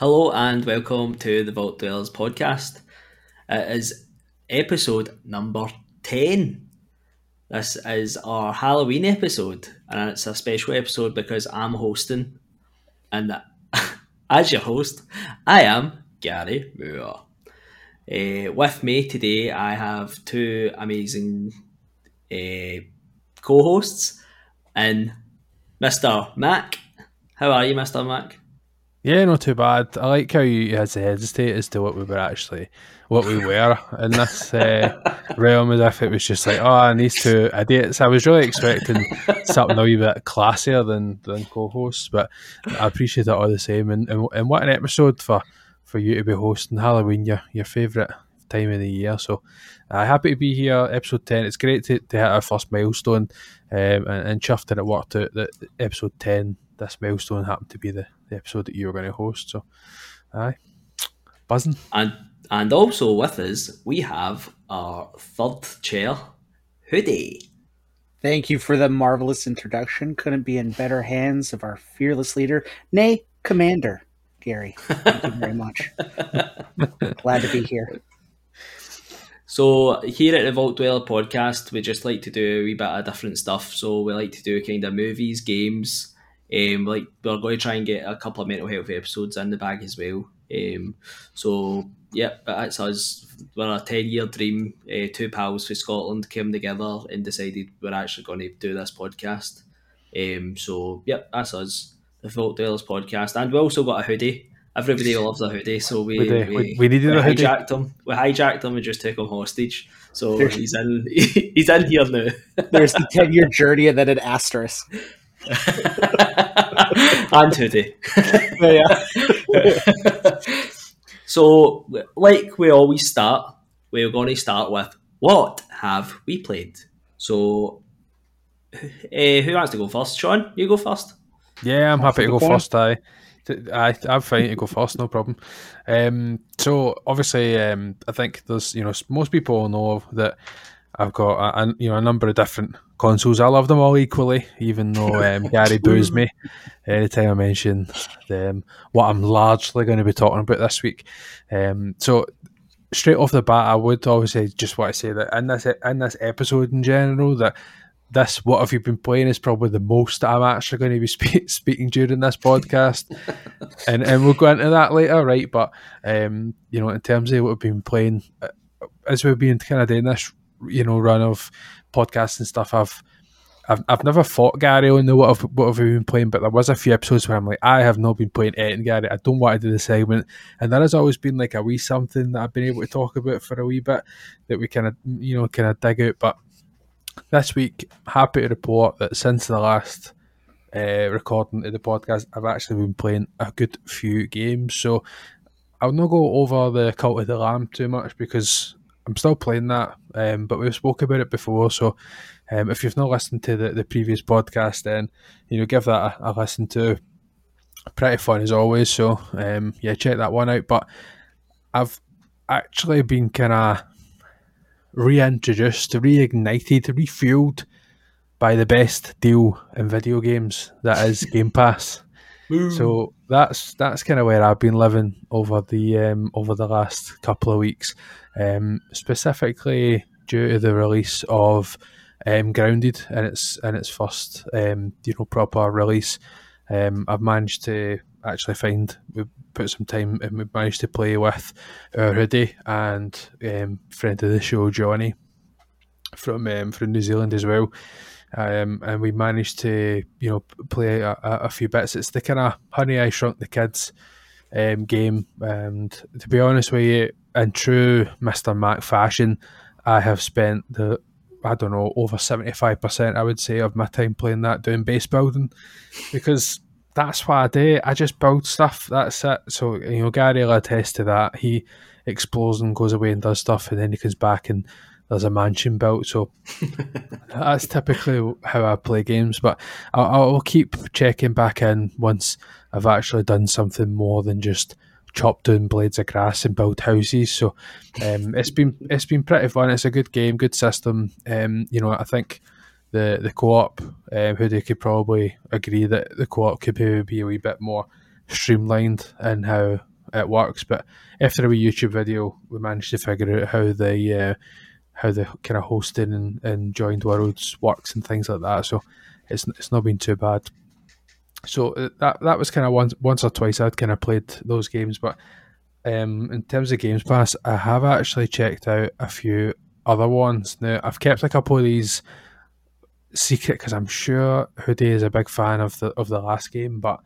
Hello and welcome to the Vault Dwellers podcast. It is episode number 10. This is our Halloween episode, and it's a special episode because I'm hosting. And as your host, I am Gary Moore. Uh, with me today, I have two amazing uh, co hosts and Mr. Mac. How are you, Mr. Mac? Yeah, not too bad. I like how you had to hesitate as to what we were actually, what we were in this uh, realm, as if it was just like, oh, and these two idiots. I was really expecting something a wee bit classier than than co-hosts, but I appreciate it all the same. And, and and what an episode for for you to be hosting Halloween, your your favourite time of the year. So uh, happy to be here, episode ten. It's great to, to hit our first milestone, um, and, and chuffed that it worked out that episode ten. This milestone happened to be the the episode that you were going to host. So, aye, buzzing. And and also with us, we have our third chair, Hoodie. Thank you for the marvelous introduction. Couldn't be in better hands of our fearless leader, nay, commander, Gary. Thank you very much. Glad to be here. So here at the Vault Dweller podcast, we just like to do a wee bit of different stuff. So we like to do kind of movies, games, um, like we're going to try and get a couple of mental health episodes in the bag as well. Um, so yeah, that's us. We're a ten year dream. Uh, two pals from Scotland came together and decided we're actually going to do this podcast. Um, so yeah, that's us, the Vault Dwellers podcast, and we also got a hoodie. Everybody loves a hoodie, so we We, we, we, needed we a hoodie. hijacked him. We hijacked him and just took him hostage. So he's in. He's in here now. There's the 10 year journey and then an asterisk. and hoodie. Yeah. so, like we always start, we're going to start with what have we played? So, uh, who wants to go first? Sean, you go first. Yeah, I'm happy to go first. I, I, I'm fine to go first, no problem. Um, so obviously, um, I think there's you know most people know that I've got a, a you know a number of different consoles. I love them all equally, even though um, Gary boos me anytime I mention them, what I'm largely going to be talking about this week. Um, so straight off the bat, I would obviously just want to say that in this in this episode in general that this what have you been playing is probably the most I'm actually going to be spe- speaking during this podcast, and and we'll go into that later, right? But um, you know, in terms of what we've been playing, uh, as we've been kind of doing this, you know, run of podcasts and stuff, I've. I've, I've never fought Gary on the what have, what have we been playing, but there was a few episodes where I'm like, I have not been playing anything, Gary. I don't want to do the segment, and there has always been like a wee something that I've been able to talk about for a wee bit that we kind of you know kind of dig out. But this week, happy to report that since the last uh, recording of the podcast, I've actually been playing a good few games. So I'll not go over the Cult of the Lamb too much because I'm still playing that, um, but we've spoke about it before. So um, if you've not listened to the, the previous podcast, then you know give that a, a listen to. Pretty fun as always. So um, yeah, check that one out. But I've actually been kind of reintroduced, reignited, refueled by the best deal in video games that is Game Pass. So that's that's kind of where I've been living over the um, over the last couple of weeks, um, specifically due to the release of um, Grounded and its and its first um, you know proper release. Um, I've managed to actually find we put some time and we managed to play with our hoodie and um, friend of the show Johnny from um, from New Zealand as well. Um, and we managed to, you know, play a, a few bits. It's the kind of Honey I Shrunk the Kids um, game, and to be honest with you, in true Mister Mac fashion, I have spent the I don't know over seventy five percent, I would say, of my time playing that doing base building, because that's what I do. I just build stuff. That's it. So you know, Gary will attest to that. He explores and goes away and does stuff, and then he comes back and there's a mansion built. So that's typically how I play games. But I'll, I'll keep checking back in once I've actually done something more than just chop down blades of grass and build houses. So um, it's been it's been pretty fun. It's a good game, good system. Um, you know, I think the the co-op, um, Hoodie could probably agree that the co-op could maybe be a wee bit more streamlined in how it works. But after a wee YouTube video, we managed to figure out how the uh, how the kind of hosting and, and joined worlds works and things like that. So it's it's not been too bad. So uh, that that was kind of once once or twice I'd kind of played those games, but um, in terms of Games Pass, I have actually checked out a few other ones. Now I've kept a couple of these secret because I'm sure Hoodie is a big fan of the of the last game, but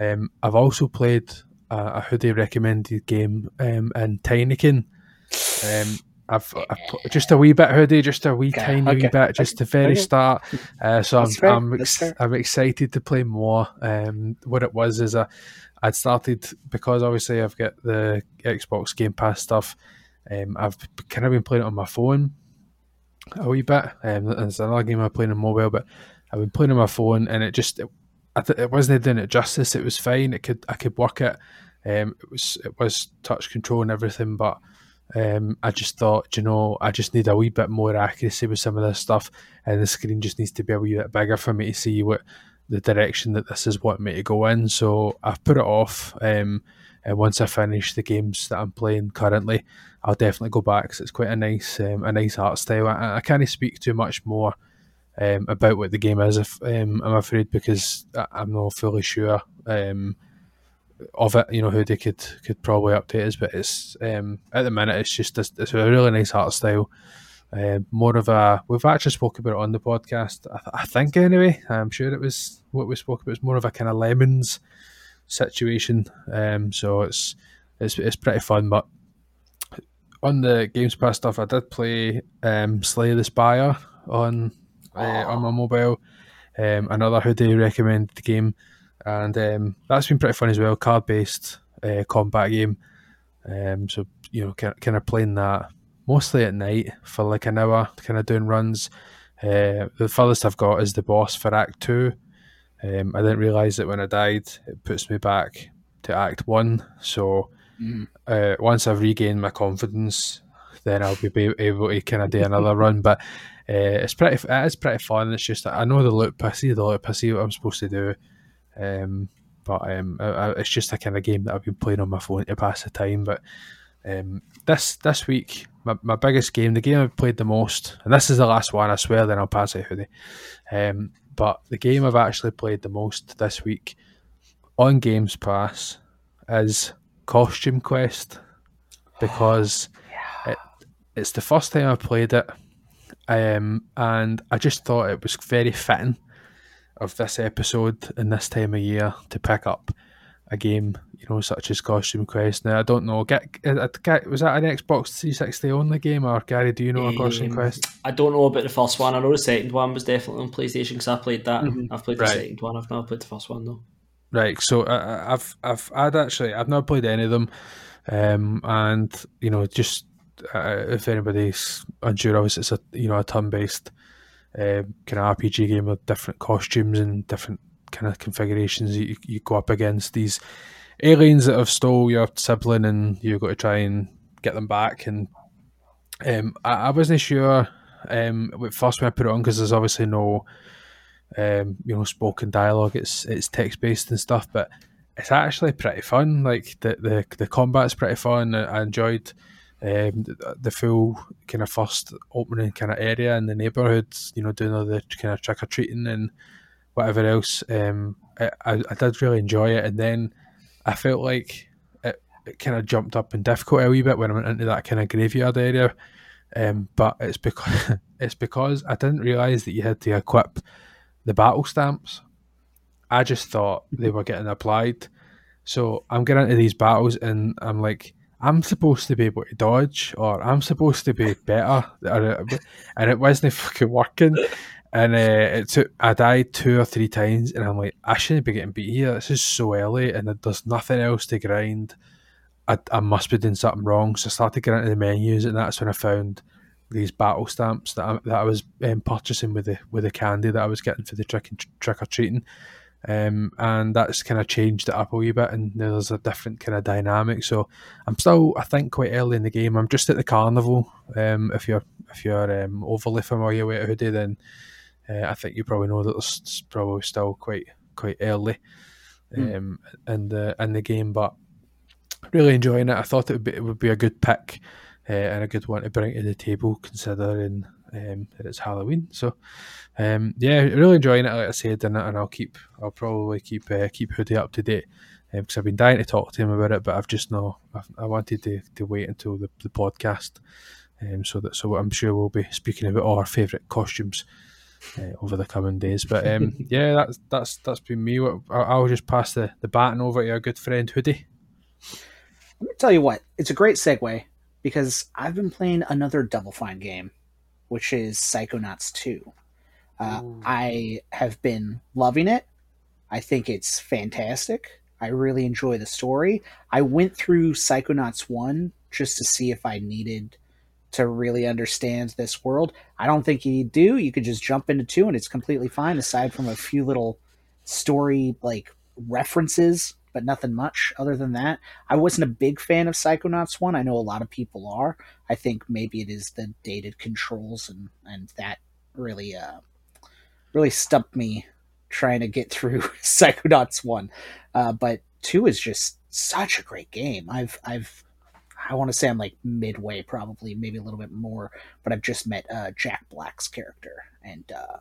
um, I've also played a, a Hoodie recommended game um, in Tinykin. Um, I've, I've just a wee bit hoodie, just a wee Okay, tiny okay, wee bit, just the very start. Uh, so I'm I'm, ex- I'm excited to play more. Um, what it was is a I'd started because obviously I've got the Xbox Game Pass stuff. Um, I've kind of been playing it on my phone a wee bit. Um, there's another game I'm playing on mobile, but I've been playing on my phone, and it just it, I th- it wasn't doing it justice. It was fine. It could I could work it. Um, it was it was touch control and everything, but um, I just thought, you know, I just need a wee bit more accuracy with some of this stuff, and the screen just needs to be a wee bit bigger for me to see what the direction that this is wanting me to go in. So I've put it off. Um, and once I finish the games that I'm playing currently, I'll definitely go back because it's quite a nice, um, a nice art style. I, I can't speak too much more um, about what the game is. If um, I'm afraid because I, I'm not fully sure um, of it. You know, Hoodie could could probably update us, but it's um, at the minute it's just a, it's a really nice art style. Uh, more of a we've actually spoke about it on the podcast. I, th- I think anyway. I'm sure it was what we spoke about. It's more of a kind of lemons situation. Um, so it's it's it's pretty fun. But on the Games Pass stuff, I did play um, Slay the Spire on uh, on my mobile. Um, another Hoodie recommended game, and um, that's been pretty fun as well. Card based uh, combat game. Um, so you know, kind kind of playing that mostly at night for like an hour, kind of doing runs. Uh, the furthest I've got is the boss for Act Two. Um, I didn't realise that when I died, it puts me back to Act One. So Mm. uh, once I've regained my confidence, then I'll be able to kind of do another run. But uh, it's pretty, it is pretty fun. It's just that I know the loop, I see the loop, I see what I'm supposed to do. Um, but um, I, I, it's just a kind of game that I've been playing on my phone to pass the time. But um, this this week, my, my biggest game, the game I've played the most, and this is the last one, I swear. Then I'll pass it hoodie. Um, but the game I've actually played the most this week on Games Pass is Costume Quest because it, it's the first time I've played it, um, and I just thought it was very fitting of this episode and this time of year to pick up a game, you know, such as Costume Quest. Now I don't know, get, get was that an Xbox 360 only game, or Gary? Do you know a Costume Um, Quest? I don't know about the first one. I know the second one was definitely on PlayStation because I played that. Mhm. I've played the Right. second one. I've not played the first one though. Right, so uh, I've I've I'd actually I've not played any of them, um, and you know just uh, if anybody's unsure, obviously it's a you know a turn based um, kind of RPG game with different costumes and different kind of configurations. You, you go up against these aliens that have stole your sibling, and you've got to try and get them back. And um, I, I wasn't sure um, first when I put it on because there's obviously no um, you know, spoken dialogue. It's it's text based and stuff, but it's actually pretty fun. Like the the, the combat's pretty fun. I, I enjoyed um, the, full kind of first opening kind of area in the neighbourhood. You know, doing all the kind of trick or treating and whatever else. Um, I, I I did really enjoy it, and then I felt like it, it kind of jumped up in difficulty a wee bit when I went into that kind of graveyard area. Um, but it's because it's because I didn't realise that you had to equip the battle stamps. I just thought they were getting applied. So I'm getting into these battles and I'm like, I'm supposed to be able to dodge or I'm supposed to be better. And it wasn't fucking working. And uh, it took, I died two or three times and I'm like, I shouldn't be getting beat here. This is so early and there's nothing else to grind. I, I must be doing something wrong. So I started getting into the menus and that's when I found these battle stamps that I, that I was um, purchasing with the with the candy that I was getting for the trick and trick or treating, um, and that's kind of changed it up a wee bit, and there's a different kind of dynamic. So I'm still, I think, quite early in the game. I'm just at the carnival. Um, if you're if you're um, overly familiar with Hoodie, then uh, I think you probably know that it's probably still quite quite early Hmm. um, in the in the game, but really enjoying it. I thought it would be, it would be a good pick uh, and a good one to bring to the table, considering um, that it's Halloween. So, um, yeah, really enjoying it. Like I said, and, and I'll keep, I'll probably keep uh, keep Hoodie up to date because um, I've been dying to talk to him about it, but I've just no, I've, i wanted to, to wait until the, the podcast, um, so that so I'm sure we'll be speaking about all our favourite costumes uh, over the coming days. But um, yeah, that's that's that's been me. I'll, I'll just pass the, the baton over to our good friend Hoodie. Let me tell you what, it's a great segue because I've been playing another Double Fine game, which is Psychonauts 2. Uh, I have been loving it. I think it's fantastic. I really enjoy the story. I went through Psychonauts 1 just to see if I needed to really understand this world. I don't think you do. You could just jump into 2 and it's completely fine aside from a few little story like references but nothing much other than that. I wasn't a big fan of Psychonauts 1. I know a lot of people are. I think maybe it is the dated controls and, and that really uh, really stumped me trying to get through Psychonauts 1. Uh, but 2 is just such a great game. I've I've I want to say I'm like midway, probably maybe a little bit more, but I've just met uh, Jack Black's character, and uh,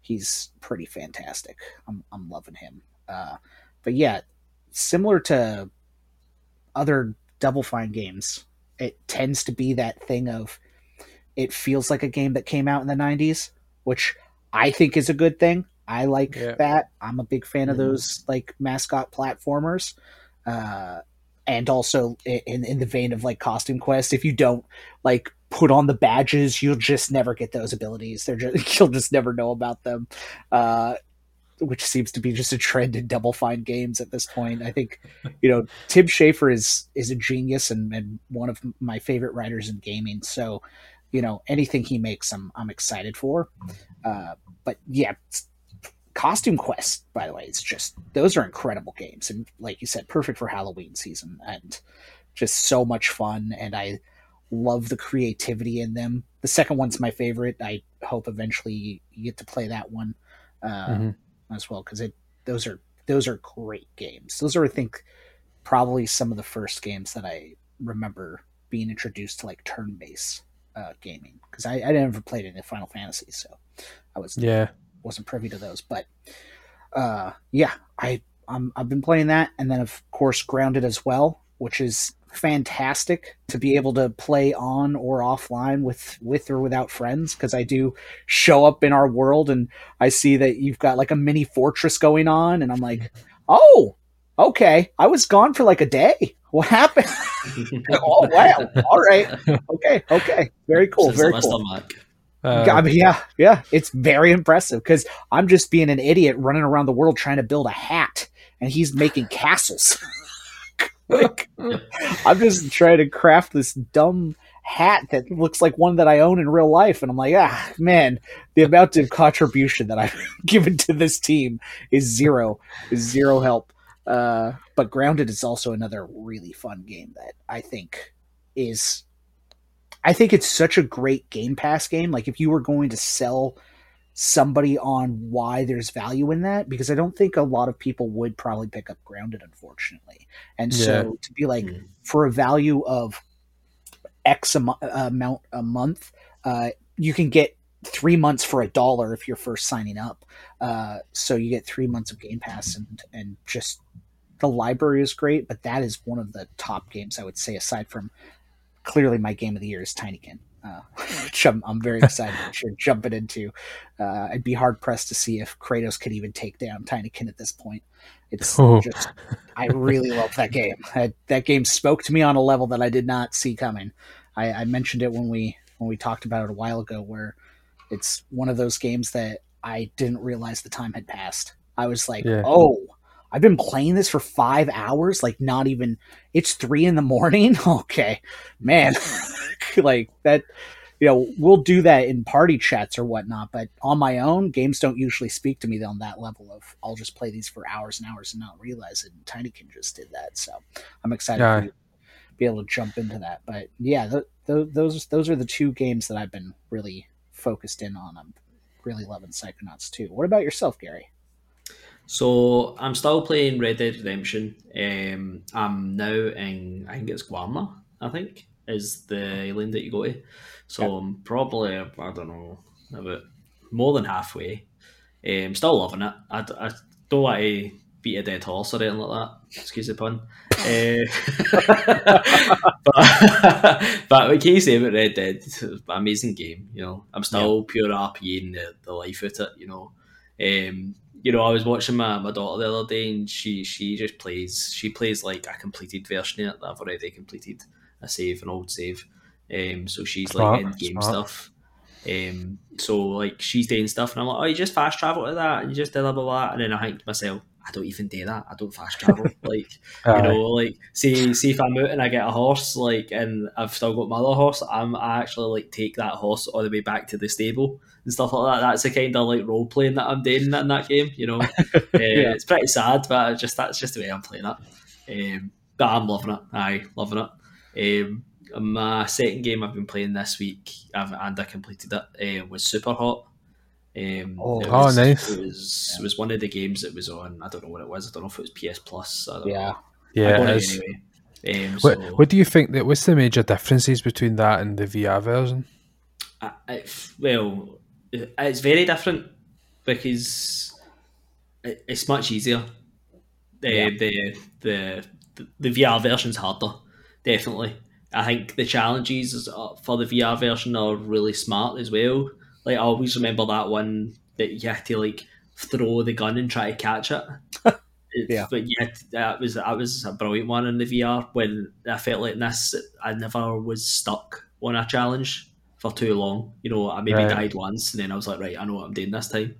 he's pretty fantastic. I'm I'm loving him. Uh, but yeah, similar to other Double Fine games, it tends to be that thing of it feels like a game that came out in the 90s, which I think is a good thing. I like yeah. that. I'm a big fan of mm-hmm. those like mascot platformers. Uh, and also in in the vein of like costume quest, if you don't like put on the badges, you'll just never get those abilities. They're just you'll just never know about them. Uh, which seems to be just a trend in Double Fine games at this point. I think, you know, Tim Schafer is is a genius and, and one of my favorite writers in gaming. So, you know, anything he makes, I'm I'm excited for. Uh, but yeah, Costume Quest, by the way, it's just those are incredible games, and like you said, perfect for Halloween season, and just so much fun. And I love the creativity in them. The second one's my favorite. I hope eventually you get to play that one. Uh, mm-hmm as well because it those are those are great games. Those are I think probably some of the first games that I remember being introduced to like turn based uh, gaming because I, I never played any Final Fantasy, so I was yeah wasn't privy to those. But uh, yeah, I I'm, I've been playing that, and then of course Grounded as well, which is fantastic to be able to play on or offline with with or without friends because I do show up in our world and I see that you've got like a mini fortress going on and I'm like, "Oh, okay. I was gone for like a day. What happened?" oh, wow. All right. Okay. Okay. Very cool. Very cool. Uh, I mean, yeah, yeah, it's very impressive because I'm just being an idiot running around the world trying to build a hat, and he's making castles. like, I'm just trying to craft this dumb hat that looks like one that I own in real life. And I'm like, ah, man, the amount of contribution that I've given to this team is zero, is zero help. Uh, but Grounded is also another really fun game that I think is, I think it's such a great Game Pass game. Like if you were going to sell somebody on why there's value in that because I don't think a lot of people would probably pick up Grounded, unfortunately. And yeah. so to be like mm. for a value of X am- amount a month, uh, you can get three months for a dollar if you're first signing up. Uh, so you get three months of Game Pass and and just the library is great, but that is one of the top games I would say aside from clearly my game of the year is Tinykin uh, which I'm, I'm very excited to jumping into. Uh, I'd be hard pressed to see if Kratos could even take down Tinykin at this point. It's oh. just, I really love that game. I, that game spoke to me on a level that I did not see coming. I, I mentioned it when we when we talked about it a while ago, where it's one of those games that I didn't realize the time had passed. I was like, yeah. oh, I've been playing this for five hours, like not even it's three in the morning. Okay, man, like that. You know, we'll do that in party chats or whatnot, but on my own, games don't usually speak to me on that level of I'll just play these for hours and hours and not realize it. And Tinykin just did that, so I'm excited yeah. to be able to jump into that. But yeah, th- th- those those are the two games that I've been really focused in on. I'm really loving Psychonauts too. What about yourself, Gary? So I'm still playing Red Dead Redemption. Um, I'm now in I think it's Guarma. I think is the island that you go to. So. I'm probably I don't know about more than halfway. Um, still loving it. I, I don't want to beat a dead horse or anything like that. Excuse the pun. uh, but, but what can you say about Red Dead? Amazing game. You know, I'm still yeah. pure RPing the, the life out it. You know, um, you know, I was watching my, my daughter the other day, and she she just plays. She plays like a completed version of it that I've already completed a save, an old save. Um, so she's like in game stuff. Um, so like she's doing stuff, and I'm like, oh, you just fast travel to that, and you just blah blah blah. And then I think to myself, I don't even do that. I don't fast travel. like you know, like see see if I'm out and I get a horse, like, and I've still got my other horse, I'm I actually like take that horse all the way back to the stable and stuff like that. That's the kind of like role playing that I'm doing in that game. You know, uh, yeah. it's pretty sad, but just that's just the way I'm playing it. Um, but I'm loving it. I loving it. Um, my second game I've been playing this week, I've, and I completed it, uh, was Super Hot. Um, oh, oh was, oh, nice! It was yeah. it was one of the games that was on. I don't know what it was. I don't know if it was PS Plus. yeah, know. yeah. It anyway. Um, what, so, what do you think that? What's the major differences between that and the VR version? I, I, well, Uh, it's very different because it's much easier. The, yeah. the the the the VR version's harder, definitely. I think the challenges uh, for the VR version are really smart as well. Like I always remember that one that you had to like throw the gun and try to catch it. yeah, but yeah, that was that was a brilliant one in the VR. When I felt like this, I never was stuck on a challenge for too long. You know, I maybe right. died once, and then I was like, right, I know what I'm doing this time.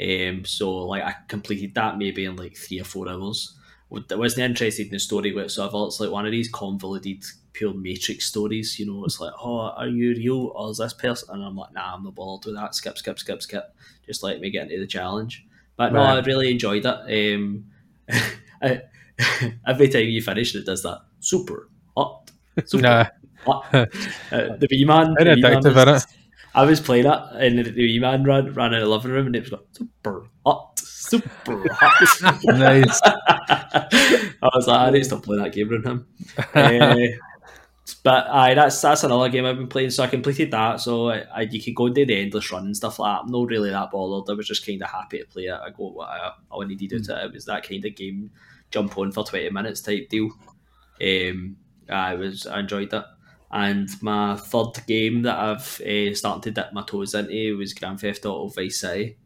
Um, so like I completed that maybe in like three or four hours. I wasn't interested in the story whatsoever. It's like one of these convoluted pure Matrix stories. You know, it's like, oh, are you real or is this person? And I'm like, nah, I'm not bothered with that. Skip, skip, skip, skip. Just let me get into the challenge. But no, I really enjoyed it. Um, I, every time you finish, it does that super hot, super nah. Uh, the V man, I was playing it, and the V man ran ran in the living room, and it was like super hot, super hot. nice. I was like, I need to stop playing that game around him. Uh, but aye, that's that's another game I've been playing. So I completed that. So I, I, you could go and do the endless run and stuff like that. I'm not really that bothered. I was just kind of happy to play it. I go what I, I needed to do. It was that kind of game, jump on for 20 minutes type deal. Um, I was I enjoyed it. And my third game that I've uh, started to dip my toes into was Grand Theft Auto Vice City.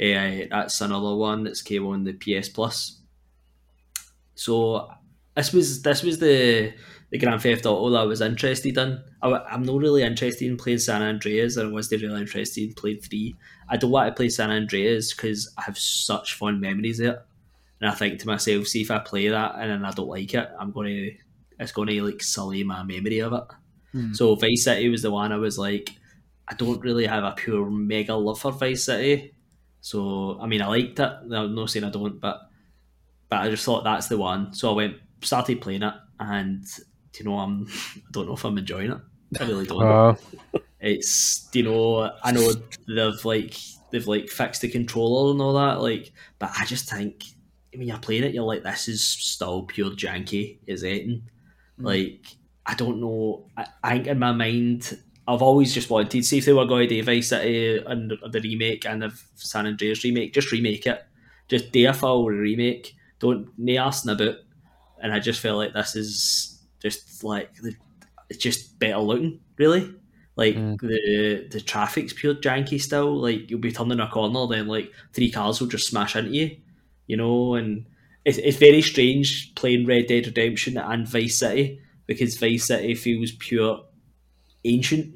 Uh, that's another one that's came on the PS Plus. So this was this was the the Grand Theft Auto that I was interested in. I, am not really interested in playing San Andreas, and I wasn't really interested in playing three. I don't want to play San Andreas because I have such fond memories of it, and I think to myself, see if I play that and then I don't like it, I'm gonna it's gonna like sully my memory of it. Mm. So Vice City was the one I was like, I don't really have a pure mega love for Vice City. So I mean, I liked it. I'm not saying I don't, but but I just thought that's the one. So I went started playing it, and you know, I'm I don't know if I'm enjoying it. I really don't. Uh. It's you know, I know they've like they've like fixed the controller and all that, like, but I just think when you're playing it, you're like, this is still pure janky as anything. Mm. Like, I don't know. I, I, think in my mind, I've always just wanted to see if they were going to do Vice City and the remake and the San Andreas remake, just remake it. Just do a full remake. Don't nail about. And I just feel like this is just like it's just better looking, really. Like mm. the the traffic's pure janky still. Like you'll be turning a corner, then like three cars will just smash into you, you know. And it's it's very strange playing Red Dead Redemption and Vice City because Vice City feels pure ancient,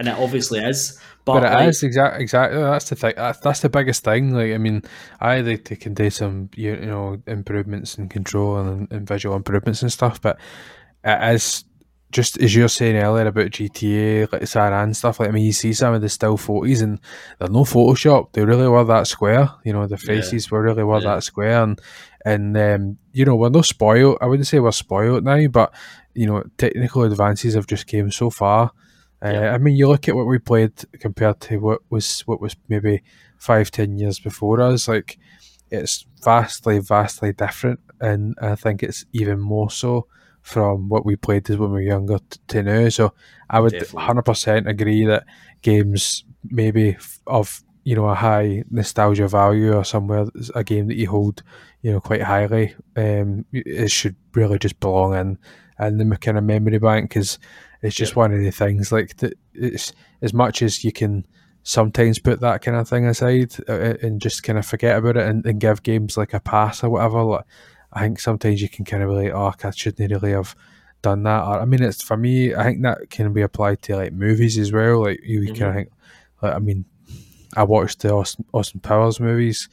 and it obviously is. But, but it like, is exactly exactly that's the thing. That's, that's the biggest thing. Like I mean, I think they can do some you know improvements in control and, and visual improvements and stuff, but it is just as you're saying earlier about GTA, like Sarah and stuff. Like I mean, you see some of the still photos, and they're no Photoshop. They really were that square. You know, the faces yeah. were really were yeah. that square, and and um, you know, we're no spoiled. I wouldn't say we're spoiled now, but you know, technical advances have just came so far. Uh, yeah. I mean, you look at what we played compared to what was what was maybe five, ten years before us. Like it's vastly, vastly different, and I think it's even more so from what we played as when we were younger to now. So I would hundred percent agree that games maybe of you know a high nostalgia value or somewhere a game that you hold you know quite highly, um, it should really just belong in in the kind of memory bank is it's just one of the things like. It's as much as you can sometimes put that kind of thing aside uh, uh, and just kind of forget about it and, and give games like a pass or whatever. Like, I think sometimes you can kind of be like, oh, I shouldn't really have done that. Or, I mean, it's for me. I think that can be applied to like movies as well. Like you mm-hmm. kind of think, like I mean, I watched the Austin, Austin Powers movies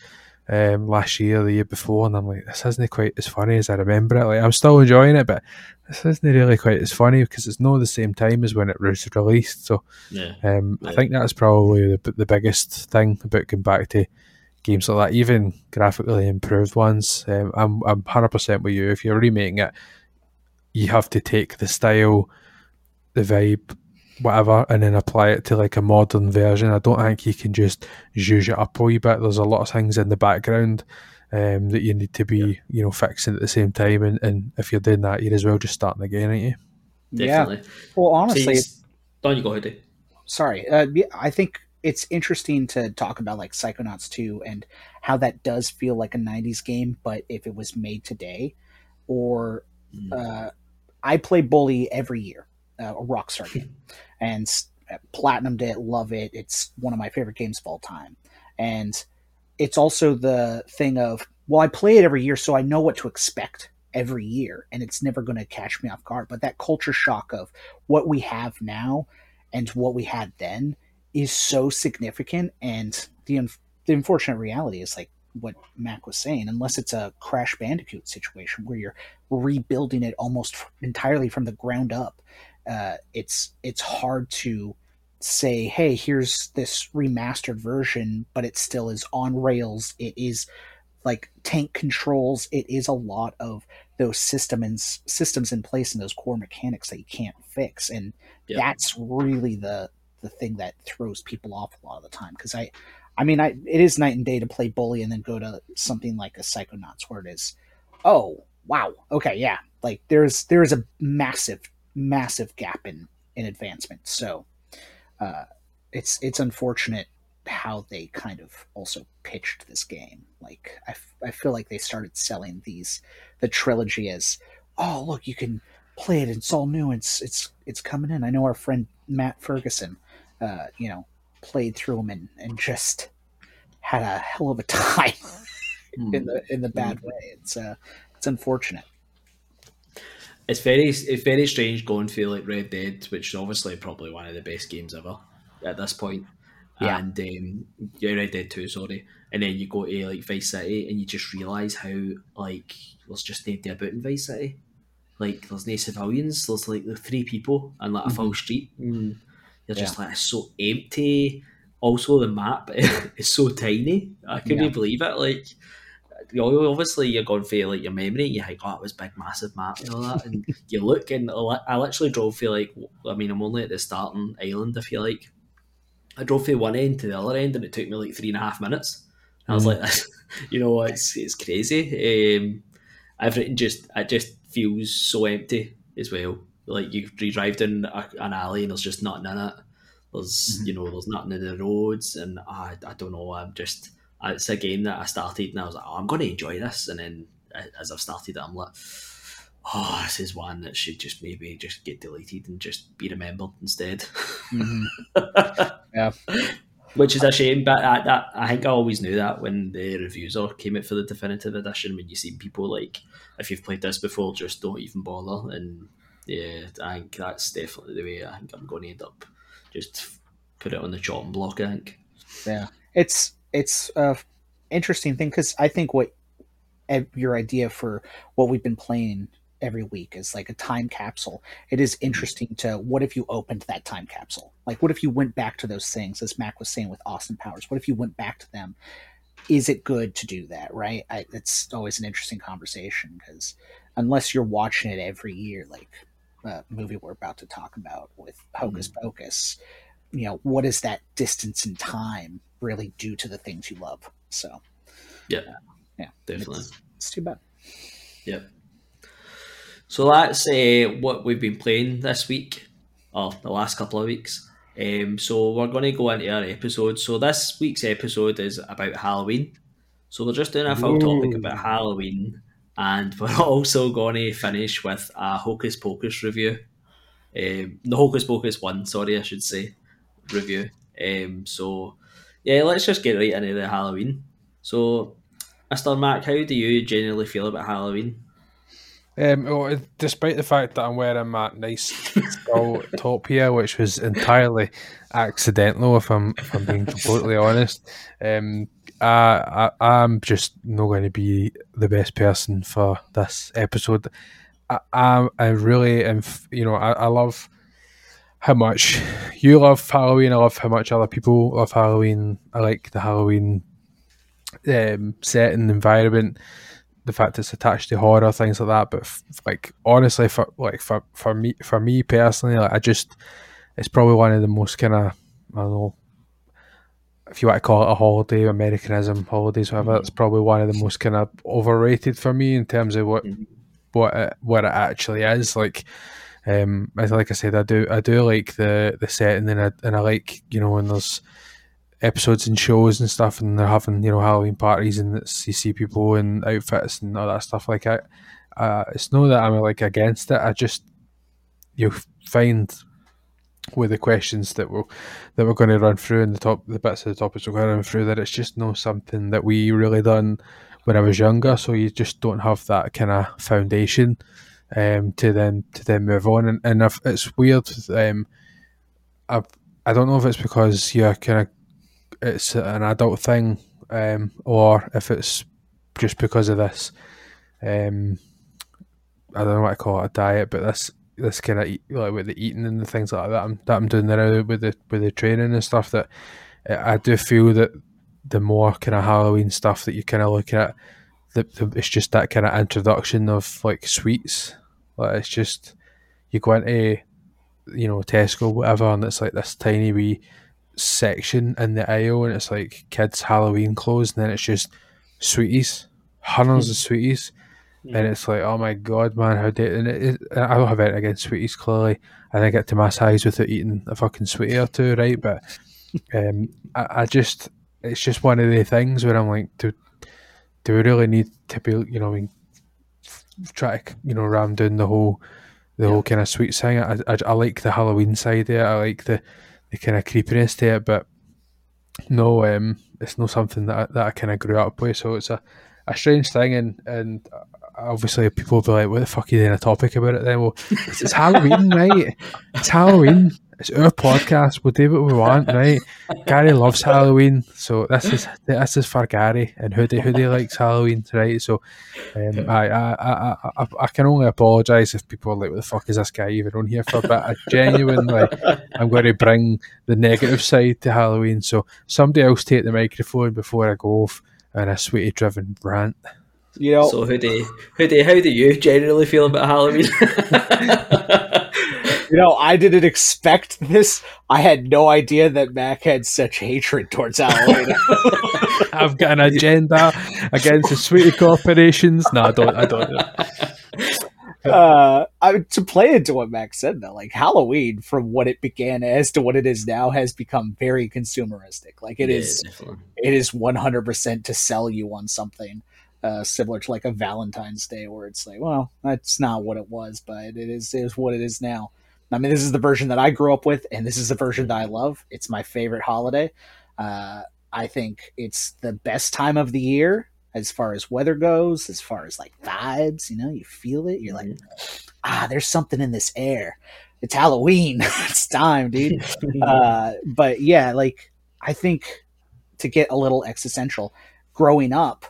um, last year, the year before, and I'm like, this isn't quite as funny as I remember it. Like I'm still enjoying it, but this isn't really quite as funny because it's not the same time as when it was released. So yeah, um, yeah. I think that's probably the, the biggest thing about going back to games like that, even graphically improved ones. Um, I'm I'm hundred percent with you. If you're remaking it, you have to take the style, the vibe, whatever, and then apply it to like a modern version. I don't think you can just zhuzh it up a wee bit. There's a lot of things in the background um, that you need to be, yeah. you know, fixing at the same time. And, and if you're doing that, you're as well just starting again, aren't you? Definitely. Yeah. Well, honestly, so don't you go ahead. Sorry, uh, I think it's interesting to talk about like Psychonauts 2 and how that does feel like a 90s game, but if it was made today, or mm. uh, I play Bully every year, uh, a Rockstar game, and platinumed it, love it. It's one of my favorite games of all time. And it's also the thing of, well, I play it every year, so I know what to expect every year, and it's never going to catch me off guard. But that culture shock of what we have now and what we had then is so significant. And the, un- the unfortunate reality is like what Mac was saying, unless it's a Crash Bandicoot situation where you're rebuilding it almost entirely from the ground up uh, it's it's hard to say, hey, here's this remastered version, but it still is on rails. It is like tank controls. It is a lot of those systems systems in place and those core mechanics that you can't fix, and yep. that's really the the thing that throws people off a lot of the time. Because I, I mean, I it is night and day to play bully and then go to something like a Psychonauts where it is, oh wow, okay, yeah, like there's there's a massive massive gap in in advancement. So uh, it's it's unfortunate how they kind of also pitched this game. Like I, f- I feel like they started selling these the trilogy as oh look you can play it it's all new it's it's it's coming in. I know our friend Matt Ferguson, uh, you know, played through them and, and just had a hell of a time mm. in the in the bad mm. way. It's uh it's unfortunate it's very it's very strange going through like Red Dead, which is obviously probably one of the best games ever at this point. Yeah. And um, yeah, Red Dead Two, sorry. And then you go to like Vice City, and you just realise how like there's just nobody about in Vice City. Like there's no civilians. There's like the three people and like a mm-hmm. full street. And you're just like it's so empty. Also, the map is so tiny. I couldn't yeah. believe it. Like you obviously you're going for like your memory. You think, oh, it was big, massive map and all that, and you look and I literally drove for like, I mean, I'm only at the starting island, if you like. I drove from one end to the other end, and it took me like three and a half minutes. I was mm. like, you know, it's it's crazy. Um, everything just it just feels so empty as well. Like you, you drive down a, an alley and there's just nothing in it. There's mm-hmm. you know there's nothing in the roads, and I I don't know. I'm just it's a game that I started and I was like, oh, I'm going to enjoy this. And then as I've started it, I'm like, oh, this is one that should just maybe just get deleted and just be remembered instead. Mm-hmm. yeah. Which is a shame, but I, that, I think I always knew that when the reviews all came out for the definitive edition. When you see people like, if you've played this before, just don't even bother. And yeah, I think that's definitely the way I think I'm going to end up. Just put it on the chopping block. I think. Yeah, it's it's a interesting thing because I think what eh, your idea for what we've been playing every week is like a time capsule. It is mm-hmm. interesting to what if you opened that time capsule? Like, what if you went back to those things, as Mac was saying with Austin Powers? What if you went back to them? Is it good to do that? Right? I, it's always an interesting conversation because unless you're watching it every year, like a movie we're about to talk about with Hocus mm-hmm. Pocus, you know, what is that distance in time really do to the things you love. So, yeah. Yeah, definitely. It's, it's too bad. Yep. So that's uh, what we've been playing this week, or the last couple of weeks. Um, so we're going to go into our episode. So this week's episode is about Halloween. So we're just doing a full topic about Halloween, and we're also going to finish with a Hocus Pocus review. Um, the Hocus Pocus one, sorry, I should say, review. Um, so yeah, let's just get right into the Halloween. So, Mr. Mac, how do you generally feel about Halloween? Um, well, despite the fact that I'm wearing my nice skull top here, which was entirely accidental, if I'm if I'm being completely honest, um, I, I I'm just not going to be the best person for this episode. I I, I really am. You know, I, I love how much you love Halloween. I love how much other people love Halloween. I like the Halloween um, setting environment the fact it's attached to horror things like that. But f- like honestly, for like for for me for me personally, like I just it's probably one of the most kind of I don't know if you want to call it a holiday, Americanism, holidays, whatever. Mhm. It's probably one of the most kind of overrated for me in terms of what Mhm. what it, what it actually is. Like, um, as like I said, I do I do like the the setting and I and I like you know when there's episodes and shows and stuff and they're having you know Halloween parties and you see people in outfits and all that stuff like that. Uh, it's not that I'm like against it. I just you find with the questions that we'll that we're going to run through and the top the bits of the topics we're going to run through that it's just not something that we really done when I was younger. So you just don't have that kind of foundation um, to then to then move on. And, and if, it's weird. Um, I I don't know if it's because you're kind of it's an adult thing, um, or if it's just because of this. Um, I don't know what I call it a diet, but this this kind of like with the eating and the things like that I'm, that I'm doing now with the with the training and stuff that I do feel that the more kind of Halloween stuff that you're kind of look at, the, the, it's just that kind of introduction of like sweets. Like it's just you go into you know Tesco whatever, and it's like this tiny wee section in the aisle, and it's like kids Halloween clothes, and then it's just sweeties, hundreds of sweeties, and it's like oh my god, man, how dare! And it, it, I don't have it against sweeties. Clearly, I think get to my size without eating a fucking sweetie or two, right? But um, I, I just it's just one of the things where I'm like, do do we really need to be, you know, I mean, try to, you know, ram down the whole, the whole kind of sweet thing. I, I, I like the Halloween side of it. I like the, the kind of creepiness to it, but no, um, it's not something that I, that I kind of grew up with. So it's a, a strange thing, and and obviously people will be like, "What the fuck are you doing a topic about it?" Then, well, it's, it's Halloween, right? It's Halloween. It's our podcast. We'll do what we want, right? Gary loves Halloween, so this is this is for Gary and Hoodie. Hoodie likes Halloween, right? So, um, I, I, I, I, I can only apologise if people are like, "What the fuck is this guy even on here for?" But I genuinely, I'm going to bring the negative side to Halloween. So somebody else take the microphone before I go off on a sweetie driven rant. You know, So, Hoodie, Hoodie, how do you generally feel about Halloween? you know, I didn't expect this. I had no idea that Mac had such hatred towards Halloween. I've got an agenda against the sweetie corporations. No, I don't. I don't. uh, I, to play into what Max said though, like Halloween, from what it began as to what it is now, has become very consumeristic. Like it Yeah, is, definitely. it is one hundred percent to sell you on something. Uh, similar to like a Valentine's Day, where it's like, well, that's not what it was, but it is is what it is now. I mean, this is the version that I grew up with, and this is the version that I love. It's my favorite holiday. Uh, I think it's the best time of the year as far as weather goes, as far as like vibes. You know, you feel it. You're like, ah, there's something in this air. It's Halloween. it's time, dude. uh, but yeah, like I think to get a little existential, growing up,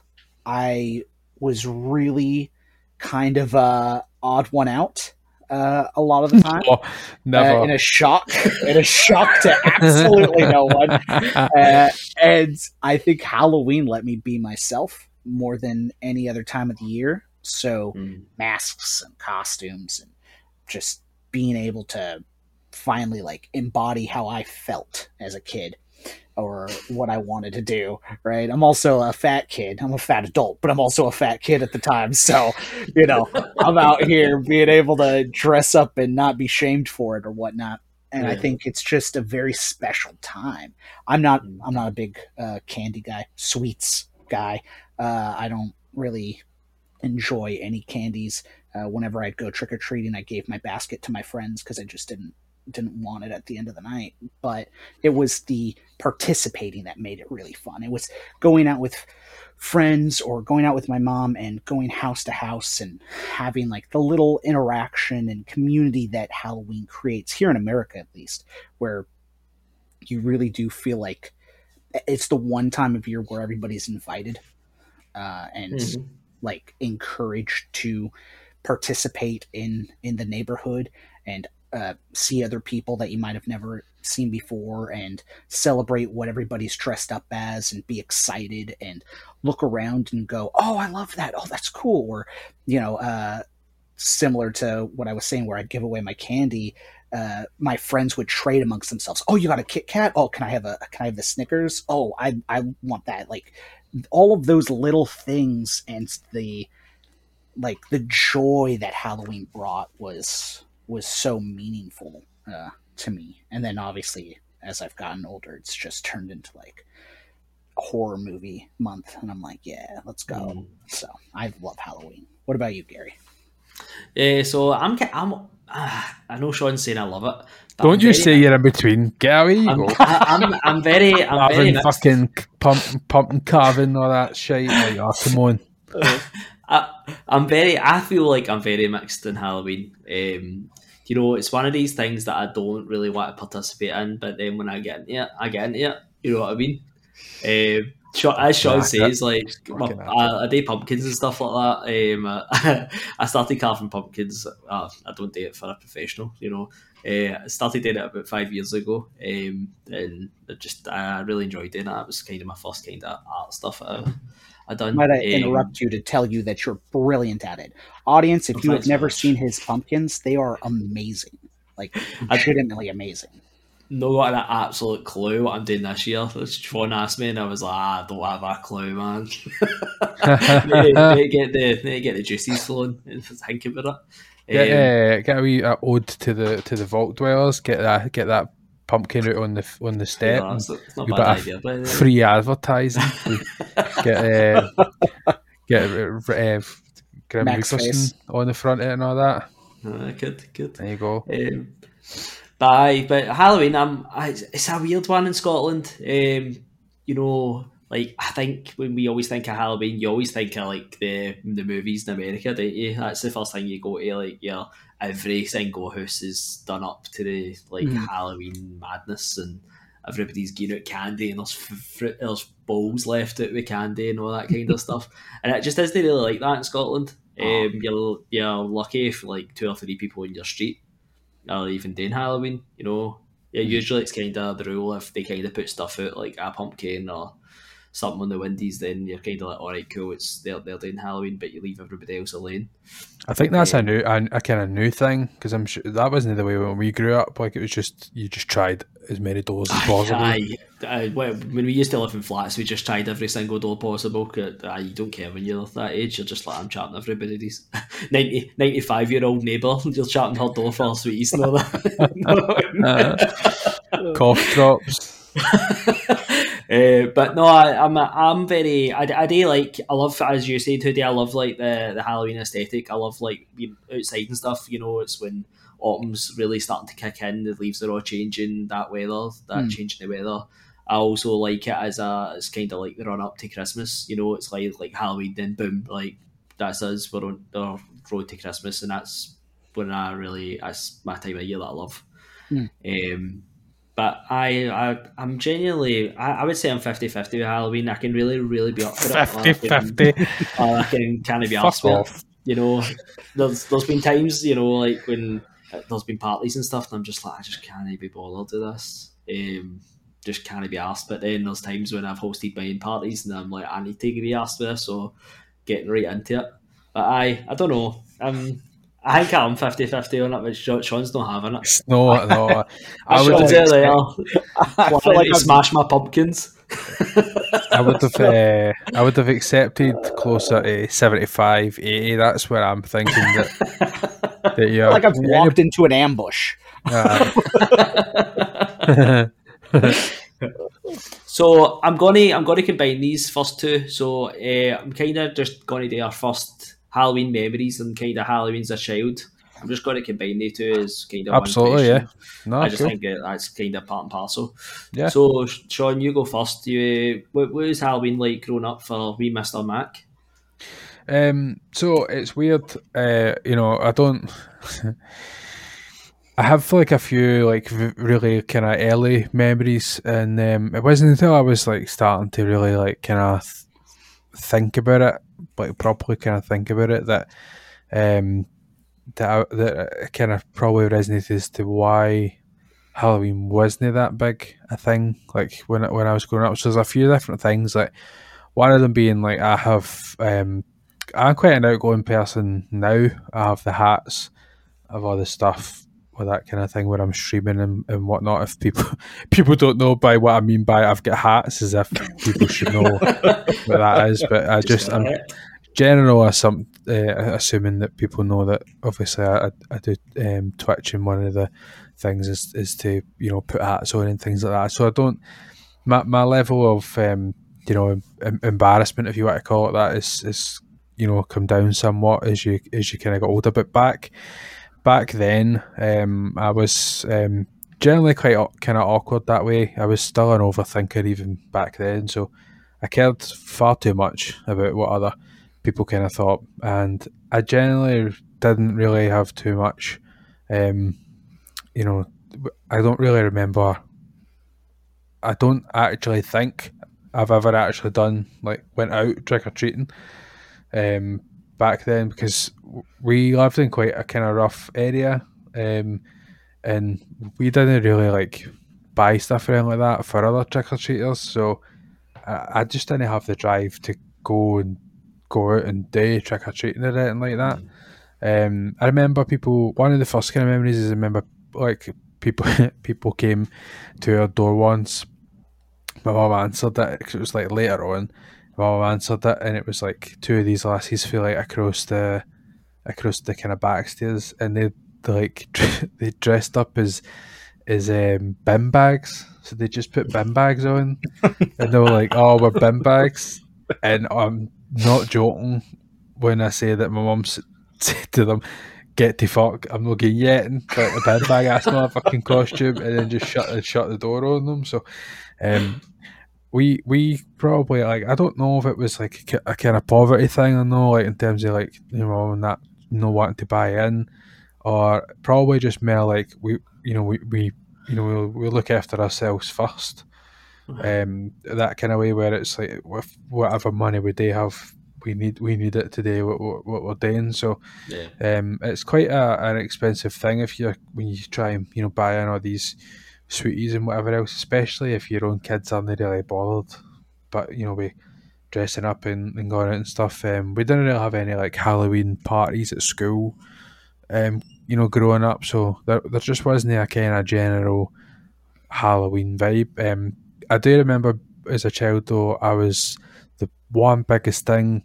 I was really kind of a odd one out uh, a lot of the time. Oh, Uh, never. in a shock, in a shock to absolutely no one. Uh, and I think Halloween let me be myself more than any other time of the year. So Mm. masks and costumes and just being able to finally like embody how I felt as a kid. Or what I wanted to do, right? I'm also a fat kid. I'm a fat adult, but I'm also a fat kid at the time. So, you know, I'm out here being able to dress up and not be shamed for it or whatnot. And yeah. I think it's just a very special time. I'm not mm. I'm not a big uh, candy guy, sweets guy. Uh, I don't really enjoy any candies. Uh, whenever I'd go trick or treating, I gave my basket to my friends because I just didn't didn't want it at the end of the night. But it was the participating that made it really fun. It was going out with friends or going out with my mom and going house to house and having like the little interaction and community that Halloween creates here in America, at least, where you really do feel like it's the one time of year where everybody's invited uh, and mm-hmm. like encouraged to participate in in the neighborhood and uh, see other people that you might have never seen before and celebrate what everybody's dressed up as and be excited and look around and go, oh, I love that. Oh, that's cool. Or, you know, uh, similar to what I was saying where I'd give away my candy. Uh, my friends would trade amongst themselves. Oh, you got a Kit Kat? Oh, can I have a can I have the Snickers? Oh, I I want that. Like all of those little things and the like the joy that Halloween brought was was so meaningful uh, to me. And then obviously, as I've gotten older, it's just turned into like horror movie month, and I'm like, yeah, let's go. Mm. So I love Halloween. What about you, Gary? Yeah, so I'm I'm uh, I know Sean's saying I love it. Don't you say you're in between, Gary? I'm, I'm, I'm, very, I'm very fucking pump, pumping carving all that shit. Like, oh, come on. I, am very. I feel like I'm very mixed in Halloween. Um, you know, it's one of these things that I don't really want to participate in, but then when I get into it, I get into it. You know what I mean? Um, as Sean says, like I, I do pumpkins and stuff like that. Um, I started carving pumpkins. Uh, I don't do it for a professional, you know. Uh, I started doing it about five years ago, um, and just I really enjoyed doing it. It was kind of my first kind of art stuff. I, I done. Might I interrupt um, you to tell you that you're brilliant at it, audience? If you have never much. seen his pumpkins, they are amazing, like legitimately amazing. No got an absolute clue what I'm doing this year. Sean asked me, and I was like, ah, I don't have a clue, man. they, they, get the they get the juices flowing. Think about it. Get, um, uh, get a wee uh, ode to the to the vault dwellers. Get that get that pumpkin out on the on the step. Yeah, it's, it's not bad idea, but, free advertising. get uh, get uh, uh Grim Reaperson on the front end and all that. Uh, good, good. There you go. Um, bye. But Halloween, I'm, I, it's a weird one in Scotland. Um, you know, like I think when we always think of Halloween, you always think of like the the movies in America, don't you? That's the first thing you go to. Like, yeah, every single house is done up to the like mm. Halloween madness, and everybody's getting out candy, and there's fruit, there's bowls left out with candy and all that kind of stuff. And it just isn't really like that in Scotland. Oh. Um, you're you're lucky if like two or three people in your street are even doing Halloween. You know, yeah, mm. usually it's kind of the rule if they kind of put stuff out like a pumpkin or something on the Windies, then you're kind of like, all right, cool, it's they're, they're doing Halloween, but you leave everybody else alone. I think that's um, a new, a, a kind of new thing because I'm sure that wasn't the way when we grew up. Like it was just you just tried as many doors as possible. Aye, aye. when we used to live in flats, we just tried every single door possible. Aye, you don't care when you're that age. You're just like I'm chatting everybody's 90, 95 year old neighbour. You're chatting her door for sweeties and all that. uh, cough drops. Uh, but no, I, am I'm, I'm very I, I do like I love as you said today I love like the the Halloween aesthetic. I love like being outside and stuff. You know, it's when autumn's really starting to kick in. The leaves are all changing. That weather, that mm. changing the weather. I also like it as a it's kind of like the run up to Christmas. You know, it's like like Halloween, then boom, like that's us. We're on the road to Christmas, and that's when I really that's my time of year that I love. Mm. Um, but I, I I'm genuinely, I, I would say I'm 50 50 with Halloween. I can really, really be up for it. 50 50. Or I can kind of be asked with. You know, there's, there's been times, you know, like when there's been parties and stuff, and I'm just like, I just can't be bothered to this. Um, just can't be asked. But then there's times when I've hosted my own parties and I'm like, I need to be asked for this, so getting right into it. But I, I don't know. Um, I think I'm 50-50 on it, but Sean- Sean's not having it. No, no. I would Sean's have, there, there, I feel planning like to I'm, smash my pumpkins. I would have, uh, I would have accepted closer to 75, 80. That's where I'm thinking that, that I you're. feel like I've walked into an ambush. uh, So I'm gonna I'm gonna combine these first two. So uh, I'm kind of just gonna do our first Halloween memories and kind of Halloween as a child. I'm just gonna combine the two as kind of Absolutely, one question. no, I just cool. think that that's kind of part and parcel. Yeah. So Sean, you go first. You what, was Halloween like growing up for wee Mister Mac? Um, so it's weird. Uh, you know, I don't. I have like a few like v- really kind of early memories, and um, it wasn't until I was like starting to really like kind of think about it, like properly kind of think about it, that um, that I, that it kind of probably resonated as to why Halloween wasn't that big a thing. Like when when I was growing up, so there's a few different things. Like one of them being like I have um, I'm quite an outgoing person now. I have the hats, I have all the stuff with that kind of thing where I'm streaming and, and whatnot. If people people don't know by what I mean by I've got hats, as if people should know what that is. But I just I'm Alright. general assum- uh, assuming that people know that obviously I, I do um, Twitch and one of the things is, is to you know put hats on and things like that. So I don't my, my level of um, you know em- embarrassment if you want to call it that is is you know come down somewhat as you as you kind of got older. But back back then um, I was um, generally quite kind of awkward that way. I was still an overthinker even back then, so I cared far too much about what other people kind of thought, and I generally didn't really have too much. Um, you know, I don't really remember. I don't actually think I've ever actually done like went out trick or treating. Um, back then because we lived in quite a kind of rough area, um, and we didn't really like buy stuff or anything like that for other trick or treaters. So I, I just didn't have the drive to go and go out and do trick or treating or anything like that. Um, I remember people. One of the first kind of memories is I remember like people people came to our door once. My mum answered it 'cause it was like later on. My mum answered it, and it was like two of these lassies feel like across the across the kind of backstairs, and they they like they dressed up as as um, bin bags. So they just put bin bags on, and they were like, "Oh, we're bin bags," and I'm not joking when I say that my mum said to them, "Get the fuck! I'm not getting yet." But the bin bag, that's not a fucking costume, and then just shut and shut the door on them. So, um, we we probably like I don't know if it was like a, a kind of poverty thing or no, like in terms of like you know and that you wanting to buy in, or probably just more like we you know we, we you know we'll, we'll look after ourselves first. Um, that kind of way where it's like with whatever money we do have, we need we need it today what, what, what we're doing. So Yeah. um, it's quite a, an expensive thing if you when you try and you know buy in all these sweeties and whatever else, especially if your own kids aren't really bothered. But you know, we dressing up and, and going out and stuff. Um, we didn't really have any like Halloween parties at school. Um, you know, growing up, so there there just wasn't a kind of general Halloween vibe. Um, I do remember as a child though, I was the one biggest thing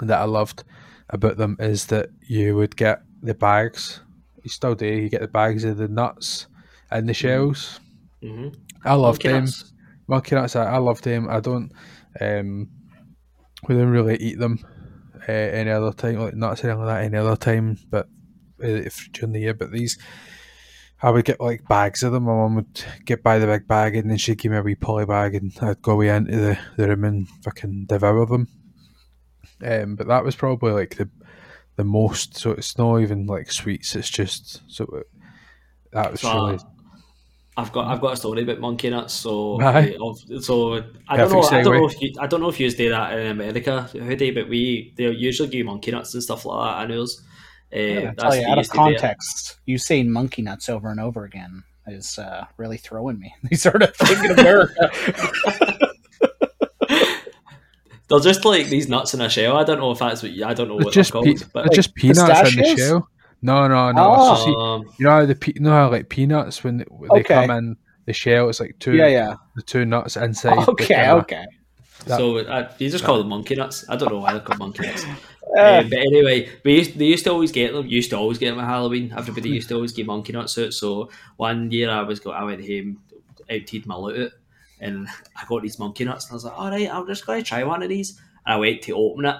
that I loved about them is that you would get the bags. You still do. You get the bags of the nuts and the shells. Mm-hmm. I loved them. Monkey nuts. I, I loved them. I don't. Um, we didn't really eat them uh, any other time, like nuts or anything like that, any other time. But uh, if during the year, but these, I would get like bags of them. My mum would get by the big bag, and then she'd give me a wee poly bag, and I'd go away into the, the room and fucking devour them. Um, but that was probably like the the most. So it's not even like sweets. It's just so it- that was So, really I've got I've got a story about monkey nuts. So Aye. uh, so I don't know Perfect I don't know if you I don't know if you do that in America, Hoodie, but we they usually give you monkey nuts and stuff like that. I know. Uh, I that's tell you, out of used to context, you saying monkey nuts over and over again is uh, really throwing me. These sort of thinking of America. They're just like these nuts in a shell. I don't know if that's what you, I don't know They're what just they're pe- called, but they're just peanuts in the shell. No, no, no. it's just- see, Um, you know how the pe- you know how like peanuts when they, when they come in the shell, it's like two Yeah, yeah. the two nuts inside. the Okay, kinda- okay. that- so uh, you just call them monkey nuts. I don't know why they're called monkey nuts. Uh, Um, but anyway, we used, they used to always get them. Used to always get them at Halloween. Everybody used to always get monkey nuts out. So one year I was go, I went home, emptied my loot and I got these monkey nuts. And I was like, all right, I'm just going to try one of these. And I went to open it,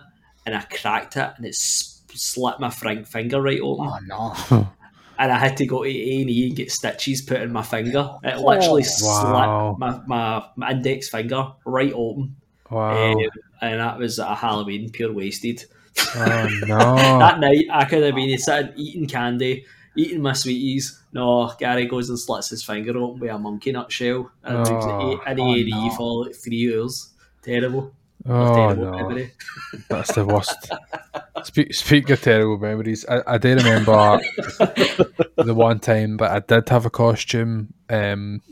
and I cracked it, and it's s- slit my fring- finger right open. oh no. And I had to go to A and E and get stitches put in my finger. It literally Wow. slit my, my, my index finger right open. Wow. Um, and that was a Halloween pure wasted. oh no. That night, I could have been sitting eating candy, eating my sweeties. No, Gary goes and slits his finger open with a monkey nut shell, and Oh. oh, in Oh, A and E for like three hours. Terrible. Oh no. That's the worst. Speak, speak of terrible memories. I, I do remember the one time that I did have a costume. Um,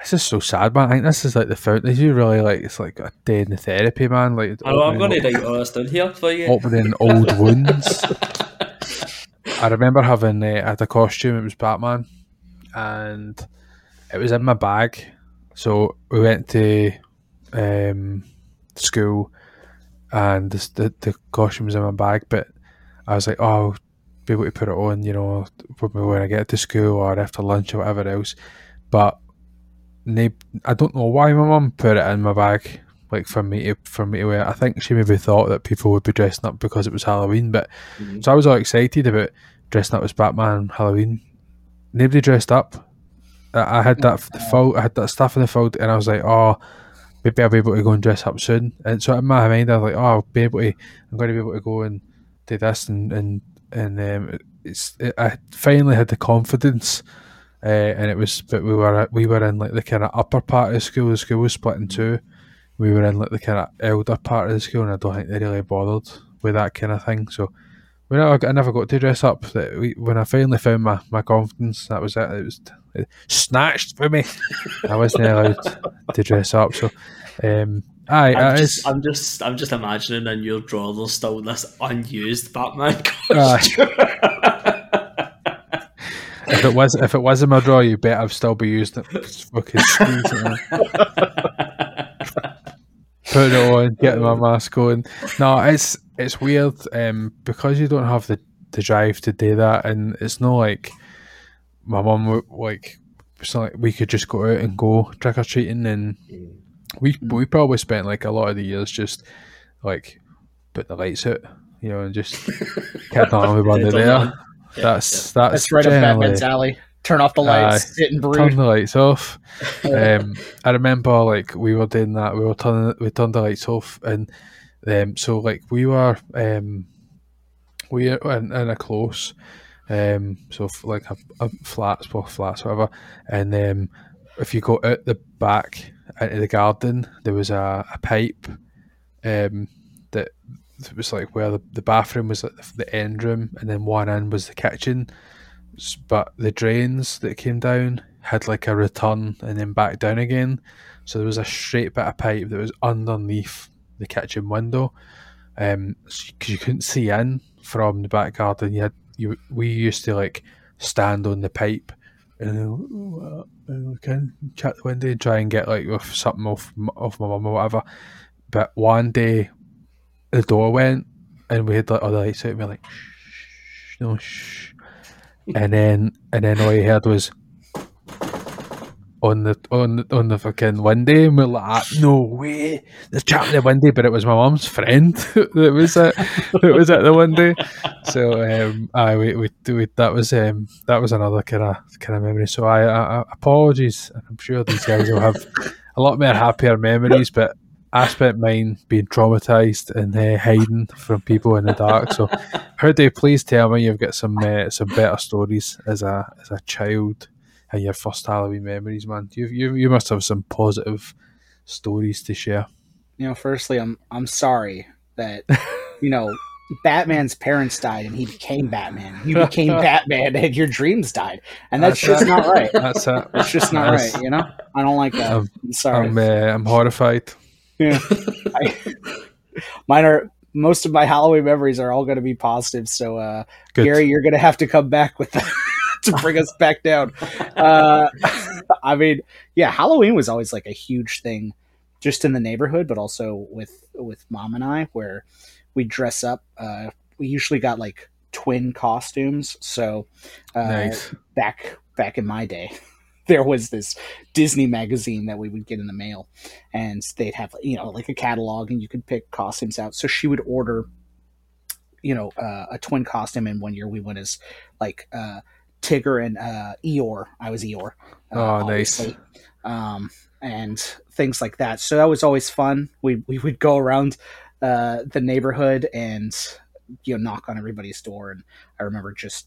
this is so sad, man. I think this is like the fountain. You really like it's like a day in the therapy, man. Like I know, I'm going to write all this down here for you. opening old wounds. I remember having uh, I had a costume. It was Batman, and it was in my bag. So we went to um, school, and this, the the costume was in my bag. But I was like, oh, I'll be able to put it on, you know, when I get to school or after lunch or whatever else. But I don't know why my mum put it in my bag, like for me to for me to wear. I think she maybe thought that people would be dressing up because it was Halloween. But Mhm. so I was all excited about dressing up as Batman Halloween. Nobody dressed up. I, I had that the fold, I had that stuff in the fold, and I was like, oh, maybe I'll be able to go and dress up soon. And so in my mind, I was like, oh, I'll be able to. I'm going to be able to go and do this, and and and um, it's. It, I finally had the confidence. Uh, and it was, but we were we were in like the kind of upper part of the school. The school was split in two. We were in like the kind of elder part of the school, and I don't think they really bothered with that kind of thing. So when I, I never got to dress up. That we, when I finally found my, my confidence, that was it. It was it snatched for me. I wasn't allowed to dress up. So, um, aye, I'm just, is- I'm just, I'm just imagining in your drawer there's still this unused Batman Aye. costume. if it was if it was in my drawer, you bet I've still be using it. Fucking squeeze put it on, get my mask on. No, it's it's weird um, because you don't have the, the drive to do that, and it's not like my mum like. It's like we could just go out and go trick or treating, and we we probably spent like a lot of the years just like put the lights out, you know, and just kept on with one there. Yeah, That's that's That's right up Batman's alley. Turn off the lights, sit and turn the lights off. um, I remember like we were doing that. We were turning we turned the lights off, and um, so like we were um, we were in, in a close, um, so f- like a, a flats, well flats, whatever. And um, if you go out the back into the garden, there was a, a pipe, um, that was like where the, the bathroom was at the, the end room, and then one end was the kitchen but the drains that came down had like a return and then back down again. So there was a straight bit of pipe that was underneath the kitchen window, um, because you couldn't see in from the back garden. You had you we used to like stand on the pipe and "Oh, uh, chat the window and try and get like something off off my mum or whatever. But one day the door went and we had like the lights out and we were like shh, no shh and then and then all you heard was on the on the, on the fucking window, and we're like, "Ah, no way, there's chat in the window, but it was my mum's friend that was at that was at the window. So um, I we, we, we that was um that was another kind of kind of memory. So I, I, I apologies. I'm sure these guys will have a lot more happier memories, but. I spent mine being traumatized and uh, hiding from people in the dark. So, Hoodie, please tell me you've got some uh, some better stories as a as a child and your first Halloween memories, man. You you you must have some positive stories to share. You know, firstly, I'm I'm sorry that you know Batman's parents died and he became Batman. You became Batman and your dreams died, and that's, That's just not right. That's it. It's just not That's- right. You know, I don't like that. Um, I'm sorry. I'm uh, I'm horrified. Yeah. I, mine are most of my Halloween memories are all going to be positive. So, uh, Good. Gary, you're going to have to come back with that to bring us back down. Uh, I mean, yeah, Halloween was always like a huge thing, just in the neighborhood, but also with with mom and I, where we dress up. Uh, we usually got like twin costumes. So, uh, nice. back back in my day there was this disney magazine that we would get in the mail and they'd have you know like a catalog and you could pick costumes out so she would order you know uh, a twin costume and one year we went as like uh tigger and uh eeyore i was eeyore uh, Oh, nice. um and things like that so that was always fun we we would go around uh the neighborhood and you know knock on everybody's door and i remember just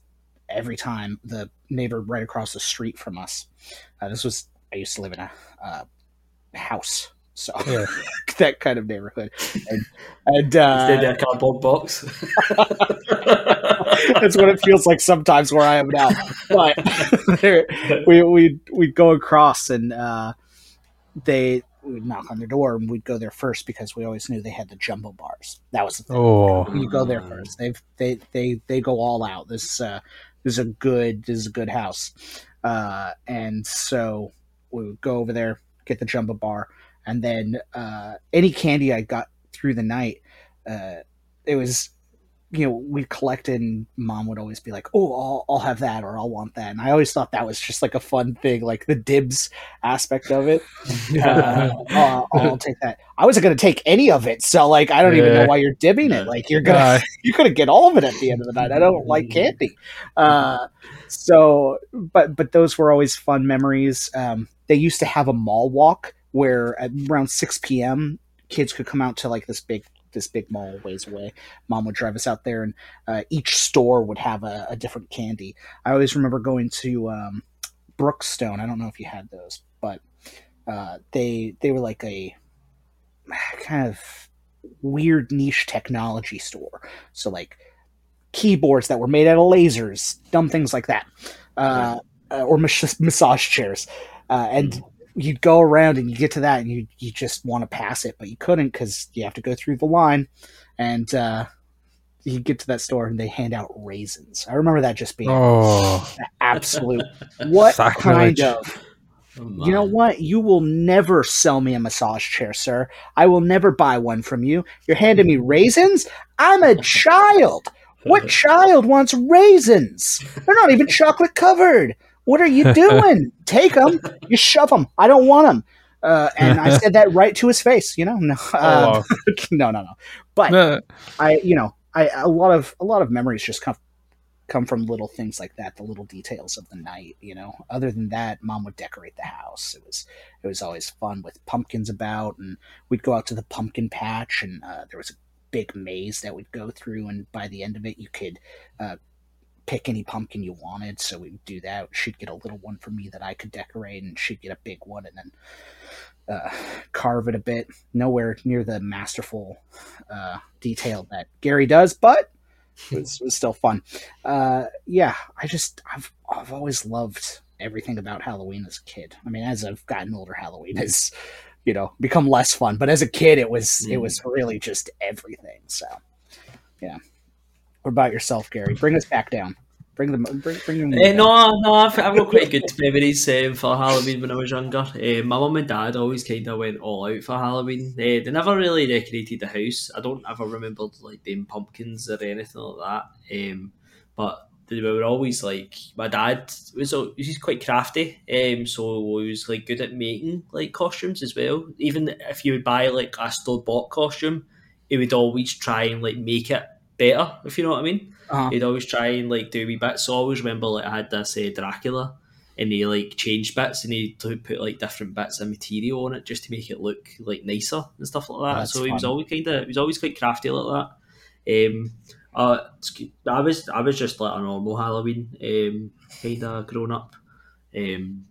every time the neighbor right across the street from us. Uh, this was I used to live in a uh, house, so Yeah. that kind of neighborhood, and, and uh, Instead of a cardboard box. that's what it feels like sometimes where I am now. But there- we we we'd go across and uh, they would knock on their door and we'd go there first because we always knew they had the jumbo bars. That was the thing. Oh, you go there first. They've they they they go all out. This uh this is a good this is a good house. Uh and so we would go over there, get the jumbo bar, and then uh any candy I got through the night, uh it was you know, we'd collect it and mom would always be like, Oh, I'll I'll have that or I'll want that. And I always thought that was just like a fun thing, like the dibs aspect of it uh, uh, I'll take that. I wasn't going to take any of it, so like I don't even know why you're dibbing it. Like you're gonna you're gonna get all of it at the end of the night. I don't like candy, uh, so but but those were always fun memories. Um, they used to have a mall walk where at around six p.m. kids could come out to like this big this big mall ways away. Mom would drive us out there, and uh, each store would have a, a different candy. I always remember going to um, Brookstone. I don't know if you had those, but uh, they they were like a kind of weird niche technology store. So like keyboards that were made out of lasers, dumb things like that, uh, uh, or mas- massage chairs, uh, and. You'd go around and you get to that and you you just want to pass it, but you couldn't because you have to go through the line, and uh, you get to that store and they hand out raisins. I remember that just being oh, absolute. What kind of Oh, you know what? You will never sell me a massage chair, sir. I will never buy one from you. You're handing me raisins? I'm a child. What child wants raisins? They're not even chocolate covered. What are you doing? Take them. You shove them. I don't want them. Uh, and I said that right to his face. You know, no, uh, oh. no, no, no. But I, you know, I a lot of a lot of memories just come come from little things like that, the little details of the night. You know, other than that, mom would decorate the house. It was it was always fun with pumpkins about, and we'd go out to the pumpkin patch, and uh, there was a big maze that we'd go through, and by the end of it, you could. Pick any pumpkin you wanted so we'd do that she'd get a little one for me that i could decorate and she'd get a big one and then uh, carve it a bit nowhere near the masterful uh, detail that Gary does, but it was, was still fun. Uh, yeah, I just I've I've always loved everything about Halloween as a kid. I mean, as I've gotten older, Halloween has you know become less fun, but as a kid, it was it Mm. was really just everything. So yeah. What about yourself, Gary? Bring us back down. Bring them. Bring, bring them. Eh, no, no, I've, I've got quite good memories um, for Halloween when I was younger. Uh, my mum and dad always kind of went all out for Halloween. Uh, they never really decorated the house. I don't ever remember like them pumpkins or anything like that. Um, but they were always like my dad was he's quite crafty, um, so he was like good at making like costumes as well. Even if you would buy like a store bought costume, he would always try and like make it better. If you know what I mean Uh-huh. he'd always try and like do wee bits. So I always remember like I had this uh, Dracula, and he like changed bits, and he put like different bits of material on it just to make it look like nicer and stuff like that. That's so he was always kind of he was always quite crafty like that. Um, uh, I was I was just like a normal Halloween um, kind of grown up. Um,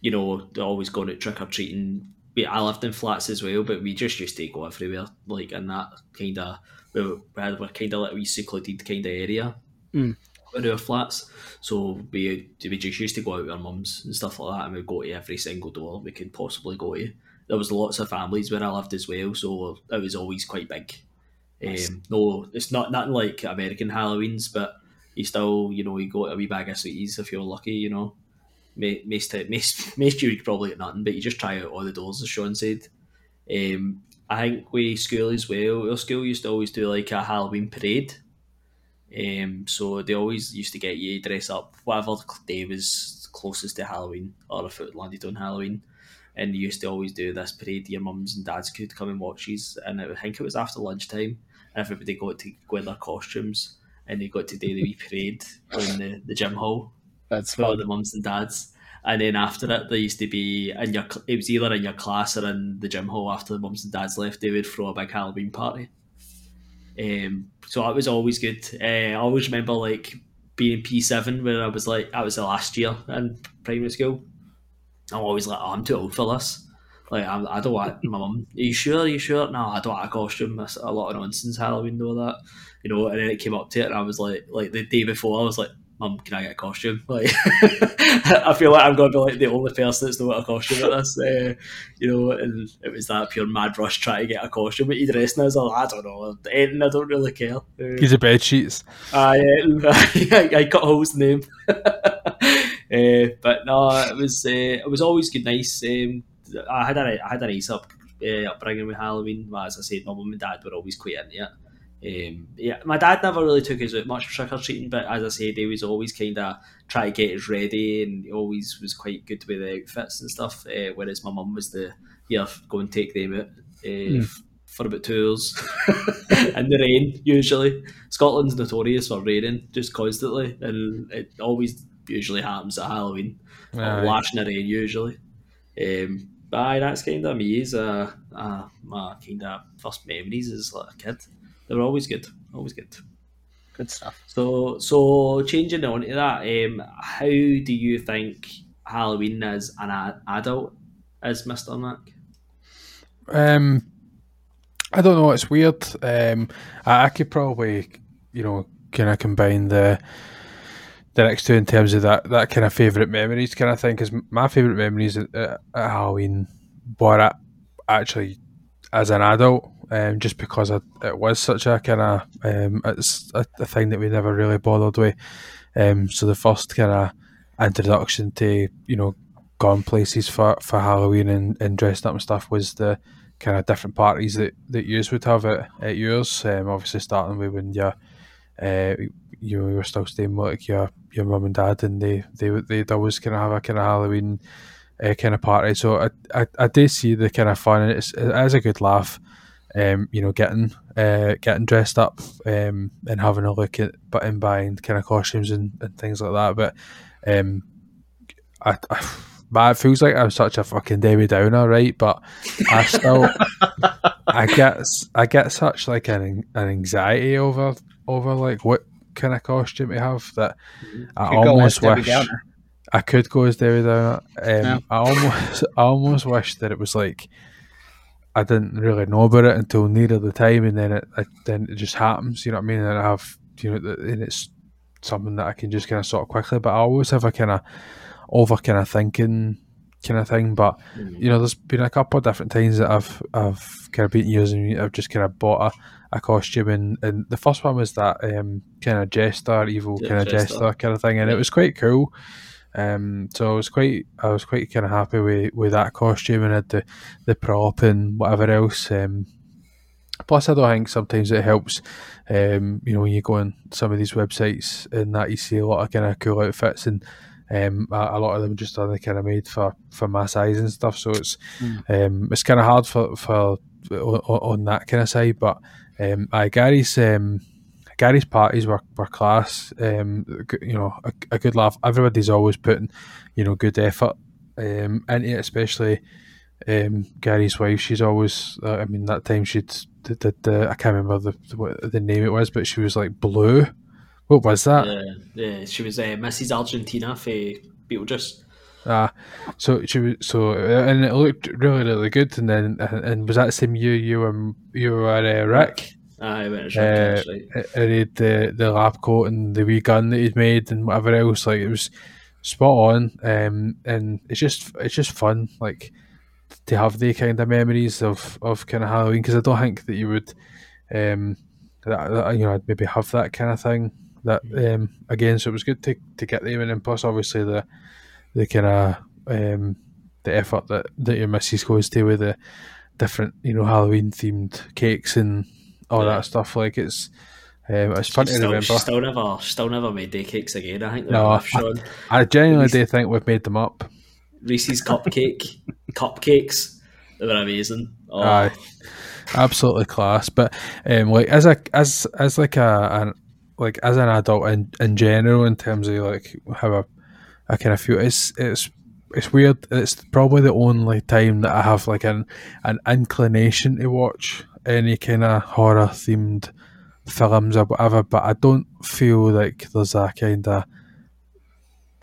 you know, always going out trick or treating. We, I lived in flats as well, but we just used to go everywhere, like in that kind of we were, we had- we're kind of like a secluded kind of area Mm. in our flats. So we we just used to go out with our mums and stuff like that, and we'd go to every single door we could possibly go to. There was lots of families where I lived as well, so it was always quite big. Um, no, it's not nothing like American Halloweens, but you still, you know, you go to a wee bag of sweeties if you're lucky, you know. Most, most, most you would probably get nothing, but you just try out all the doors, as Sean said. Um, I think we school as well, our school used to always do like a Halloween parade. Um, so they always used to get you dress up whatever day was closest to Halloween, or if it landed on Halloween. And they used to always do this parade. Your mums and dads could come and watch these, and I think it was after lunchtime. And everybody got to go in their costumes, and they got to do the wee parade in the, the gym hall. That's for fun. the mums and dads. And then after it, there used to be in your it was either in your class or in the gym hall after the mums and dads left. They would throw a big Halloween party. Um, so that was always good. Uh, I always remember like being in P seven where I was like, that was the last year in primary school. I'm always like, oh, I'm too old for this. Like, I'm, I don't want my mum. Are you sure? Are you sure? No, I don't want a costume. That's a lot of nonsense. Halloween, know that, you know. And then it came up to it, and I was like, like the day before, I was like, Mum, can I get a costume? Like, I feel like I'm going to be like the only person that's not a costume at this, uh, you know. And it was that pure mad rush trying to get a costume. What you dressing as? I don't know. Anything, I don't really care. Uh, He's a bed sheets. I, I, I cut holes in them. uh, but no, it was uh, it was always good, nice. Um, I had a I had a nice up uh, upbringing with Halloween. Well, as I said, my mum and dad were always quite into it. Um, yeah, my dad never really took us out much for trick or treating, but as I said, he was always kind of try to get us ready, and he always was quite good with the outfits and stuff. Uh, whereas my mum was the yeah, go and take them out uh, Mm. for about two hours in the rain. Usually, Scotland's notorious for raining just constantly, and it always usually happens at Halloween. Or Aye. lashing the rain usually. Um, but aye, that's kind of me. Is uh, uh, my kind of first memories as like a kid. They were always good, always good. Good stuff. So, so changing on to that, um, how do you think Halloween as an a- adult is, Mister Mac? Um, I don't know. It's weird. Um, I, I could probably, you know, kind of combine the the next two in terms of that that kind of favorite memories kind of thing. Because my favorite memories at, at at Halloween were at, actually as an adult, um, just because it, it was such a kind of um, it's a, a thing that we never really bothered with. Um, so the first kind of introduction to you know gone places for, for Halloween and, and up and stuff was the kind of different parties that, that you would have at, at yours. Um, obviously starting with when you uh, you were still staying with like your your mum and dad and they they they'd always kind of have a kind of Halloween uh, kind of party. So I, I I do see the kind of fun and it's it is a good laugh. Um, you know, getting uh, getting dressed up um, and having a look at button buying kind of costumes and, and things like that. But um, I, I man, it feels like I'm such a fucking Debbie Downer, right? But I still, I get, I get such like an an anxiety over over like what kind of costume to have that I almost wish I could go as Debbie Downer. Um. I almost, I almost wish that it was like I didn't really know about it until nearer the time, and then it, it then it just happens. You know what I mean? And I have, you know, and it's something that I can just kind of sort of quickly. But I always have a kind of over kind of thinking kind of thing. But you know, there's been a couple of different times that I've I've kind of been using. I've just kind of bought a, a costume, and, and the first one was that um, kind of jester, evil Yeah, kind of jester. jester kind of thing, and Yeah. it was quite cool. Um, so I was quite, I was quite kind of happy with, with that costume and had the, the prop and whatever else. Um, plus, I don't think sometimes it helps. Um, you know, when you go on some of these websites and that you see a lot of kind of cool outfits and um, a, a lot of them just are kind of made for, for my size and stuff. So it's um, it's kind of hard for for on, on that kind of side. But um, aye, Gary's um, Gary's parties were, were class. Um, you know, a, a good laugh. Everybody's always putting, you know, good effort um, into it. Especially um, Gary's wife. She's always. Uh, I mean, that time she'd did, did the. I can't remember the what the name it was, but she was like blue. What was that? Yeah, yeah, she was uh, Mrs. Argentina for Beetlejuice. Ah, so she was so, uh, and it looked really, really good. And then, and, and was that the same you, you were, you were uh, Rick? Aye, went as Uh, right. Uh, And the the lab coat and the wee gun that he'd made and whatever else. Like it was spot on. Um, and it's just it's just fun, like to have the kind of memories of of kind of Halloween because I don't think that you would, um, that, that you know I'd maybe have that kind of thing. That um, again, so it was good to, to get them in, and plus obviously the the kind of um, the effort that that your missus goes to with the different you know Halloween themed cakes and all Yeah. that stuff. Like it's um, it's fun to still, remember. still never, still never made day cakes again. I think. No, I- I genuinely do think we've made them up. Reese's cupcake, cupcakes. They were amazing. Oh, Aye, absolutely class. But um, like as a as as like a an, like as an adult in, in general, in terms of like how I, I kind of feel it's it's it's weird. It's probably the only time that I have like an an inclination to watch any kind of horror themed films or whatever. But I don't feel like there's a kind of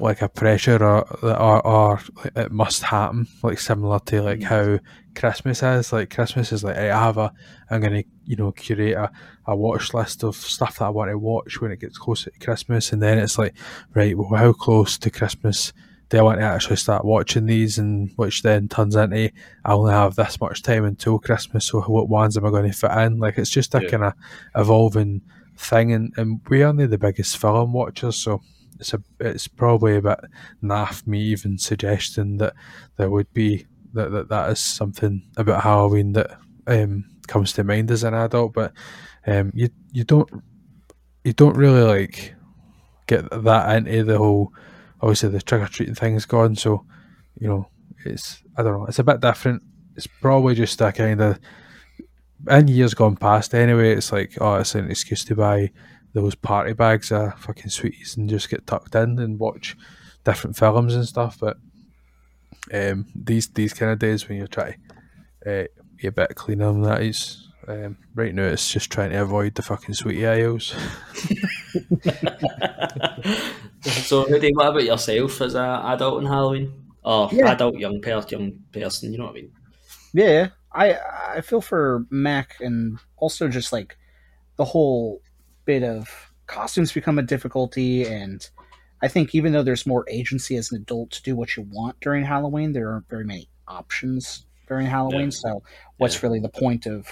like a pressure or or, or like, it must happen like similar to like mm-hmm. how Christmas is like Christmas is like I have a I'm gonna you know curate a, a watch list of stuff that I want to watch when it gets closer to Christmas and then it's like right well how close to Christmas do I want to actually start watching these and which then turns into I only have this much time until Christmas so what ones am I going to fit in like it's just a Yeah. kind of evolving thing and, and we aren't the biggest film watchers so it's a it's probably a bit naff me even suggesting that there would be that that, that is something about Halloween that um, comes to mind as an adult, but um, you you don't you don't really like get that into the whole obviously the trick or treating thing's gone, so you know it's I don't know it's a bit different. It's probably just a kind of in years gone past anyway. It's like oh, it's an excuse to buy those party bags of fucking sweeties and just get tucked in and watch different films and stuff. But um, these these kind of days when you're trying to uh, be a bit cleaner than that is. Um, right now, it's just trying to avoid the fucking sweetie aisles. so, Hoodie, what about yourself as an adult in Halloween? Or Yeah. adult young per young person, you know what I mean? Yeah, I I feel for Mac and also just like the whole bit of costumes become a difficulty and I think even though there's more agency as an adult to do what you want during Halloween, there aren't very many options during Halloween. Yeah. So what's Yeah. really the point of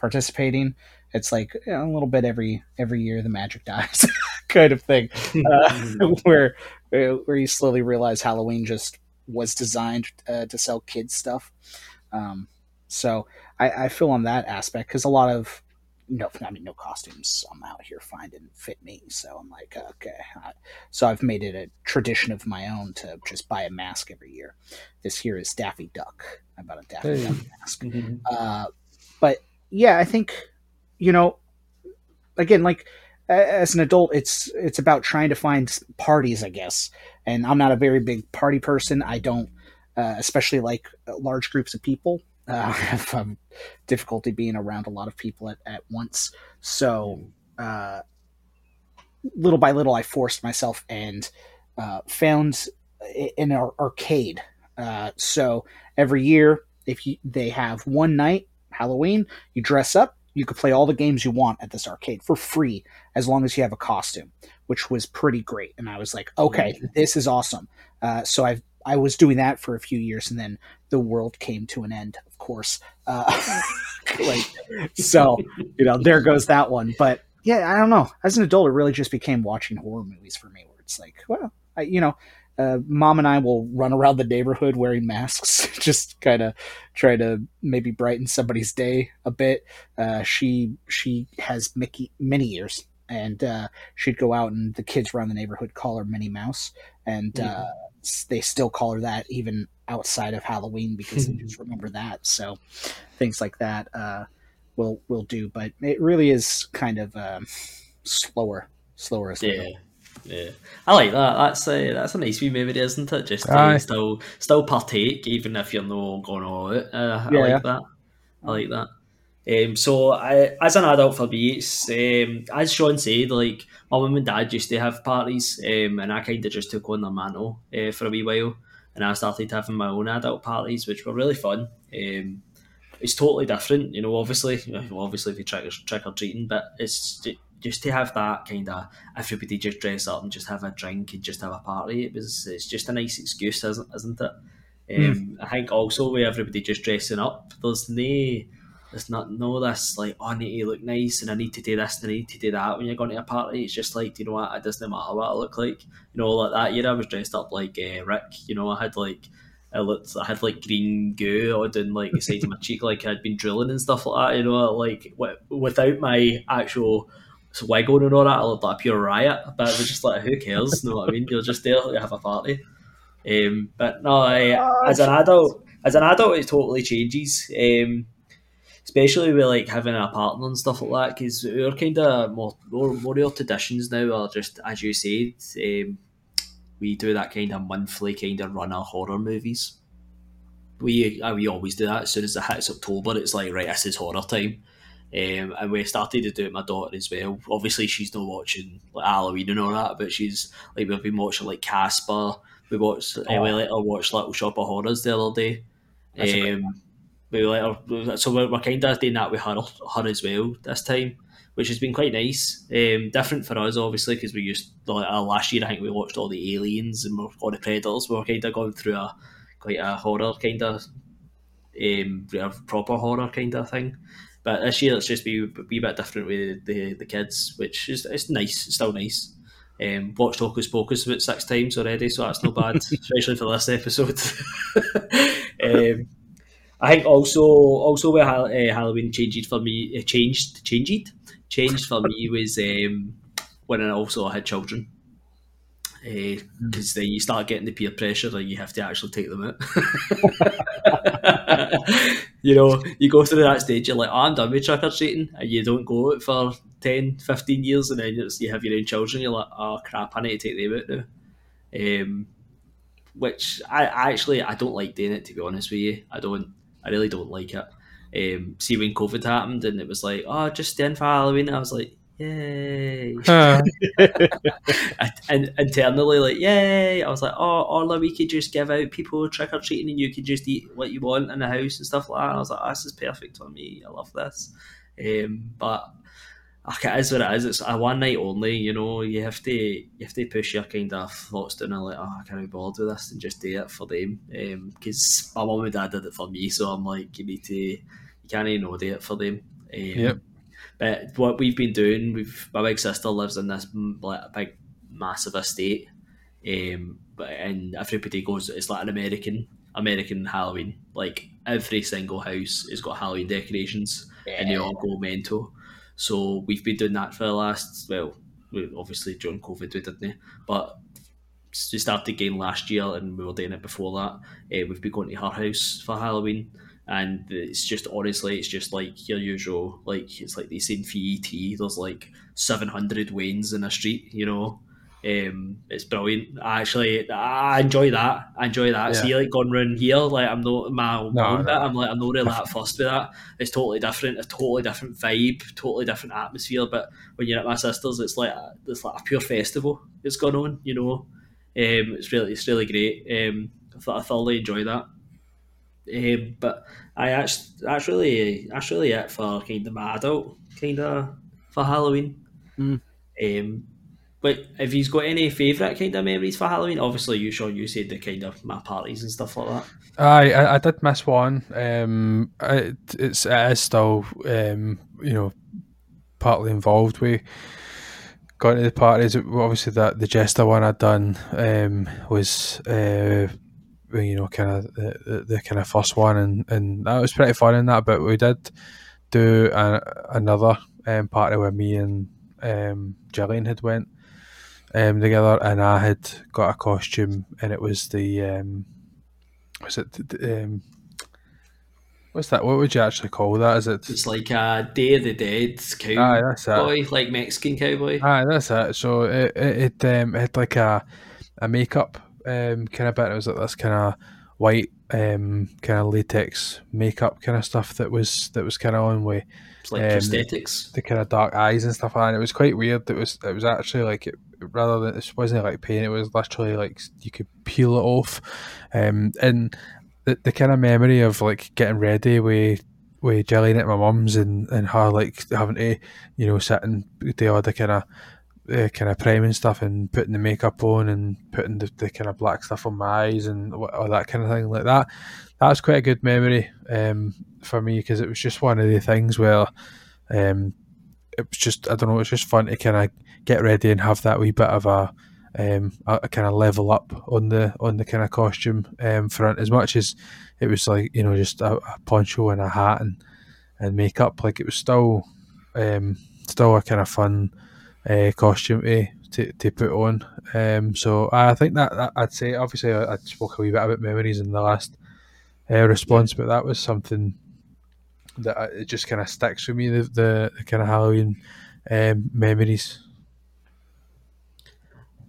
participating? It's like you know, a little bit every every year the magic dies kind of thing. Uh, where where you slowly realize Halloween just was designed uh, to sell kids stuff. Um, so I, I feel on that aspect because a lot of no, I mean no costumes I'm out here finding fit me. So I'm like, okay. I, so I've made it a tradition of my own to just buy a mask every year. This here is Daffy Duck. I bought a Daffy Hey. Duck mask. Uh, but yeah, I think you know, again, like as an adult, it's it's about trying to find parties, I guess. And I'm not a very big party person. I don't, uh, especially like uh, large groups of people. Uh, I have um, difficulty being around a lot of people at, at once. So uh, little by little, I forced myself and uh, found an arcade. Uh, so every year, if you, they have one night Halloween, you dress up. You could play all the games you want at this arcade for free as long as you have a costume, which was pretty great. And I was like, okay, this is awesome. Uh, so I I was doing that for a few years, and then the world came to an end. Of course, uh, like so you know there goes that one. But yeah, I don't know. As an adult, it really just became watching horror movies for me, where it's like, well, I, you know. Uh, mom and I will run around the neighborhood wearing masks, just kind of try to maybe brighten somebody's day a bit. Uh, she she has Mickey Minnie ears, and uh, she'd go out and the kids around the neighborhood call her Minnie Mouse, and uh, they still call her that even outside of Halloween because they just remember that. So things like that uh, will will do, but it really is kind of um, slower, slower as Yeah, yeah. I like that. That's a that's a nice wee memory, isn't it? Just to Aye. still still partake, even if you're not going all out. Uh, Yeah, I like that. I like that. Um, so I, as an adult for me, it's um, as Sean said, like my mum and dad used to have parties, um, and I kind of just took on their mantle uh, for a wee while, and I started having my own adult parties, which were really fun. Um, it's totally different, you know. Obviously, obviously if you trick or, trick or treating, but it's just to have that kind of everybody just dress up and just have a drink and just have a party. It was it's just a nice excuse, isn't, isn't it? Um, I think also with everybody just dressing up, there's no There's not no this like oh, I need to look nice and I need to do this and I need to do that when you're going to a party. It's just like, you know what? It doesn't matter what I look like. You know, like that year I was dressed up like uh, Rick. You know, I had like I looked, I had like green goo on down like the side of my cheek, like I'd been drilling and stuff like that. You know, like without my actual wig on and all that, I looked like a pure riot. But it was just like, who cares? You know what I mean? You're just there to have a party. Um, but no, I, oh, as an adult, as an adult, it totally changes. Um, especially with like having a partner and stuff like that, because we're kind of more, more more real traditions now are just as you said. Um, we do that kind of monthly kind of run of horror movies. We uh, we always do that as soon as it hits October. It's like right, this is horror time. Um, and we started to do it with my daughter as well. Obviously, she's not watching like Halloween and all that, but she's like we've been watching like Casper. We watched. Oh. Uh, we let her watch Little Shop of Horrors the other day. Um, we let her, so we're, we're kind of doing that with her, her as well this time which has been quite nice. Um, different for us, obviously, because we used like, uh, last year. I think we watched all the aliens and all the predators. We were kind of going through a quite a horror kind of um, proper horror kind of thing. But this year it's just be, be a bit different with the, the kids, which is it's nice. It's still nice. Um, watched Hocus Pocus about six times already, so that's not bad, especially for this episode. um, I think also also where uh, Halloween changed for me, uh, changed changed changed for me was um, when I also had children. Because uh, then you start getting the peer pressure and you have to actually take them out. you know, you go through that stage, you're like, oh, I'm done with trick or treating, and you don't go out for 10, 15 years, and then you have your own children, you're like, oh crap, I need to take them out now. Um, which I, I actually I don't like doing it to be honest with you. I don't I really don't like it. Um, see when COVID happened and it was like, oh, just stay in for Halloween. I was like, yay! And internally, like, yay! I was like, oh, all we could just give out people trick or treating, and you could just eat what you want in the house and stuff like that. I was like, oh, this is perfect for me. I love this. Um, but okay, it is what it is. It's a one night only. You know, you have to you have to push your kind of thoughts down and like, oh, I can't be bothered with this, and just do it for them. Because um, my mum and dad did it for me, so I'm like, you need to, you can't even know do it for them. Um, yep. But what we've been doing, we've my big sister lives in this like big massive estate, um, but and everybody goes. It's like an American American Halloween. Like every single house has got Halloween decorations, yeah. and they all go mental. So we've been doing that for the last, well, we obviously during COVID we didn't, but we started again last year and we were doing it before that. Uh, we've been going to her house for Halloween and it's just honestly, it's just like your usual, like it's like they say in FET, there's like 700 Waynes in a street, you know, um, it's brilliant. I actually, I enjoy that. I enjoy that. Yeah. See, like going round here, like I'm not my own no, bit. I'm like I'm not really that fussed with that. It's totally different. A totally different vibe. Totally different atmosphere. But when you're at my sister's, it's like a, it's like a pure festival. It's going on. You know, um, it's really it's really great. Um, I, I thoroughly enjoy that. Um, but I actually that's really that's really it for kind of my adult kind of for Halloween. Mm. Um, but if he's got any favourite kind of memories for Halloween, obviously you Sean, you said the kind of my parties and stuff like that. Aye, I, I did miss one. Um, it, it's it is still um, you know partly involved with going to the parties. Obviously, that the jester one I'd done um, was uh, you know kind of the, the, the, kind of first one, and, and that was pretty fun in that. But we did do a, another um, party where me and um, Gillian had went um, together, and I had got a costume, and it was the um, was it um, what's that? What would you actually call that? Is it? It's like a Day of the Dead cowboy, that's it. like Mexican cowboy. Aye, that's it. So it it, it, um, it had like a a makeup um, kind of bit. It was like this kind of white um, kind of latex makeup kind of stuff that was that was kind of on with it's like um, prosthetics, the kind of dark eyes and stuff like that. And it was quite weird. It was it was actually like it, rather than it wasn't like paint. It was literally like you could peel it off, um, and the the kind of memory of like getting ready with with Jillian at my mum's and, and her like having to you know sit and do all the kind of uh, kind of priming stuff and putting the makeup on and putting the, the kind of black stuff on my eyes and all that kind of thing like that. That's quite a good memory um, for me because it was just one of the things where um, it was just I don't know, it was just fun to kind of get ready and have that wee bit of a um, a, a kind of level up on the on the kind of costume um, front as much as it was like you know just a, a poncho and a hat and and makeup like it was still um, still a kind of fun uh, costume to, to, to put on. Um, so I think that, that, I'd say obviously I, I, spoke a wee bit about memories in the last uh, response, but that was something that I, it just kind of sticks with me the, the, the kind of Halloween um, memories.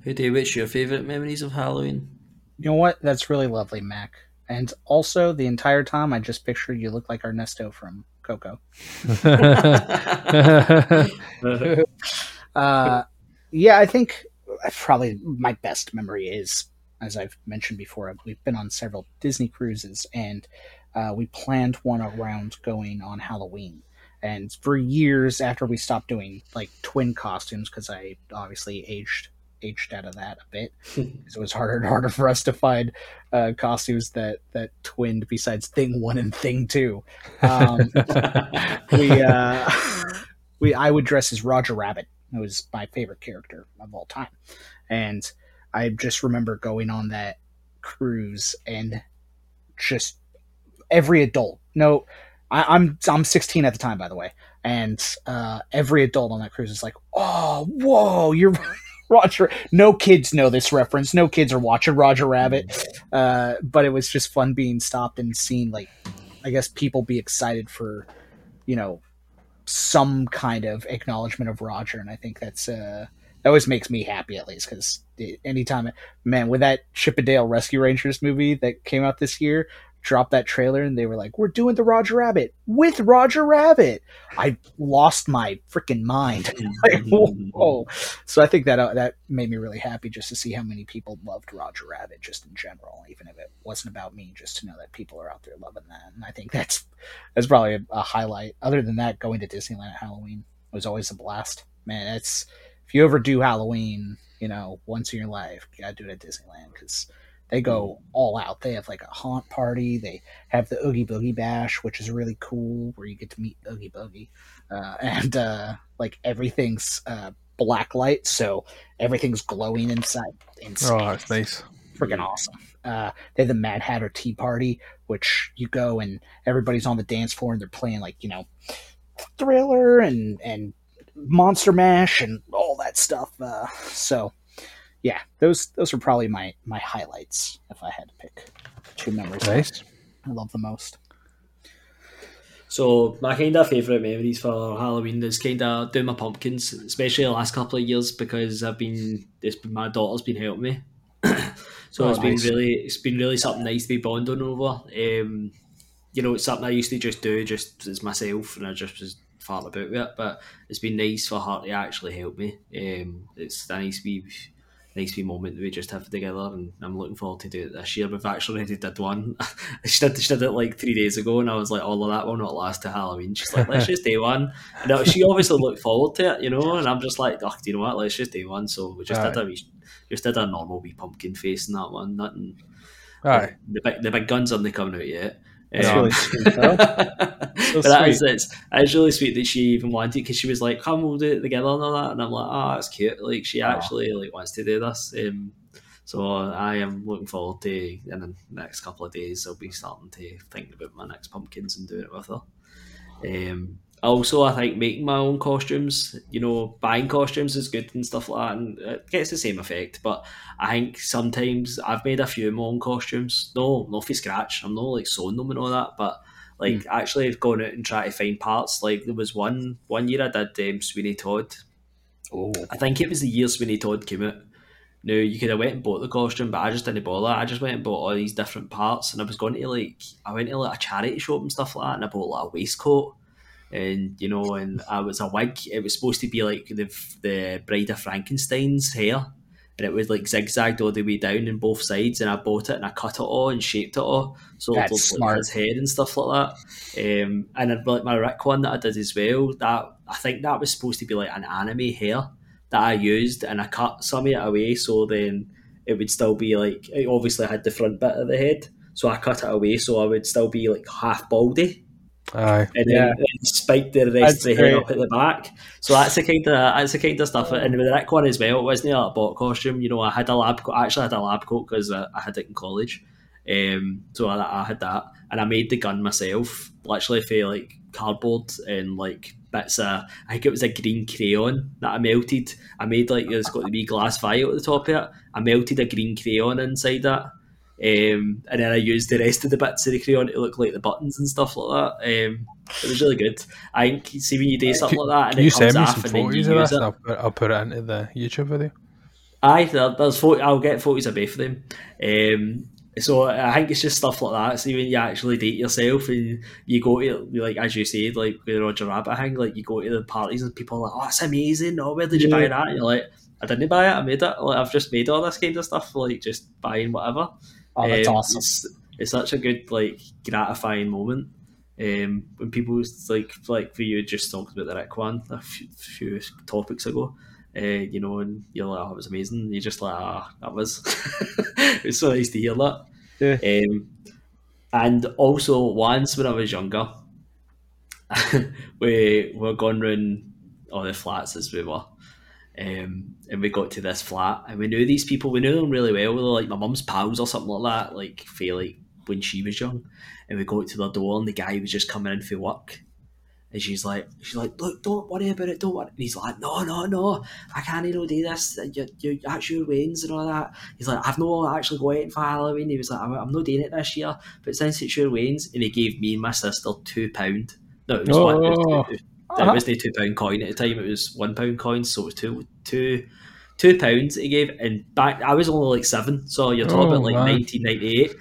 Hey Dave, what's your favourite memories of Halloween? You know what? That's really lovely, Mac. And also, the entire time, I just pictured you look like Ernesto from Coco. uh, yeah, I think probably my best memory is, as I've mentioned before, we've been on several Disney cruises, and uh, we planned one around going on Halloween. And for years after we stopped doing like twin costumes, because I obviously aged aged out of that a bit because it was harder and harder for us to find uh, costumes that that twinned besides Thing One and Thing Two. Um, we uh, we I would dress as Roger Rabbit. It was my favorite character of all time, and I just remember going on that cruise and just every adult. No, I, am I'm, I'm 16 at the time, by the way, and uh, every adult on that cruise is like, "Oh, whoa, you're Roger. No kids know this reference. No kids are watching Roger Rabbit. Uh, but it was just fun being stopped and seeing, like, I guess people be excited for, you know, some kind of acknowledgement of Roger. And I think that's, uh, that always makes me happy at least because anytime, man, with that Chip 'n Dale Rescue Rangers movie that came out this year, dropped that trailer and they were like, "We're doing the Roger Rabbit with Roger Rabbit." I lost my freaking mind. like, whoa. So I think that uh, that made me really happy just to see how many people loved Roger Rabbit just in general, even if it wasn't about me. Just to know that people are out there loving that, and I think that's that's probably a, a highlight. Other than that, going to Disneyland at Halloween was always a blast. Man, it's if you ever do Halloween, you know, once in your life, you gotta do it at Disneyland because they go mm. all out. They have like a haunt party. They have the Oogie Boogie Bash, which is really cool, where you get to meet Oogie Boogie, uh, and uh, like everything's uh, black light, so everything's glowing inside. inside. Oh, that's nice. Freaking awesome. Uh, they have the Mad Hatter Tea Party, which you go and everybody's on the dance floor and they're playing like you know, Thriller and and Monster Mash and all that stuff. Uh, so yeah, those those are probably my my highlights if I had to pick two memories. Nice. I love the most. So my kind of favourite memories for Halloween is kind of doing my pumpkins, especially the last couple of years because I've been it's been my daughter's been helping me, so oh, it's nice. been really it's been really something nice to be bonding over. Um, you know, it's something I used to just do just as myself, and I just was farting about with it. But it's been nice for her to actually help me. Um, it's nice to be nice wee moment that we just have together, and I'm looking forward to do it this year. We've actually already did one. she did she did it like three days ago, and I was like, "Oh, well, that will not last to Halloween." She's like, "Let's just do one." And she obviously looked forward to it, you know. And I'm just like, "Oh, do you know what? Let's just do one." So we just did a wee, just did a normal wee pumpkin face in that one. Nothing. Aye. The big the big guns aren't coming out yet. That's um, really sweet, so that is, it's, it's really sweet that she even wanted because she was like, "Come, we'll do it together" and all that. And I'm like, "Oh, that's cute." Like she actually like wants to do this. Um, so I am looking forward to in the next couple of days. I'll be starting to think about my next pumpkins and doing it with her. Um, also, I think making my own costumes, you know, buying costumes is good and stuff like that, and it gets the same effect. But I think sometimes I've made a few of my own costumes. No, not for scratch. I'm not like sewing them and all that, but like mm. actually going out and trying to find parts. Like there was one one year I did um, Sweeney Todd. Oh, I think it was the year Sweeney Todd came out. Now you could have went and bought the costume, but I just didn't bother. I just went and bought all these different parts, and I was going to like I went to like a charity shop and stuff like that, and I bought like a waistcoat and you know, and I was a wig. It was supposed to be like the the Bride of Frankenstein's hair, and it was like zigzagged all the way down in both sides. And I bought it and I cut it all and shaped it all, so That's it looked smart. like his head and stuff like that. Um, and then, like my Rick one that I did as well, that I think that was supposed to be like an anime hair, that I used, and I cut some of it away, so then it would still be like it obviously I had the front bit of the head, so I cut it away, so I would still be like half baldy. Aye. And Yeah. then, then spike the rest That's of the head up at the back. So that's the kind of that's the kind of stuff. And with the Rick one as well, it wasn't a bot costume. You know, I had a lab coat. I actually had a lab coat because I, I had it in college. Um, so I, I had that, and I made the gun myself, literally for like cardboard and like bits of. I think it was a green crayon that I melted. I made like it's got the wee glass vial at the top of it. I melted a green crayon inside that. Um, and then I used the rest of the bits of the crayon to look like the buttons and stuff like that. Um, it was really good. I think see when you do something like that and Can you it comes send me off some and then you of use it. I'll put, I'll put it into the YouTube video. Aye, there's photo, I'll get photos of both of them. Um, so I think it's just stuff like that. See when you actually date yourself and you go to like as you said, like with Roger Rabbit thing, like you go to the parties and people are like, "Oh, that's amazing! Oh, where did you buy that?" And you're like, "I didn't buy it. I made it. Like, I've just made all this kind of stuff, like just buying whatever." Oh, that's Um, awesome. It's, it's such a good, like, gratifying moment. Um, when people like, like for you, just talked about the Rick one a few, few topics ago, uh, you know, and you're like, "Oh, it was amazing." And you're just like, "Ah, that was." it's so nice to hear that. Um, and also, once when I was younger, we were going round all the flats as we were. Um, and we got to this flat, and we knew these people. We knew them really well. We were like my mum's pals or something like that. Like, feel like when she was young, and we got to the door, and the guy was just coming in for work, and she's like, she's like, look, don't worry about it, don't worry. And he's like, no, no, no, I can't even do this. You, you, that's your wins and all that. He's like, I've not actually got it for Halloween. He was like, I'm, I'm not doing it this year, but since it's your wins, and he gave me and my sister two pound. No, it was one. It was, Oh. it was, it wasn't a two pound coin at the time. It was one pound coins, so it was two two two pounds he gave. And back, I was only like seven, so you're talking Oh, about like 1998.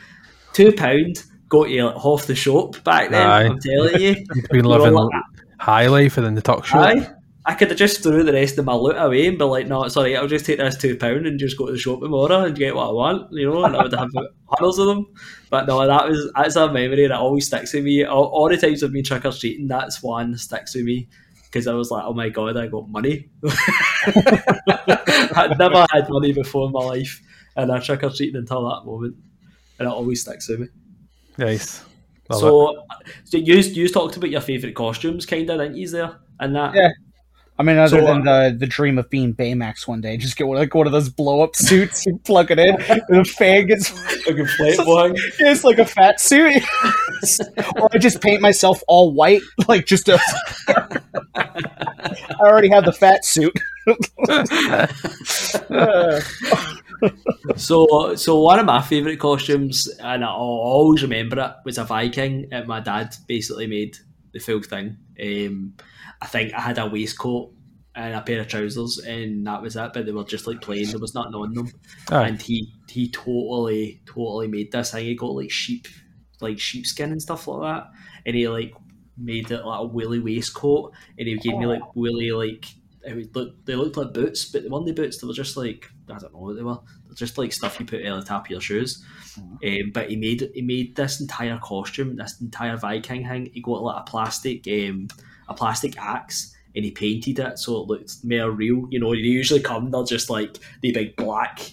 Two pound got you like, half the shop back then. Aye. I'm telling you. You've been living like, high life in the tuck shop. Aye. I could have just threw the rest of my loot away and be like, no, it's alright, I'll just take this two pound and just go to the shop tomorrow and get what I want, you know, and I would have hundreds of them. But no, that was that's a memory that always sticks with me. All, all the times I've been trick or treating, that's one that sticks with me because I was like, oh my god, I got money. I'd never had money before in my life, and I trick or treating until that moment, and it always sticks with me. Nice. Love it. so, so you you talked about your favourite costumes, kind of, didn't you? There and that. Yeah. I mean, other So, than the the dream of being Baymax one day, just get one, like one of those blow up suits and plug it in, and the fan gets Like boy. it's like a fat suit, or I just paint myself all white, like just a. I already have the fat suit. Uh, So, so one of my favourite costumes, and I'll always remember it, was a Viking. And my dad basically made the full thing. Um, I think I had a waistcoat and a pair of trousers, and that was it. But they were just like plain; there was nothing on them. Aye. And he he totally totally made this thing. He got like sheep, like sheepskin and stuff like that, and he like made it like a woolly waistcoat, and he gave me like woolly like. It would look, they looked like boots, but the one the boots they were just like I don't know what they were. They're just like stuff you put on the top of your shoes. Um, but he made he made this entire costume, this entire Viking thing. He got like a plastic um, a plastic axe and he painted it so it looked more real. You know, they usually come they're just like the big black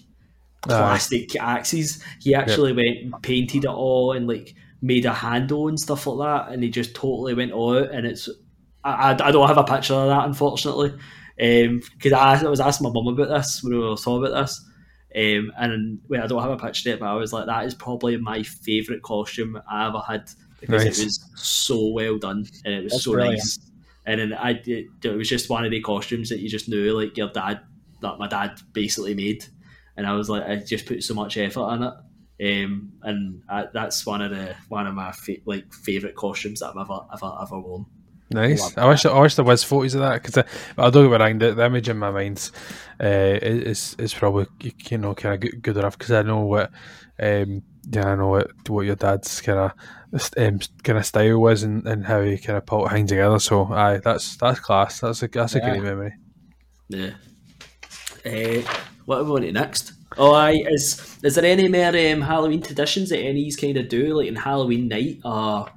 plastic axes. He actually went and painted it all and like made a handle and stuff like that, and he just totally went all out. And it's I, I, don't have a picture of that unfortunately, because I, I was asking my mum about this when we were talking about this. Um, and well, I don't have a picture yet, but I was like, that is probably my favourite costume I ever had because Nice. it was so well done and it was That's so brilliant. nice. And then I, it, it was just one of the costumes that you just knew, like your dad, that my dad basically made and I was like, I just put so much effort in it, um, and I, that's one of the one of my fa- like favorite costumes that I've ever ever ever worn. Nice. I wish I wish there was photos of that because I, I don't get wrong. The, the image in my mind uh, is is probably you know kind of good, good enough because I know what um yeah I know what what your dad's kind of um, kind of style was and, and how he kind of put things together. So aye, that's that's class. That's a that's a Yeah. great memory. Yeah. Uh, what are we on to next? Oh, I is is there any more um, Halloween traditions that any's kind of do like in Halloween night? Or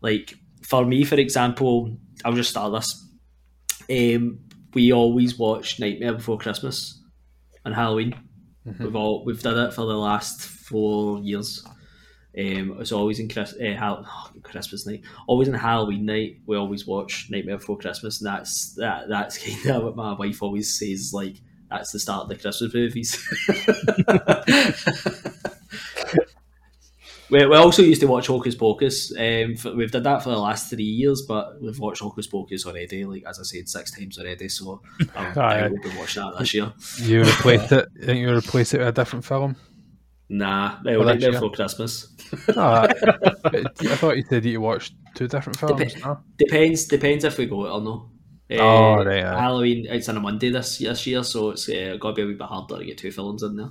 like for me, for example, I'll just start this. Um, we always watch Nightmare Before Christmas and Halloween. Mhm. We've all we've done it for the last four years. Um, it's always in Chris, uh, Hal- Christmas night, always in Halloween night. We always watch Nightmare Before Christmas, and that's that. That's kind of what my wife always says. Like that's the start of the Christmas movies. we, we also used to watch Hocus Pocus. Um, for, we've done that for the last three years, but we've watched Hocus Pocus already. Like as I said, six times already. So I'm, I will be watching that this year. You replaced it. You replace it with a different film. Nah, they well, Nightmare actually, Before Christmas. Oh, I, thought you said you watched two different films. Dep- no? Depends. Depends if we go or no. Oh, right, aye. Halloween. It's on a Monday this this year, so it's uh, got to be a wee bit harder to get two films in there.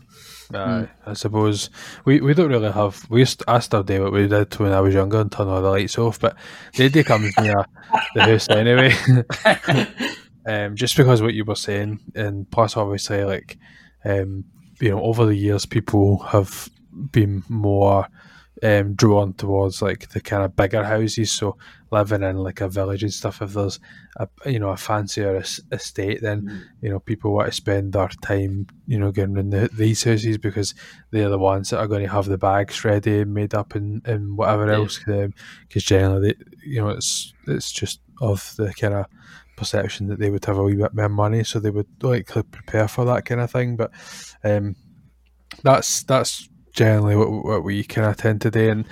Aye, I suppose we, we don't really have. We used I still do what we did when I was younger and turn all the lights off. But nobody comes near the house anyway. um, just because what you were saying, and plus obviously like, um, you know, over the years people have been more um, drawn towards like the kind of bigger houses. So living in like a village and stuff. If there's a you know a fancier estate, then you know people want to spend their time you know getting in the, these houses because they're the ones that are going to have the bags ready and made up and, and whatever Yeah. else. Because generally, they, you know, it's it's just of the kind of perception that they would have a wee bit more money, so they would like prepare for that kind of thing. But um, that's that's generally what, what we kind of tend to do, and,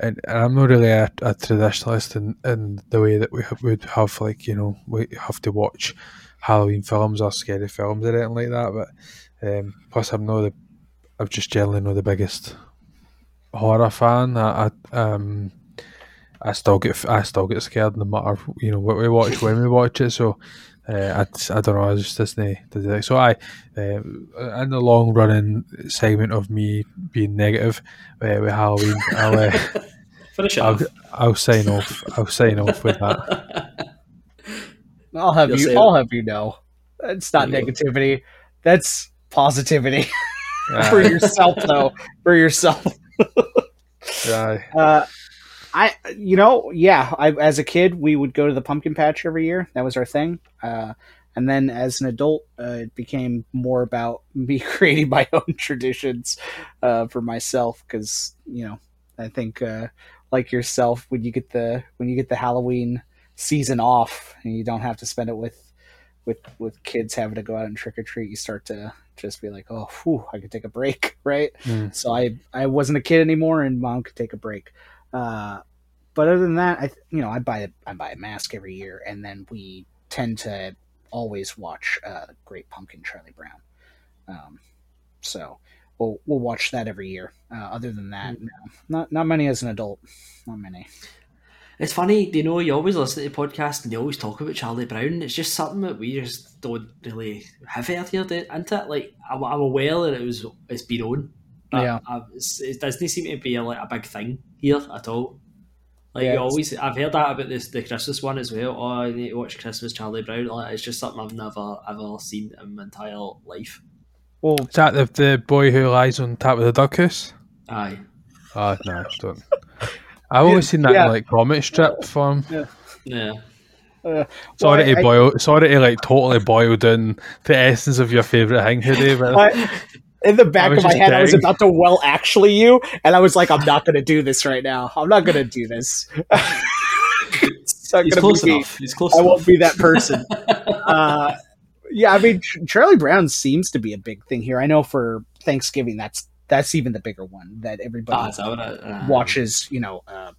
and, and I'm not really a, a traditionalist in, in the way that we would have like you know we have to watch Halloween films or scary films or anything like that. But um, plus, I'm not the I'm just generally not the biggest horror fan. I, I um I still get I still get scared no matter you know what we watch when we watch it. So uh, I, I don't know. I just doesn't does. So I uh, in the long running segment of me being negative uh, with Halloween, I'll, uh, Finish it I'll off. I'll sign off. I'll sign off with that. I'll have You'll you. I'll have you know, that's not There you go. negativity. That's positivity Uh, for yourself, though. For yourself. aye. I, you know, yeah. I, as a kid, we would go to the pumpkin patch every year. That was our thing. Uh, and then as an adult, uh, it became more about me creating my own traditions uh, for myself. Because you know, I think uh, like yourself, when you get the when you get the Halloween season off, and you don't have to spend it with with with kids having to go out and trick or treat, you start to just be like, oh, whew, I could take a break, right? Mm. So I I wasn't a kid anymore, and mom could take a break. Uh, but other than that, I you know I buy a, I buy a mask every year, and then we tend to always watch uh, Great Pumpkin Charlie Brown. Um, so we'll we'll watch that every year. Uh, other than that, no, not not many as an adult, not many. It's funny, you know, you always listen to the podcast and they always talk about Charlie Brown. It's just something that we just don't really have heard here, isn't it? Like, I'm, I'm aware that it was it's been on, but Yeah. I, it's, it doesn't seem to be like a big thing here at all. Like, Yeah, you it's- always, I've heard that about this the Christmas one as well. Oh, I need to watch Christmas Charlie Brown. Like, it's just something I've never ever seen in my entire life. Well, Is that the, the boy who lies on top of the duck house? Aye. Oh no, don't. I've always seen that Yeah. in, like comic strip form. Yeah. uh, Sorry well, to I- boil. Sorry to like totally boil down the essence of your favorite thing today, but I- in the back of my just head, I was about to well actually you, and I was like, I'm not going to do this right now. I'm not going to do this. it's not He's close be me. enough. He's close I enough. won't be that person. uh, yeah, I mean, Charlie Brown seems to be a big thing here. I know for Thanksgiving, that's that's even the bigger one that everybody is that what uh, watches. You know, uh,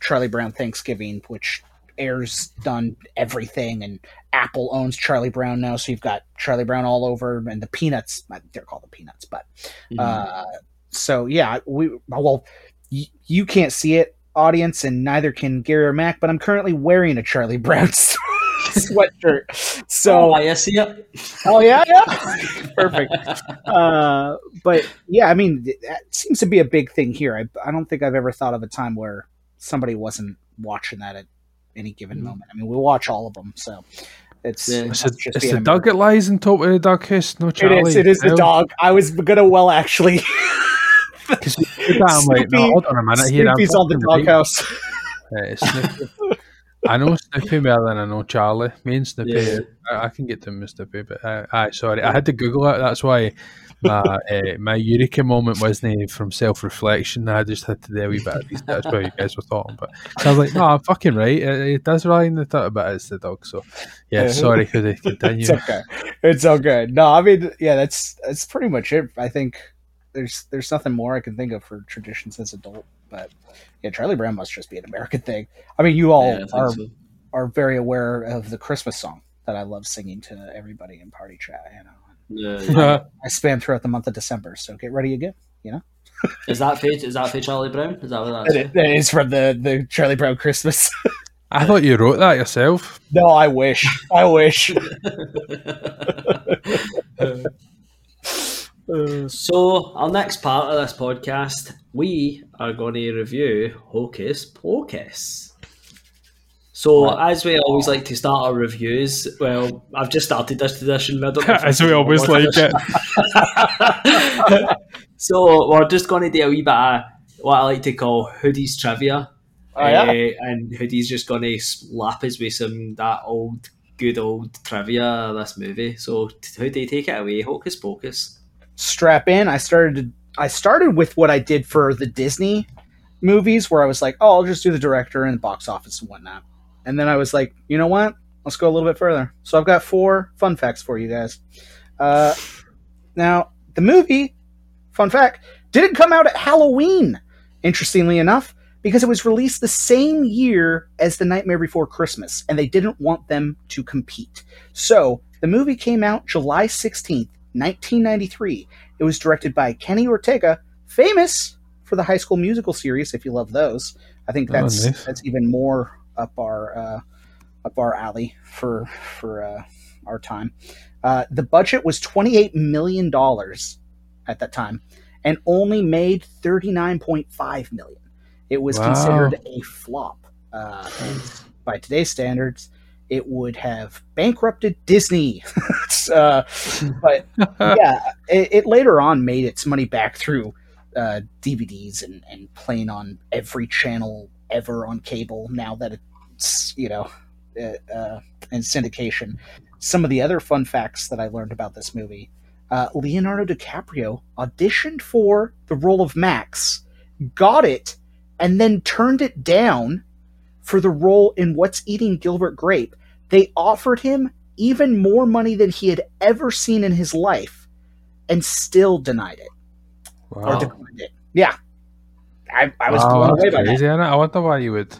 Charlie Brown Thanksgiving, which airs done everything, and Apple owns Charlie Brown now, so you've got Charlie Brown all over, and the Peanuts. They're called the Peanuts, but Mhm. uh, so yeah, we well, y- you can't see it, audience, and neither can Gary or Mac. But I'm currently wearing a Charlie Brown sweatshirt. So oh, I see it. oh yeah, yeah, perfect. Uh, but yeah, I mean, that seems to be a big thing here. I I don't think I've ever thought of a time where somebody wasn't watching that at any given Mhm. moment. I mean, we watch all of them, so. It's, Yeah. it's it's, just it's the dog that lies on top of the duck house, no It Charlie. is. It is the dog. I was gonna well actually. 'Cause you did that, I'm like, no, Snoopy- hold on a minute here. I'm Snoopy's on the doghouse. Uh, Snoopy. I know Snoopy more than I know Charlie. Me and Snoopy, Yeah. I, I can get to him with Snoopy, but uh, aye, sorry, I had to Google it. That's why my uh, my eureka moment wasn't from self reflection. I just had to do a wee bit of research. That's what you guys were talking about. So I was like, no, I'm fucking right. It, it does rhyme the thought, but it's the dog. So yeah, Yeah. sorry, could I continue? It's okay. It's okay. No, I mean, yeah, that's that's pretty much it. I think there's there's nothing more I can think of for traditions as adult. But yeah, Charlie Brown must just be an American thing. I mean, you all Yeah, are so. are very aware of the Christmas song that I love singing to everybody in party chat. You know, Yeah, yeah. I spam throughout the month of December, so get ready again. You know. is that for is that for Charlie Brown? Is that what that's? That is, that is from the the Charlie Brown Christmas. I thought you wrote that yourself. no, I wish. I wish. Uh, so, our next part of this podcast, we are going to review Hocus Pocus. So, as we always like to start our reviews, well, I've just started this tradition. I don't know if As we always like it. so, we're just going to do a wee bit of what I like to call Hoodie's trivia. Oh, yeah? Uh, and Hoodie's just going to slap us with some that old, good old trivia of this movie. So, Hoodie, take it away. Hocus Pocus. strap in. I started I started with what I did for the Disney movies, where I was like, oh, I'll just do the director and the box office and whatnot. And then I was like, you know what? Let's go a little bit further. So I've got four fun facts for you guys. Uh, now, the movie, fun fact, didn't come out at Halloween, interestingly enough, because it was released the same year as The Nightmare Before Christmas, and they didn't want them to compete. So the movie came out July 16th, 1993. It was directed by Kenny Ortega, famous for the High School Musical series. If you love those, I think Oh, that's nice. that's even more up our uh, up our alley for for uh, our time. Uh, the budget was twenty eight million dollars at that time, and only made thirty nine point five million. It was Wow. considered a flop uh, and by today's standards. It would have bankrupted Disney. uh, but yeah, it, it later on made its money back through uh, DVDs and, and playing on every channel ever on cable. Now that it's you know uh, uh, in syndication. Some of the other fun facts that I learned about this movie: uh, Leonardo DiCaprio auditioned for the role of Max, got it, and then turned it down for the role in What's Eating Gilbert Grape. They offered him even more money than he had ever seen in his life and still denied it or declined it. Yeah. I, I was Wow, blown that's away by crazy, innit? I wonder why you would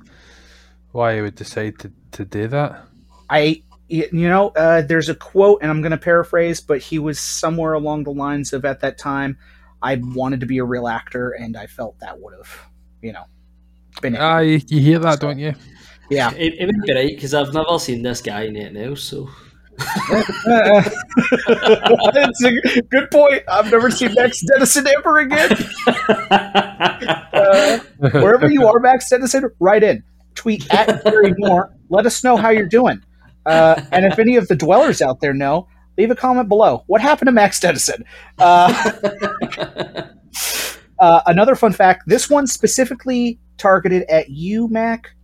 why you would decide to, to do that. I you know, uh, there's a quote, and I'm going to paraphrase, but he was somewhere along the lines of at that time, I wanted to be a real actor, and I felt that would have, you know, been it. Ah, you, you hear that, don't you? yeah. It, it would be right because I've never seen this guy in anything else. So A good point. I've never seen Max Dennison ever again. Uh, wherever you are, Max Dennison, write in. Tweet at Gary Moore. Let us know how you're doing. Uh, and if any of the dwellers out there know, leave a comment below. What happened to Max Dennison? Uh, uh, another fun fact this one specifically targeted at you, Mac.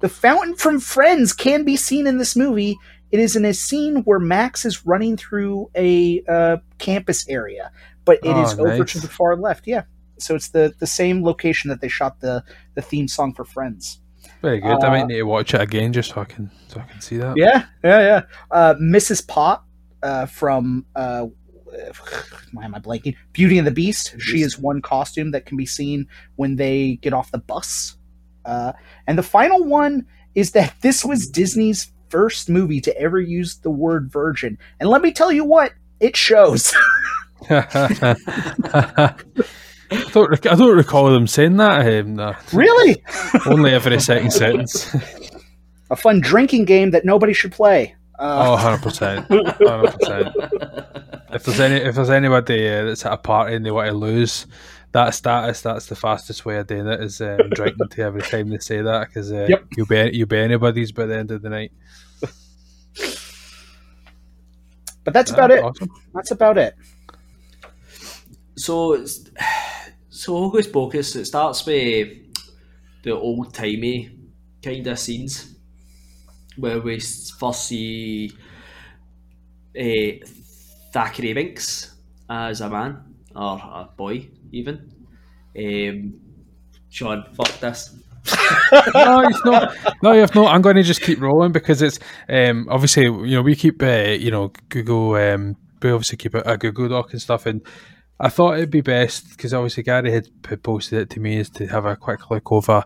The fountain from Friends can be seen in this movie. It is in a scene where Max is running through a uh, campus area, but it is Oh, over nice. to the far left. Yeah. So it's the, the same location that they shot the, the theme song for Friends. Very good. I Uh, might need to watch it again just so I can so I can see that. Yeah, yeah, yeah. Uh, Mrs. Pot uh, from uh, why am I blanking? Beauty and the Beast. She is one costume that can be seen when they get off the bus. Uh, and the final one is that this was Disney's first movie to ever use the word virgin. And let me tell you what, it shows. I don't I don't recall them saying that. Um, no. really? Only every second sentence. A fun drinking game that nobody should play. Oh, Uh, 100%. 100%. If there's any if there's anybody uh, that's at a party and they want to lose that status, that's the fastest way of doing it is um, drinking to every time they say that because uh, Yep. you'll be you'll be anybody's by the end of the night. but that's about it. Awesome. That's about it. so so Hocus Pocus. It starts with the old timey kind of scenes. where we first see uh, Thackery Binx as a man or a boy, even. Um, Sean, fuck this. no, it's not. No, you have not. I'm going to just keep rolling because it's um, obviously you know we keep uh, you know Google um, we obviously keep a, Google Doc and stuff, and I thought it'd be best because obviously Gary had posted it to me is to have a quick look over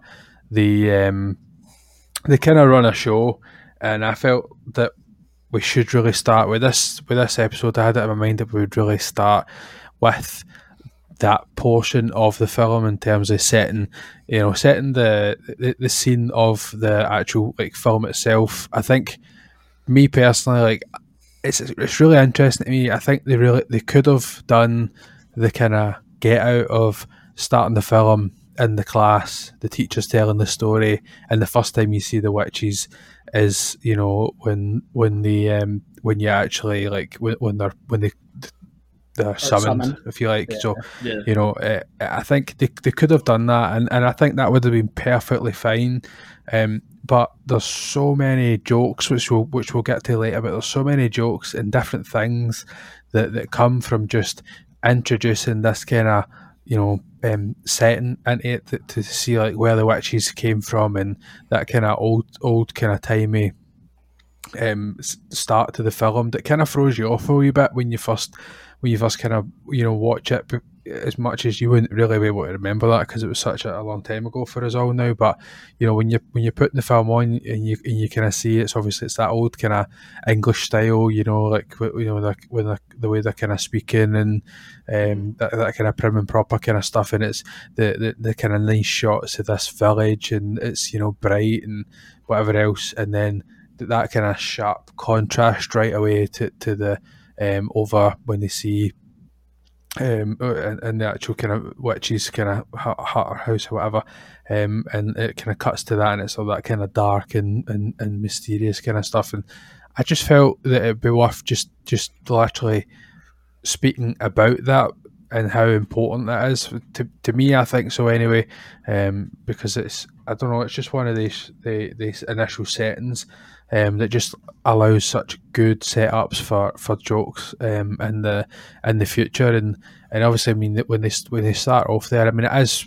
the um, the kind of run a show, and I felt that we should really start with this with this episode. I had it in my mind that we would really start with that portion of the film in terms of setting, you know, setting the, the, the scene of the actual like film itself. I think me personally, like it's it's really interesting to me. I think they really they could have done the kind of get out of starting the film in the class, the teacher's telling the story, and the first time you see the witches is you know when when the um, when you actually like when, when they're when they they're summoned, summoned, if you like. Yeah. So, yeah. you know, uh, I think they, they could have done that, and, and I think that would have been perfectly fine. Um, but there's so many jokes, which we'll which we'll get to later. But there's so many jokes and different things that that come from just introducing this kind of you know um, setting into it to, to, see like where the witches came from and that kind of old old kind of timey um, start to the film that kind of throws you off a wee bit when you first when you first kind of you know watch it as much as you wouldn't really be able to remember that because it was such a, a, long time ago for us all now. But you know when you when you put the film on and you and you kind of see it's obviously it's that old kind of English style, you know, like you know the with the, the way they're kind of speaking and um, that, that kind of prim and proper kind of stuff, and it's the, the the kind of nice shots of this village and it's you know bright and whatever else, and then that kind of sharp contrast right away to to the um, over when they see um, and, the actual kind of witch's kind of or house or whatever, um, and it kind of cuts to that, and it's all that kind of dark and, and, and mysterious kind of stuff. And I just felt that it'd be worth just just literally speaking about that and how important that is to, to me. I think so anyway, um, because it's I don't know, it's just one of these the these initial settings um, that just allows such good setups for, for jokes um, in the in the future. And and obviously I mean when they when they start off there I mean it is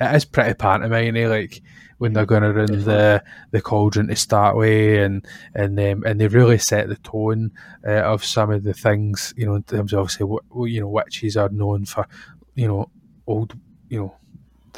it is pretty pantomime like when they're going around the the cauldron to start with and and um, and they really set the tone uh, of some of the things you know in terms of obviously what you know witches are known for you know old you know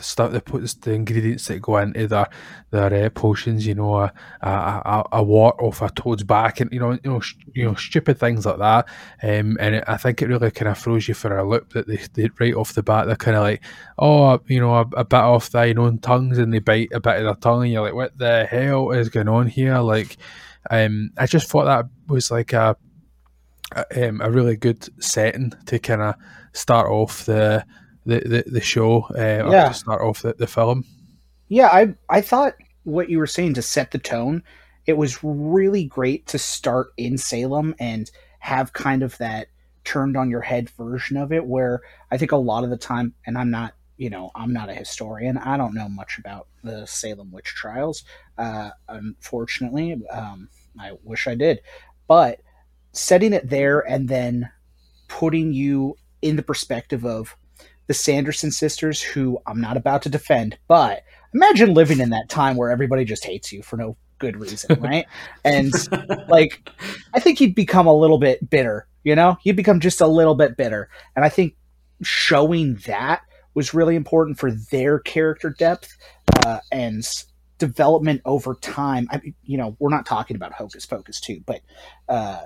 the stuff they put the ingredients that go into their their uh, potions. You know, a, a, a wart off a toad's back, and you know, you know, you know, stupid things like that. Um, and it, I think it really kind of throws you for a loop that they, they right off the bat they're kind of like, oh, you know, a, a bit off thine own tongues, and they bite a bit of their tongue, and you're like, what the hell is going on here? Like, um, I just thought that was like a, um, a really good setting to kind of start off the the the, the show uh, yeah. to start off the, the film. Yeah, I I thought what you were saying to set the tone, it was really great to start in Salem and have kind of that turned on your head version of it where I think a lot of the time and I'm not you know, I'm not a historian. I don't know much about the Salem witch trials. Uh, unfortunately, um, I wish I did. But setting it there and then putting you in the perspective of the Sanderson sisters, who I'm not about to defend, but imagine living in that time where everybody just hates you for no good reason, right? and like, I think you'd become a little bit bitter, you know? You'd become just a little bit bitter. And I think showing that was really important for their character depth uh, and development over time. I mean, you know, we're not talking about Hocus Pocus 2, but uh,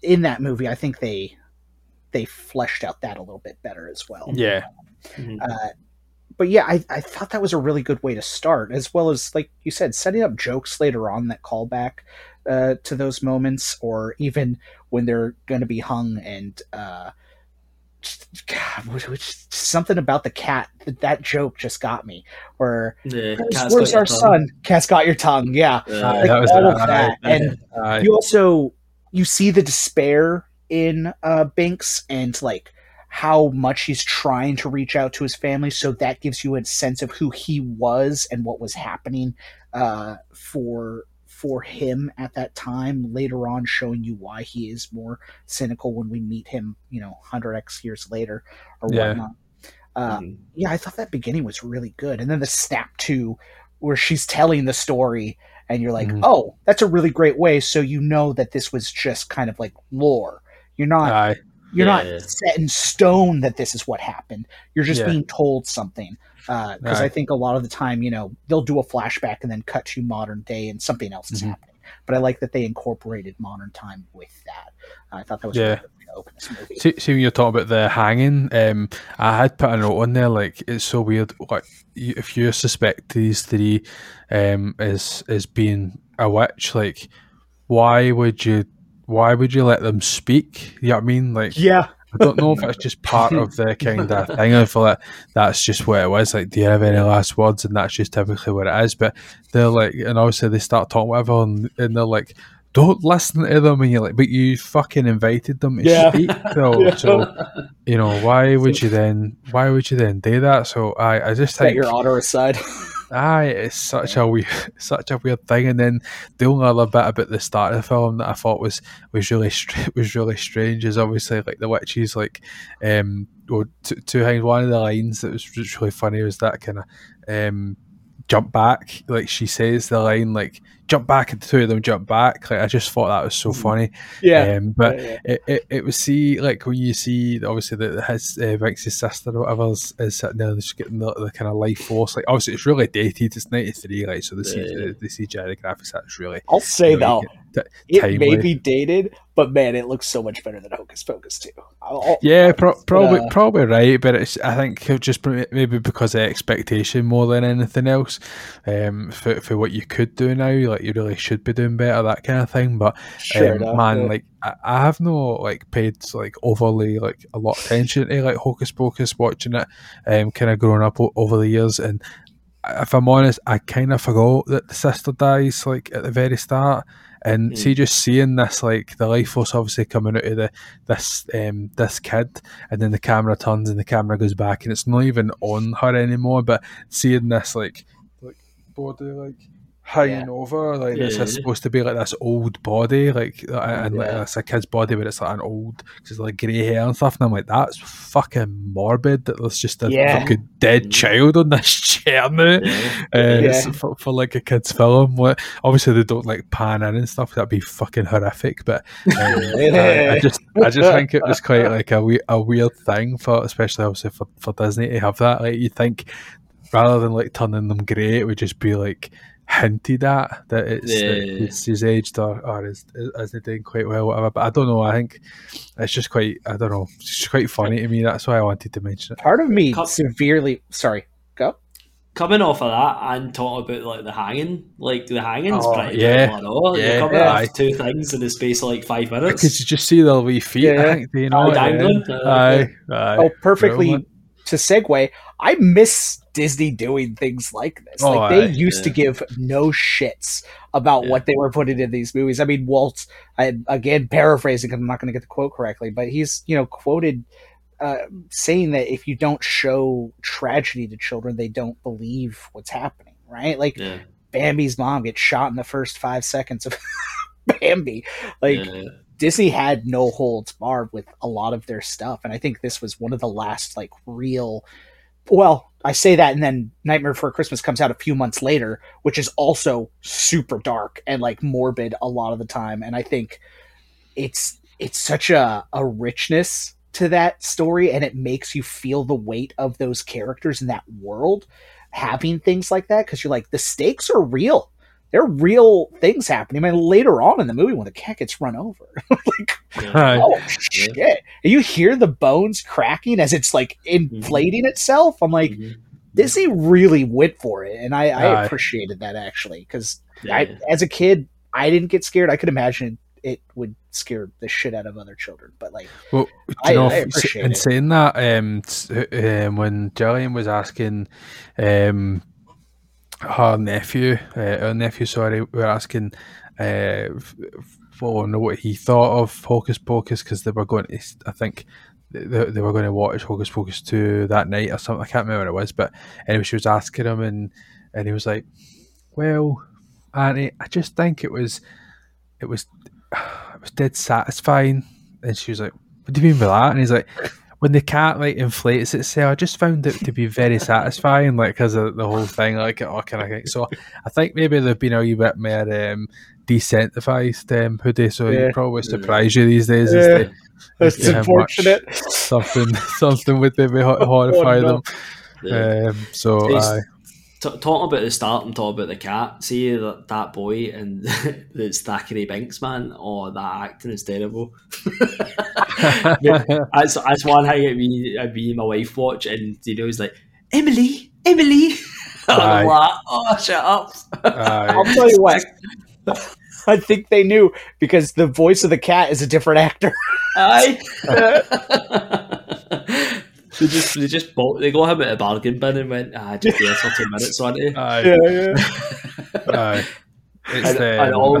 in that movie, I think they they fleshed out that a little bit better as well. Yeah. Mm-hmm. Uh, but yeah, I, I thought that was a really good way to start, as well as like you said, setting up jokes later on that call back uh, to those moments, or even when they're going to be hung and. Uh, God, which, something about the cat that joke just got me. Where yeah, where's, our son? Cat's got your tongue. Yeah, uh, like that all of that, and uh, you also you see the despair in uh, Binx and like how much he's trying to reach out to his family. So that gives you a sense of who he was and what was happening uh, for for him at that time. Later on, showing you why he is more cynical when we meet him, you know, hundred x years later or Yeah. whatnot. Uh, Mhm. yeah, I thought that beginning was really good, and then the snap to where she's telling the story, and you're like, Mhm. oh, that's a really great way. So you know that this was just kind of like lore. You're not Aye. you're Yeah. not set in stone that this is what happened. You're just Yeah. being told something. Because I think a lot of the time, you know, they'll do a flashback and then cut to modern day and something else is Mhm. happening. But I like that they incorporated modern time with that. I thought that was Yeah. a good way to open this movie. See, see when you're talking about the hanging, um, I had put a note on there like it's so weird. Like if you suspect these three um, as as being a witch, like why would you why would you let them speak? You know what I mean? Like Yeah. I don't know if it's just part of the kind of thing. I feel like that's just what it was. Like, do you have any last words? And that's just typically what it is. But they're like, and obviously they start talking whatever, and, and they're like, don't listen to them. And you're like, but you fucking invited them to Yeah. speak. So, Yeah. so, you know, why would you then? Why would you then do that? So, I, I just Set think, your honor aside. aye, it's such a weird, such a weird thing. And then the only other bit about the start of the film that I thought was was really was really strange is obviously like the witches like um or two, two things. One of the lines that was really funny was that kind of um jump back. Like she says the line like jump back, and the two of them jump back. Like I just thought that was so Mhm. funny. yeah. Um, but Yeah, it, it, it was see like when you see obviously that his uh, Binx's sister or whatever is, is sitting there just getting the, the kind of life force like obviously it's really dated it's 93 like so the, C, Yeah. the, the CGI the graphics that's really I'll say you know, though, you get it may be dated, but man, it looks so much better than Hocus Pocus 2. I'll- yeah pro- probably uh, probably right but it's I think just maybe because of expectation more than anything else um for, for what you could do now like you really should be doing better that kind of thing but sure um, enough, man, yeah. like I, I have no like paid like overly like a lot of attention to like Hocus Pocus watching it, um, kind of growing up o- over the years, and if I'm honest, I kind of forgot that the sister dies like at the very start, and Hmm. see just seeing this like the life force obviously coming out of the this um this kid, and then the camera turns and the camera goes back, and it's not even on her anymore, but seeing this like like body like hanging over like this Yeah. is supposed to be like this old body like uh, and like it's a kid's body but it's like an old because it's like grey hair and stuff and I'm like that's fucking morbid that there's just a Yeah. fucking dead Mhm. child on this chair now Yeah. uh, Yeah. for, for like a kid's film like, obviously they don't like pan in and stuff that'd be fucking horrific but um, I, I just I just think it was quite like a, we- a weird thing for especially obviously for, for Disney to have that like you think rather than like turning them grey it would just be like hinted at that it's that Yeah. he's, he's aged or, or is isn't doing quite well whatever but I don't know I think it's just quite I don't know it's just quite funny to me that's why I wanted to mention it part of me Cut- severely sorry. Go. Coming off of that and talking about like the hanging, like the hanging's Oh, pretty yeah. good. Yeah, Yeah, You're coming yeah. off two things in the space of like five minutes. because you just see the wee feet Yeah. I think you know Oh, dangling? end? Uh, aye, aye. Oh, perfectly Brilliant. To segue. I miss Disney doing things like this. Oh, like they aye, used to give no shits about Yeah. what they were putting in these movies. I mean, Walt, I, again paraphrasing because I'm not going to get the quote correctly, but he's you know quoted uh, saying that if you don't show tragedy to children, they don't believe what's happening. Right? Like yeah, Bambi's mom gets shot in the first five seconds of Bambi. Like yeah, Disney had no holds barred with a lot of their stuff, and I think this was one of the last like real. Well, I say that, and then Nightmare Before Christmas comes out a few months later, which is also super dark and like morbid a lot of the time. And I think it's it's such a a richness to that story, and it makes you feel the weight of those characters in that world having things like that because you're like the stakes are real. There are real things happening. I mean, later on in the movie when the cat gets run over, like yeah. Oh shit! And you hear the bones cracking as it's like inflating itself. I'm like, Mhm. Disney really went for it, and I, I Aye. appreciated that actually because Yeah. I, as a kid, I didn't get scared. I could imagine it would scare the shit out of other children, but like, Well, I- you know, I f- appreciate in it. saying that, um, um, when Jillian was asking um, her nephew, uh, her nephew, sorry, we were asking uh, for know what he thought of Hocus Pocus because they were going to, I think, they, they were going to watch Hocus Pocus 2 that night or something. I can't remember what it was, but anyway, she was asking him, and, and he was like, Well, and I just think it was, it was, it was dead satisfying. And she was like, "What do you mean by that?" And he's like, "When the cat like inflates itself, I just found it to be very satisfying, like because of the whole thing, like oh, kind of thing." So I think maybe they've been a wee bit more um, desensitized um, hoodie, so Yeah. you probably surprise you these days. Yeah. As they, That's Yeah, unfortunate. something, something would maybe ho- horrify Oh, no. them. Yeah. Um, so aye. T- talking about the start and talking about the cat. See that, that boy and it's Thackery Binx, man. Oh, that acting is terrible. that's, that's one thing that me, me and my wife watch, and you know, he's like, Emily, Emily. I'm like, oh, shut up. I'll tell you what. I think they knew because the voice of the cat is a different actor. Aye. They just they just bought they got him at a bargain bin and went ah just there for two minutes on it. Aye. yeah. Aye. It's and, the, and all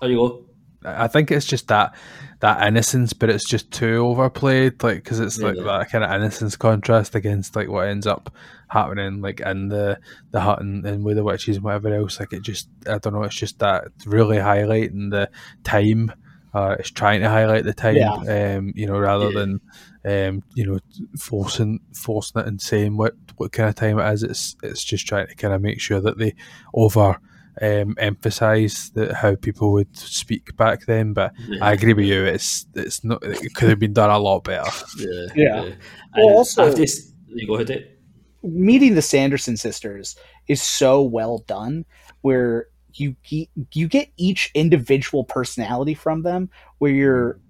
there you go. I think it's just that that innocence, but it's just too overplayed. Like because it's like Yeah. that kind of innocence contrast against like what ends up happening, like in the the hut and, and with the witches and whatever else. Like it just, I don't know. It's just that really highlighting the time. Uh, it's trying to highlight the time, Yeah. um, you know, rather Yeah. than um, you know forcing forcing it and saying what what kind of time it is. It's it's just trying to kind of make sure that they over um, emphasize that how people would speak back then. But Yeah. I agree with you. It's it's not. It could have been done a lot better. Yeah. Yeah. And Well, also- I've just you go ahead. It. meeting the Sanderson sisters is so well done where you ge- you get each individual personality from them where you're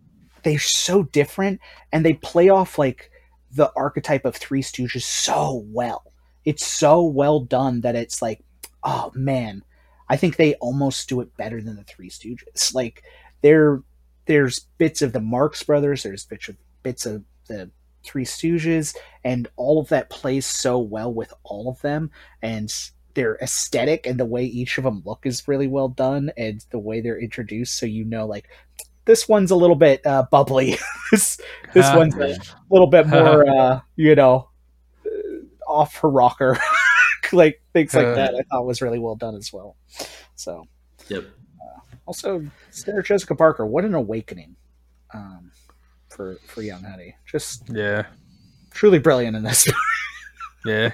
they're so different and they play off like the archetype of three stooges so well. It's so well done that it's like oh man i think they almost do it better than the three stooges. Like there there's bits of the marx brothers there's bits of bits of the three stooges and all of that plays so well with all of them and their aesthetic and the way each of them look is really well done and the way they're introduced so you know like this one's a little bit uh, bubbly. This this one's a little bit more uh, you know uh, off her rocker. Like things like Uh. that i thought was really well done as well. So Yep. also sarah jessica parker what an awakening um, for for young honey. Just Yeah, truly brilliant in this. Yeah.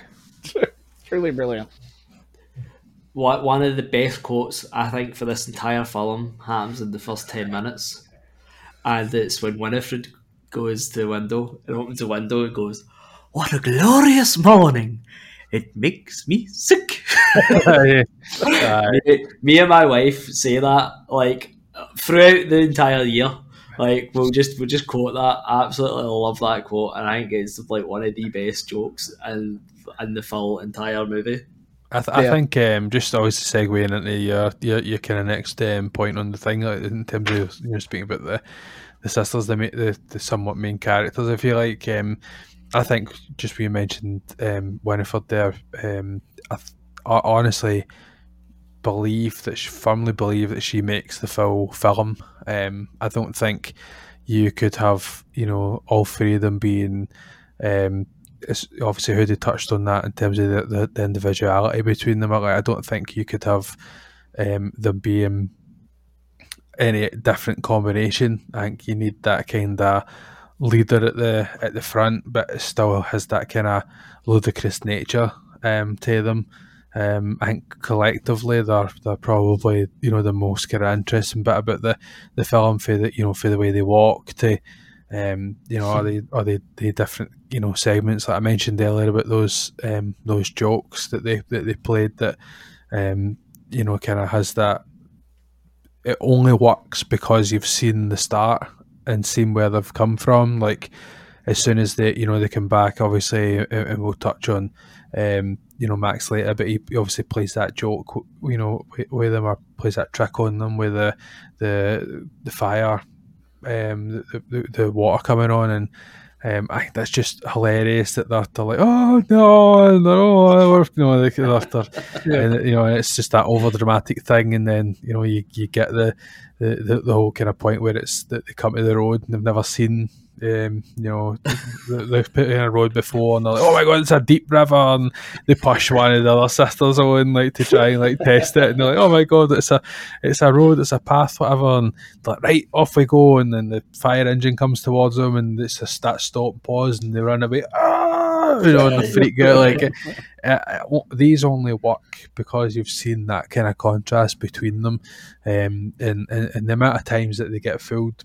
truly brilliant. What one of the best quotes I think for this entire film happens in the first ten minutes, and it's when Winifred goes to the window and opens the window and goes, "What a glorious morning! It makes me sick." Me, me and my wife say that like throughout the entire year. Like we'll just we'll just quote that. I absolutely love that quote, and I think it's like one of the best jokes in in the full entire movie. I, th- I think um, just always segueing into your your, your kind of next um, point on the thing like, in terms of you know speaking about the the sisters, the the, the somewhat main characters. I feel like um, I think just we mentioned um, Winifred there. Um, I, th- I honestly believe that she firmly believe that she makes the full film. Um, I don't think you could have you know all three of them being um, it's obviously they touched on that in terms of the, the, the individuality between them. Like, I don't think you could have um, them being any different combination. I think you need that kind of leader at the at the front, but it still has that kind of ludicrous nature um, to them. Um, I think collectively they're they're probably you know the most kind of interesting bit about the, the film for the you know for the way they walk to um, you know, are they are they the different you know segments that I mentioned earlier about those um, those jokes that they that they played that um, you know kind of has that it only works because you've seen the start and seen where they've come from. Like as soon as they you know they come back, obviously, and, and we'll touch on um, you know Max later, but he obviously plays that joke you know with, with them or plays that trick on them with the the the fire um, the, the, the water coming on, and um, I think that's just hilarious that they're, they're like, oh no, no, we're, you know, they- they're, they're, and you know, and it's just that over dramatic thing, and then you know, you, you get the, the, the, the whole kind of point where it's that they come to the road and they've never seen um, you know, they've put in a road before, and they're like, "Oh my god, it's a deep river," and they push one of the other sisters on like to try and like test it, and they're like, "Oh my god, it's a it's a road, it's a path, whatever," and they're like, "Right, off we go," and then the fire engine comes towards them, and it's a start, stop, pause, and they run away. Ah! You know, and they freak out like. Uh, uh these only work because you've seen that kind of contrast between them, um, and, and, and the amount of times that they get fooled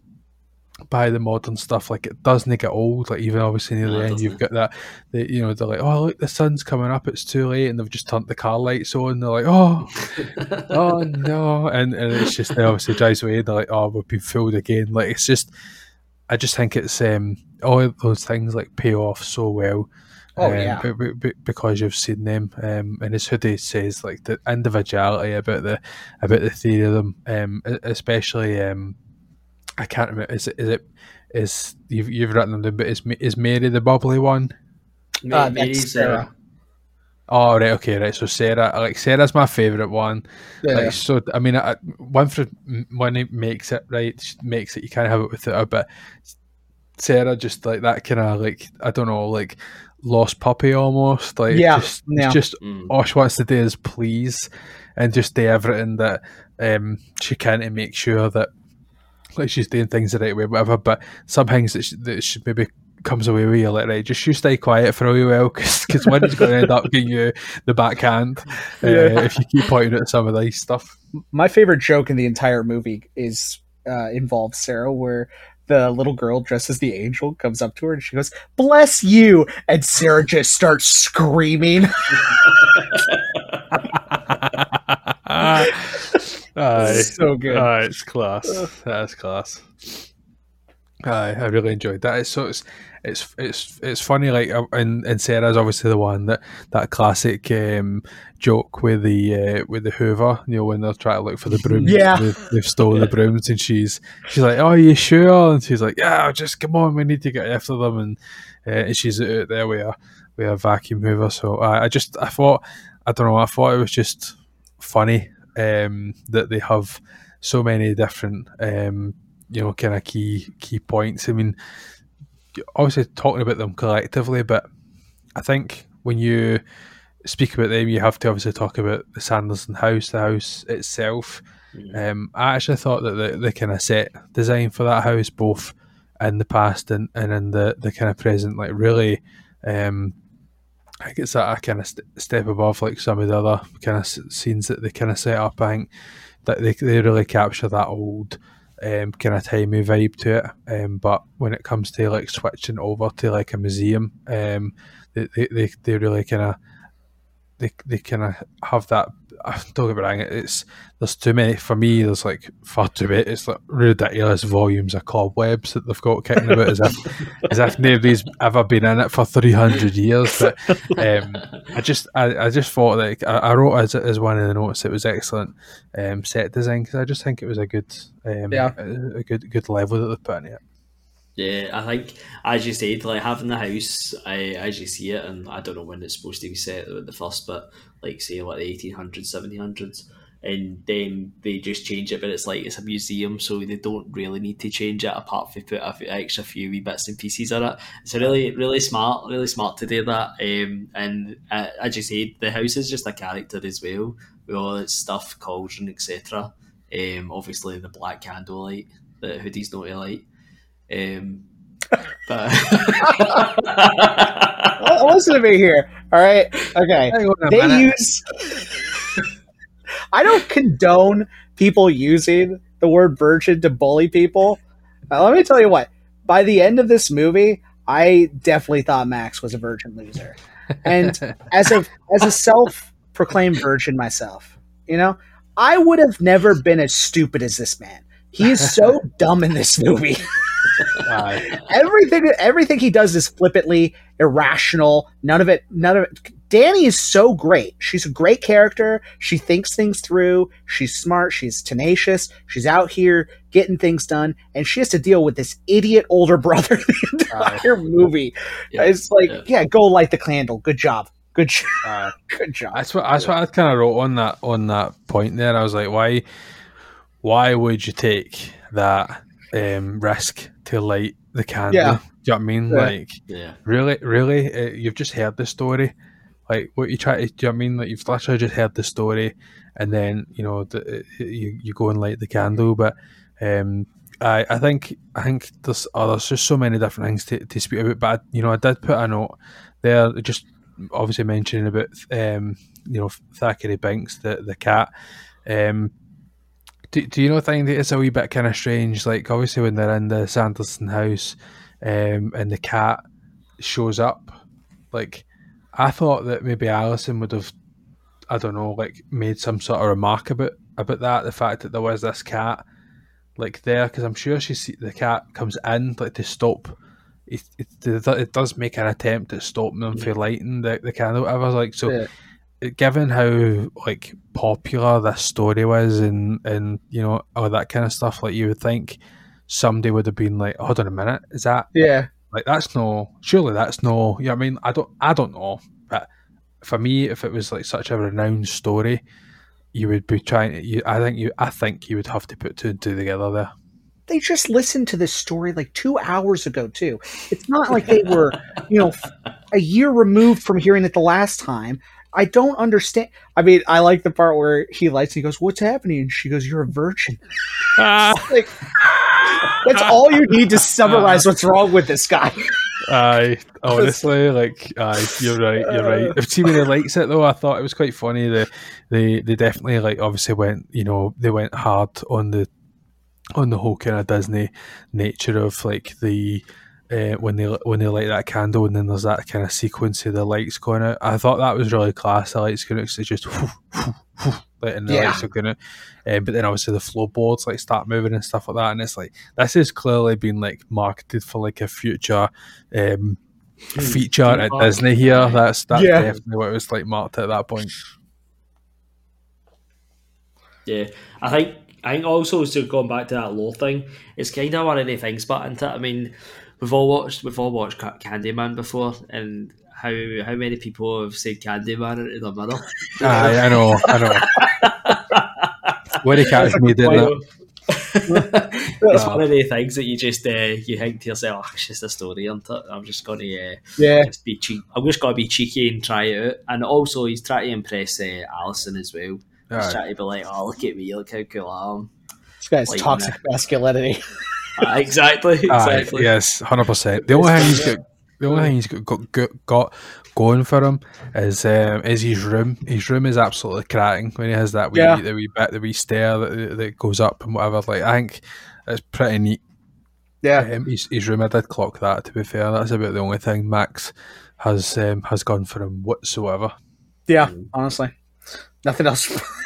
by the modern stuff. Like it doesn't get old. Like even obviously near no, the end, you've got that. The, you know, they're like, oh look, the sun's coming up. It's too late, and they've just turned the car lights on. They're like, oh, oh no, and and it's just they obviously drives away. They're like, oh, we've been fooled again. Like it's just, I just think it's um all those things like pay off so well. Oh um, yeah, b- b- because you've seen them, um, and as Hoodie says, like the individuality about the about the three of them, um, especially um, I can't remember. Is it? Is it? Is you've you've written them down? But is is Mary the bubbly one? Uh, that's Sarah. Oh right, okay, right. So Sarah, like Sarah's my favorite one. Yeah. Like so, I mean, I, Winifred when he makes it right, makes it. You can't have it without her, but Sarah just like that kind of like I don't know, like lost puppy almost. Like yeah, just, yeah. just mm. all she wants to do is please, and just do everything that um she can to make sure that like she's doing things the right way, whatever. But some things that she, that she maybe comes away with you like right, just you stay quiet for a wee while because when it's going to end up giving you the backhand uh, yeah. if you keep pointing at some of these stuff. My favorite joke in the entire movie is uh, involves Sarah, where the little girl dressed as the angel comes up to her and she goes, "Bless you," and Sarah just starts screaming. Aye. so good. Aye, it's class. That's class. Aye, I really enjoyed that. It's so it's it's it's it's funny. Like, uh, and and Sarah's obviously the one that that classic um, joke with the uh, with the Hoover. You know, when they're trying to look for the brooms. Yeah, they've, they've stolen the brooms, and she's she's like, "Oh, are you sure?" And she's like, "Yeah, just come on, we need to get after them." And uh, and she's out there with a with a vacuum hoover. So I, I just I thought I don't know. I thought it was just funny um, that they have so many different um, you know kind of key key points. I mean, obviously talking about them collectively, but I think when you speak about them, you have to obviously talk about the Sanderson house, the house itself. Mm. Um, I actually thought that the, the kind of set design for that house, both in the past and, and in the, the kind of present, like really um, I think it's that kind of st- step above like some of the other kind of scenes that they kind of set up. I think that they, they really capture that old um, kind of timey vibe to it. Um, but when it comes to like switching over to like a museum, um, they, they, they, they really kind of they, they kind of have that don't get me wrong, it's there's too many for me. There's like far too many. It's like ridiculous volumes of cobwebs that they've got kicking about as if as if nobody's ever been in it for three hundred years. But um, I just I, I just thought like I, I, wrote as as one of the notes it was excellent um, set design because I just think it was a good um, yeah a, a, good good level that they put in it. Yeah, I think as you said, like having the house, I as you see it, and I don't know when it's supposed to be set the first, but like say like the eighteen hundreds, seventeen hundreds, and then they just change it, but it's like it's a museum, so they don't really need to change it apart from put a extra few wee bits and pieces on it. It's really really smart, really smart to do that. Um, and uh, as you said, the house is just a character as well with all its stuff, cauldron, etc. Um, obviously the black candlelight that hoodies not a light. Um, but listen to me here. All right. Okay. They use. I don't condone people using the word virgin to bully people. let me tell you what. By the end of this movie, I definitely thought Max was a virgin loser, and as a as a self proclaimed virgin myself, you know, I would have never been as stupid as this man. He is so dumb in this movie. Uh, everything everything he does is flippantly irrational. None of it none of it Dani is so great. She's a great character. She thinks things through. She's smart. She's tenacious. She's out here getting things done, and she has to deal with this idiot older brother the entire uh, movie. Yeah, it's like, yeah. yeah. go light the candle. Good job. Good job. Uh, Good job. That's what that's what I kind of wrote on that on that point there. I was like, why, why would you take that um, risk to light the candle. Yeah. Do you know what I mean? Yeah. Like, Yeah. really, really, uh, you've just heard the story. Like, what you try to, do you know what I mean? Like, you've literally just heard the story, and then you know the, uh, you you go and light the candle. But um, I I think I think there's oh, there's just so many different things to, to speak about. But I, you know, I did put a note there, just obviously mentioning about um, you know Thackery Binx, the the cat. Um, do, do you know think that it's a wee bit kind of strange? Like obviously when they're in the Sanderson house, um, and the cat shows up, like I thought that maybe Allison would have, I don't know, like made some sort of remark about about that. The fact that there was this cat, like there, because I'm sure she see the cat comes in like to stop. It, it, it does make an attempt at stopping them from lighting the, the candle. whatever. like so Yeah. given how like popular this story was and and you know all that kind of stuff like you would think somebody would have been like hold on a minute is that Yeah. like that's no surely that's no you know I mean I don't I don't know but for me if it was like such a renowned story you would be trying to you I think you I think you would have to put two and two together there They just listened to this story like two hours ago, too. It's not like they were, you know, a year removed from hearing it the last time. I don't understand. I mean, I like the part where he lights and he goes, What's happening? And she goes, You're a virgin. like, that's all you need to summarize what's wrong with this guy. Aye, honestly, like, aye, you're right, you're right. If too many likes it though, I thought it was quite funny. They, they, they definitely like obviously went, you know, they went hard on the, on the whole kind of Disney nature of like the, uh, when they when they light that candle and then there's that kind of sequence of the lights going out. I thought that was really class. The lights going out, 'cause it's just letting the Yeah. lights are going out. Um, but then obviously the floorboards like start moving and stuff like that, and it's like this is clearly been like marketed for like a future um, feature at park. Disney here. That's that's Yeah. definitely what it was like marked at that point. Yeah, I think I think also so going back to that law thing, it's kind of one of the things. But into I mean, we've all watched we've all watched Candyman before, and how how many people have said Candyman into the mirror? Aye, I know, I know. Where he catch me doing that. it's one of the things that you just uh, you think to yourself, oh, it's just a story, isn't it? I'm just going to uh, Yeah. just be cheeky. I'm just going to be cheeky and try it out. And also, he's trying to impress uh, Allison as well. He's Aye. trying to be like, oh, look at me, look how cool I am. This guy's Like, toxic masculinity. Ah, exactly, exactly. yes, hundred percent. The only thing he's got, the only thing he's got, got, got, got going for him is um, is his room. His room is absolutely cracking when he has that wee, Yeah. the wee bit, the wee stair that, that goes up and whatever. Like I think it's pretty neat. Yeah. Um, his, his room, I did clock that. To be fair, that's about the only thing Max has um, has gone for him whatsoever. Yeah. Honestly. Nothing else.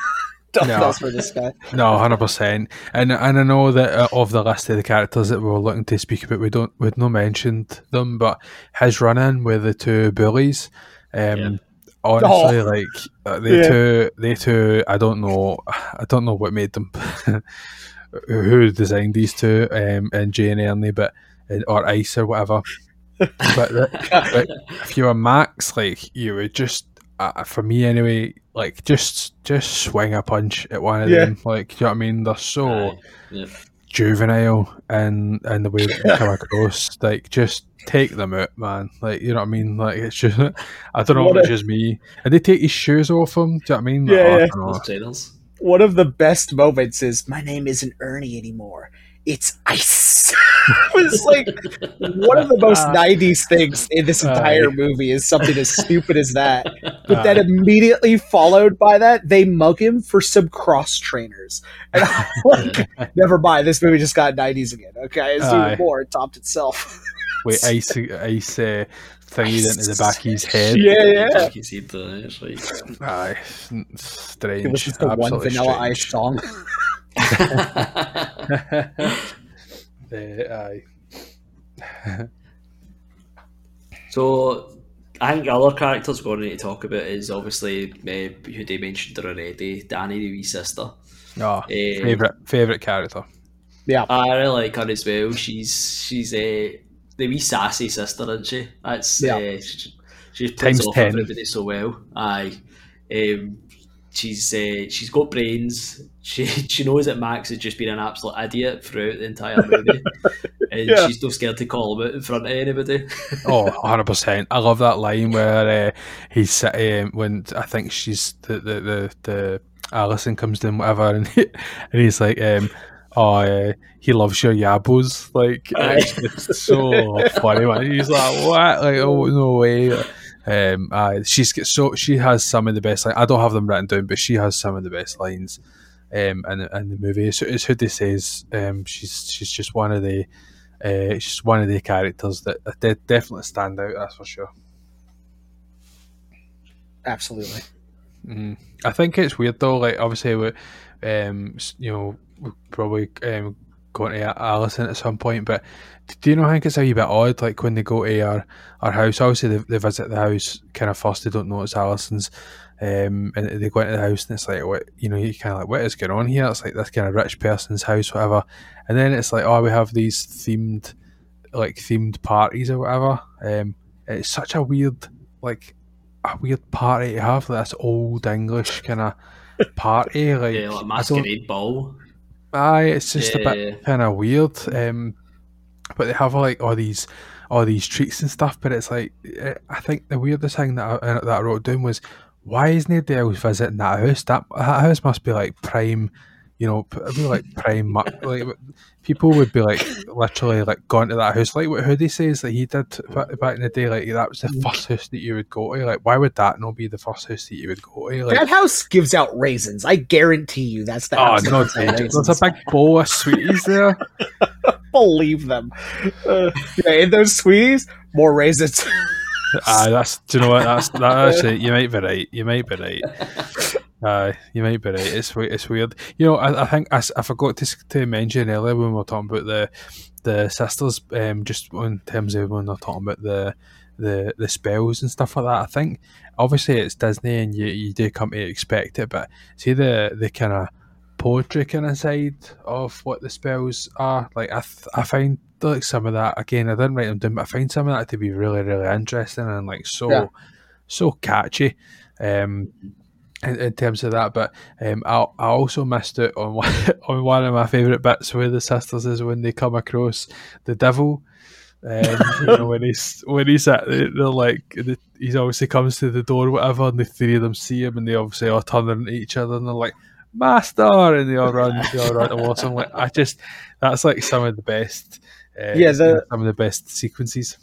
Nothing No. else for this guy. No, hundred percent. And and I know that uh, of the list of the characters that we were looking to speak about, we don't we'd not mentioned them, but his run in with the two bullies, um, Yeah. honestly, like uh, they Yeah. two, they two, I don't know, I don't know what made them, who designed these two, um, and Jay and Ernie, but or Ice or whatever. but, the- but if you were Max, like you would just, uh, for me anyway, like just just swing a punch at one of Yeah. them. Like, you know what I mean? They're so Aye, yeah. juvenile and and the way they come across. Like, just take them out, man. Like, you know what I mean? Like, it's just, I don't know What if it's a- just me. And they take his shoes off him. Do you know what I mean? Yeah, Like, oh, I yeah. don't know. Those trainers. One of the best moments is my name isn't Ernie anymore. It's Ice. it was like one of the most Uh, 90s things in this entire Aye. movie is something as stupid as that. But then immediately followed by that, they mug him for some cross trainers. And I'm like, never mind, this movie just got 90s again. Okay, it's Aye. even more. It topped itself. Wait, ice, ice uh, thingied into the back of his head. yeah, yeah. You can see the it's like Aye, strange. It was just the one Vanilla strange. Ice song. Uh, aye. so I think other characters we're going to talk about is obviously uh, who they mentioned already, Dani the wee sister. Oh, Eh, favorite favorite character. Yeah. I really like her as well. She's she's a the wee sassy sister, isn't she? That's Yeah. uh, she, she plays Times off 10. everybody so well. Aye, um, she's uh, she's got brains. She she knows that Max has just been an absolute idiot throughout the entire movie, and Yeah. she's not scared to call him out in front of anybody. Oh, 100%. I love that line where uh, he's sitting when I think she's the the the, the Allison comes in whatever and he, and he's like um oh uh, he loves your yabos like it's, it's so funny man. he's like what like oh no way um uh, she's so she has some of the best like I don't have them written down but she has some of the best lines um in, in the movie it's, it's Hoodie says um she's she's just one of the uh, she's one of the characters that that de- definitely stand out. That's for sure. Absolutely. Mm. I think it's weird though. Like obviously, we, um, you know, we're probably um, going to Allison at some point. But do you know? I think it's a wee bit odd. Like when they go to our our house. Obviously, they, they visit the house kind of first. They don't know it's Allison's. Um, and they go into the house and it's like, what you know, you kind of like, what is going on here? It's like this kind of rich person's house, whatever. And then it's like, oh, we have these themed, like themed parties or whatever. Um, it's such a weird, like, a weird party to have. Like this old English kind of party, like, yeah, like masquerade ball. Aye, it's just a bit kind of weird. Um, but they have like all these all these treats and stuff. But it's like eh, I think the weirdest thing that I, uh, that I wrote down was why is nobody else visiting that house? That, that house must be like prime. You know, p- it'd be like prime. Like people would be like literally like going to that house. Like what Hoodie says that he did back in the day. Like that was the first house that you would go to. Like why would that not be the first house that you would go to? Like that house gives out raisins. I guarantee you that's the Oh house. that no! gives out There's a big bowl of sweeties there. Believe them. Uh, yeah, in those sweeties, more raisins. Aye, that's. Do you know what? That's that. Actually, you might be right. You might be right. Aye, you might be right. It's it's weird. You know, I, I think I, I forgot to to mention earlier when we were talking about the the sisters. Um, just in terms of when they're talking about the the the spells and stuff like that. I think obviously it's Disney and you you do come to expect it, but see the the kind of poetry kind of side of what the spells are. Like I th- I find like some of that again. I didn't write them down, but I find some of that to be really really interesting and like so Yeah. so catchy. Um, in, in terms of that, but um, I I also missed out on one, on one of my favourite bits with the sisters is when they come across the devil. Um, you know when he's when he's at they're like the, he's obviously comes to the door or whatever and the three of them see him and they obviously all turn into each other and they're like master! and they all run they all run towards him. Like I just that's like some of the best uh, Yeah, the- some of the best sequences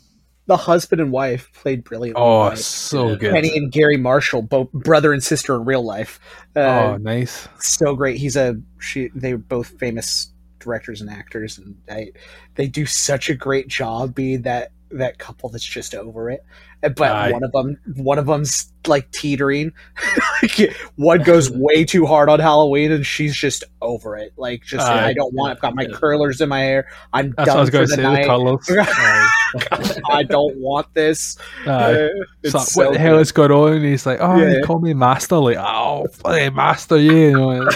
the husband and wife played brilliantly. oh by so good Penny and Garry Marshall, both brother and sister in real life. Uh, oh nice so great. He's a she. They're both famous directors and actors, and I, they do such a great job being that that couple that's just over it. Uh, But Aye. one of them, one of them's like teetering. one goes way too hard on Halloween, and she's just over it. Like, just Aye. I don't want. I've got my curlers in my hair. I'm that's what I done was for the to say the night. colours I don't want this. Aye. Uh, It's it's like, so what the hell good. is going on? And he's like, oh, Yeah. they call me master. Like, oh, bloody master, you, you know.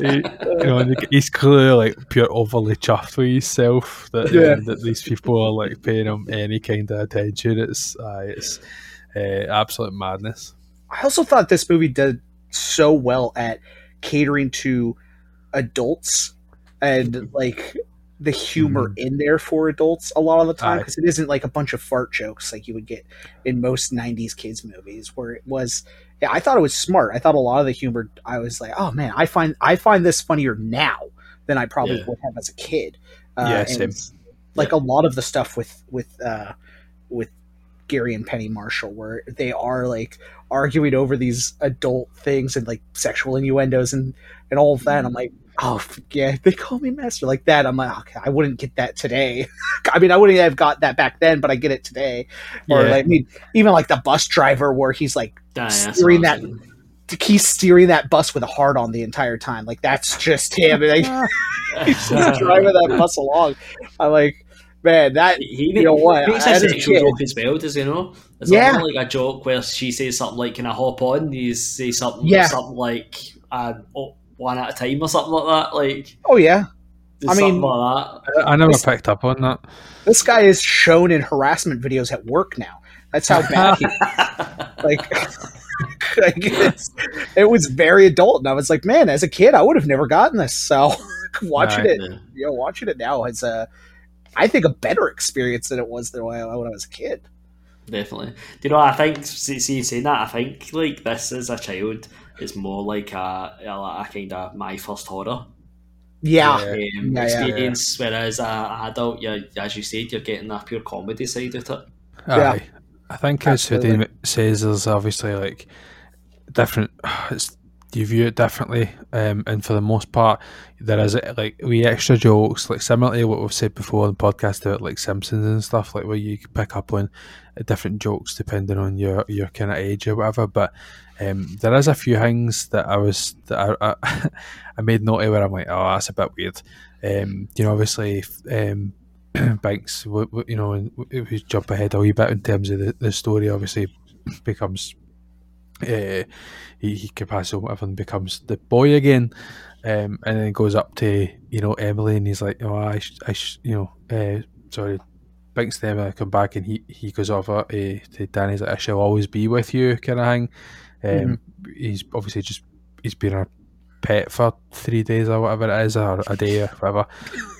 he, you know, and he's clearly like pure overly chuffed with himself that Yeah. um, that these people are like paying him any kind of attention. It's uh, it's uh, absolute madness. I also thought this movie did so well at catering to adults and like the humor in there for adults a lot of the time because it isn't like a bunch of fart jokes like you would get in most 90s kids movies where it was yeah i thought it was smart i thought a lot of the humor i was like oh man i find i find this funnier now than i probably Yeah. would have as a kid uh, Yeah, same. like a lot of the stuff with with uh with Garry and Penny Marshall, where they are like arguing over these adult things and like sexual innuendos and and all of that. And I'm like, oh yeah, they call me master like that. I'm like, okay, I wouldn't get that today. I mean, I wouldn't have got that back then, but I get it today. Or Yeah. like, I mean, even like the bus driver where he's like steering that he's steering that bus with a heart on the entire time. Like that's just him. Like, he's just driving that bus along. I'm like, man, that He you know what? makes I- a as a sexual kid- joke as well, does he know? It's Yeah. like, like a joke where she says something like, "Can I hop on?" You say something, Yeah. something like, uh, oh, "One at a time" or something like that. Like, Oh yeah, I mean- like I, I never This- picked up on that. this guy is shown in harassment videos at work now. That's how bad he like. like, it's, it was very adult, and I was like, man, as a kid, I would have never gotten this. So watching Right. it, you know, watching it now is a, I think, a better experience than it was than when I when I was a kid. Definitely. Do you know? I think see, see saying that. I think like this as a child is more like a, a, a kind of my first horror Yeah, Yeah. um, Yeah, yeah. experience. Whereas a, a adult, you as you said, you're getting a pure comedy side of it. Yeah. Aye. I think as Absolutely. Hoodie says, there's obviously like different. It's you view it differently, um, and for the most part, there is like we extra jokes, like similar to what we've said before on the podcast about like Simpsons and stuff, like where you pick up on different jokes depending on your your kind of age or whatever. But um, there is a few things that I was that I, I, I made note of where I'm like, oh, that's a bit weird. Um, you know, obviously, um, Binx, you know, if we jump ahead a wee bit in terms of the, the story, obviously becomes uh, he, he can pass whatever and becomes the boy again, um, and then goes up to you know Emily and he's like, oh, I, sh- I sh-, you know, uh, sorry, Binx to Emily come back. And he he goes over uh, to Dani's like, I shall always be with you, kind of thing. Um, He's obviously just he's been a pet for three days or whatever it is, or a day or whatever.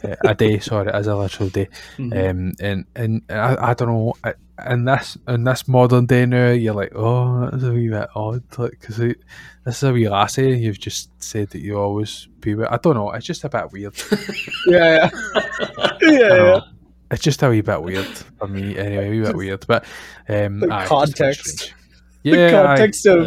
uh, a day, sorry, it is a literal day. Um, and and I, I don't know. I- In this in this modern day now, you're like, oh, that's a wee bit odd, like because this is a wee lassie. You've just said that you always be with. I don't know. It's just a bit weird. yeah, yeah, I yeah. It's just a wee bit weird for me, anyway. A wee bit weird, but um, The aye, just a bit context. strange. The Yeah, aye. context of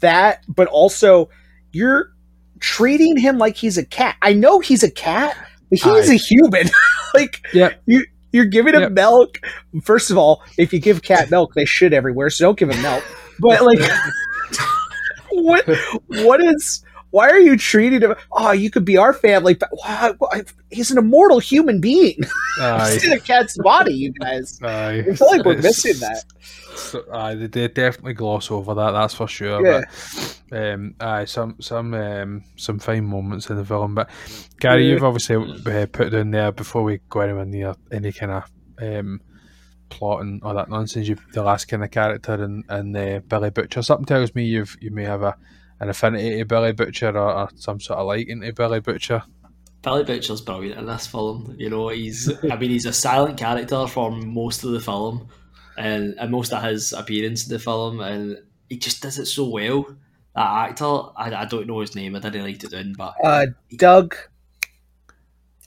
that, but also you're treating him like he's a cat. I know he's a cat, but he's Aye. a human. like Yep. you you're giving him Yep. milk. First of all, if you give cat milk, they shit everywhere, so don't give him milk. But like what what is why are you treating him? Oh, you could be our family, but he's an immortal human being. Aye. He's in a cat's body, you guys. Aye. I feel like we're missing that. So, aye, they, they definitely gloss over that. That's for sure. Yeah. But um, aye, some some um, some fine moments in the film. But Gary, Yeah. you've obviously uh, put in there before we go anywhere near any kind of um, plot and all that nonsense. You the last kind of character and and uh, Billy Butcher. Something tells me you've you may have a an affinity to Billy Butcher or, or some sort of liking to Billy Butcher. Billy Butcher's brilliant in this film. You know, he's I mean he's a silent character for most of the film and, and most of his appearance in the film and he just does it so well. That actor, I, I don't know his name, I didn't write it down, but Uh, Doug.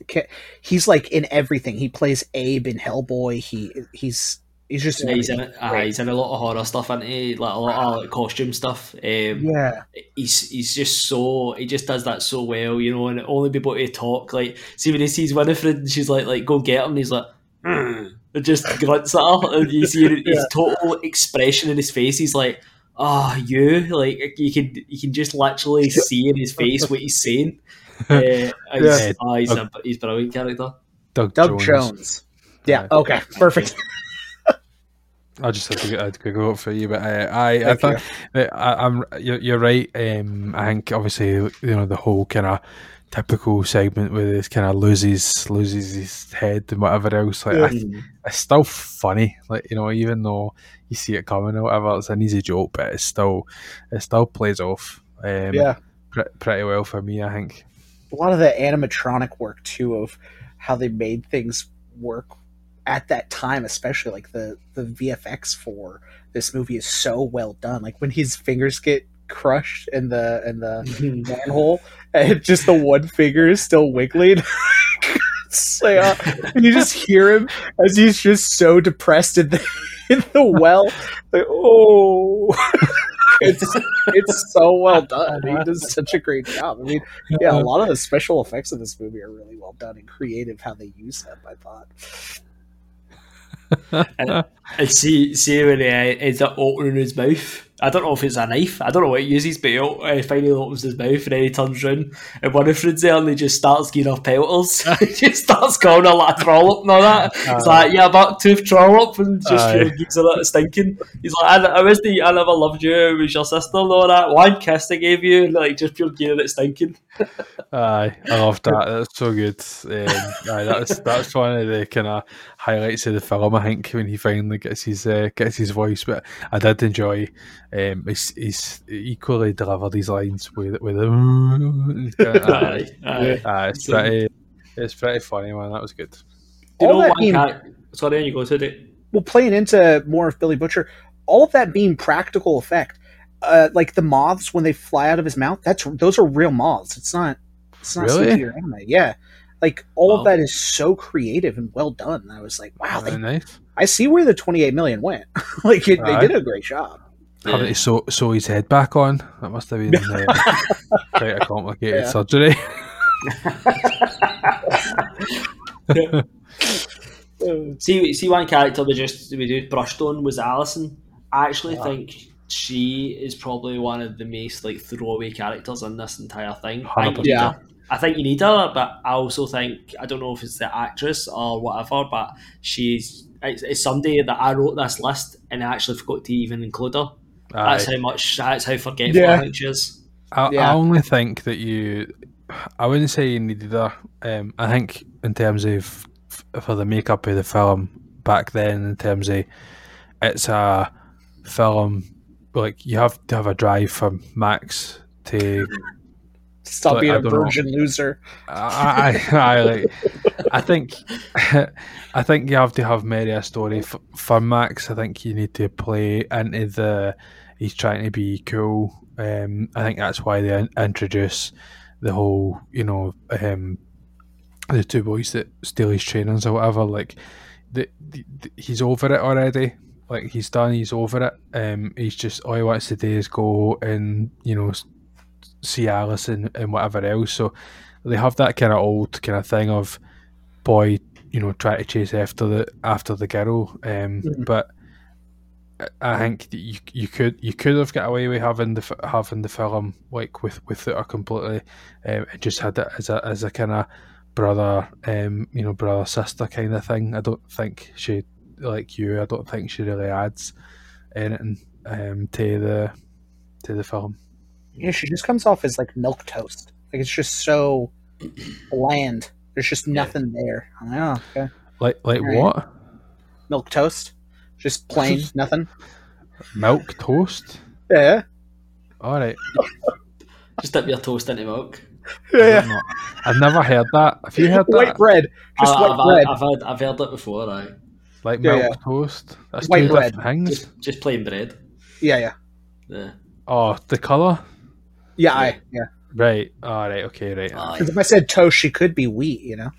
Okay, he's like in everything. He plays Abe in Hellboy. He he's he's just he's in it. Uh, he's in a lot of horror stuff, and he like a lot of like, costume stuff. Um, yeah. he's he's just so he just does that so well, you know, and only be able to talk like see when he sees Winifred and she's like like go get him and he's like "Mm," just grunts at her and you see his Yeah. total expression in his face, he's like, Oh, you like you can you can just literally see in his face what he's saying. Uh, he's, Yeah. oh, he's uh, a he's a brilliant character. Doug, Doug Jones. Jones. Yeah. Aye. Okay. Perfect. I just had to get I'd go up for you, but I I, I Thank think that I, I'm you're, you're right. Um, I think obviously you know the whole kind of typical segment where he kind of loses loses his head and whatever else. Like I, Mm. it's still funny. Like you know, even though you see it coming or whatever, it's an easy joke, but it's still it still plays off. Um, Yeah. pre- pretty well for me. I think. A lot of the animatronic work too of how they made things work at that time, especially like the the VFX for this movie is so well done. Like when his fingers get crushed in the in the manhole and just the one finger is still wiggling. It's like, uh, and you just hear him as he's just so depressed in the in the well. Like, oh, it's it's so well done. He does such a great job. I mean, yeah, a lot of the special effects of this movie are really well done and creative. How they use them, I thought. and, and see, see when he uh, ends up opening his mouth. I don't know if it's a knife. I don't know what he uses, but he uh, finally opens his mouth and then he turns round and Winifred's there and he just starts giving off pelters. he just starts calling her like a trollop and all that. It's like, yeah, buck tooth trollop and just Aye. you know, gives her a stinking. He's like, I, I was the, I never loved you. It was your sister and all that. One kiss I gave you, and like just pure giving it stinking. Aye, I love that. That's so good. Um, aye, that's that's one of the kind of highlights of the film. I think when he finally gets his uh, gets his voice, but I did enjoy. Um, he's, he's equally delivered these lines with with him. Aye, aye. it's pretty it's pretty funny, man. That was good. Do you All know that one being- character? Sorry, on you go to it. well, playing into more of Billy Butcher, all of that being practical effect, uh, like the moths when they fly out of his mouth, that's those are real moths. It's not, it's not Really? Anime. Yeah, like all Wow. of that is so creative and well done. I was like, wow, they, nice. I see where the twenty eight million went. like it, they Aye. did a great job. Having to sew, sew his head back on. That must have been uh, quite a complicated Yeah. surgery. See, see, one character we just we do brushed on was Allison. I actually think she is probably one of the most like throwaway characters in this entire thing. I think, you Yeah. Her. I think you need her, but I also think I don't know if it's the actress or whatever, but she's it's, it's somebody that I wrote this list and I actually forgot to even include her. That's how much. That's how forgetful Yeah. I think she is. I, Yeah. I only think that you. I wouldn't say you needed her. Um, I think in terms of for the makeup of the film back then, in terms of it's a film like you have to have a drive from Max to Stop But being I a don't know. virgin loser. I, I, I like. I think, I think you have to have maybe a story for, for Max. I think you need to play into the. He's trying to be cool. Um, I think that's why they introduce the whole, you know, um, the two boys that steal his trainers or whatever. Like, the, the, the- he's over it already. Like he's done. He's over it. Um, he's just all he wants to do is go and you know s- see Alice and, and whatever else. So they have that kind of old kind of thing of boy, you know, trying to chase after the after the girl. Um, Mhm. But I- think that you you could you could have got away with having the having the film like with with it completely, um, and just had it as a as a kind of brother, um, you know, brother sister kind of thing. I don't think she like you. I don't think she really adds anything um to the to the film. Yeah, she just comes off as like milk toast. Like it's just so bland. There's just nothing there. I'm like, oh, okay. Like like Right. what? Milk toast. Just plain nothing. Milk toast. Yeah. All right. Just dip your toast into milk. I don't know. I've never heard that. Have you heard White that? bread. Just I, white I've, bread. I've, heard, I've heard it before. Right? Like Yeah, milk yeah. toast. That's White two bread. different things. Just, just plain bread. yeah, yeah. Yeah. Oh, the colour. Yeah, I yeah. Right. All right. Okay. Right. Oh, because if I said toast, she could be wheat, you know.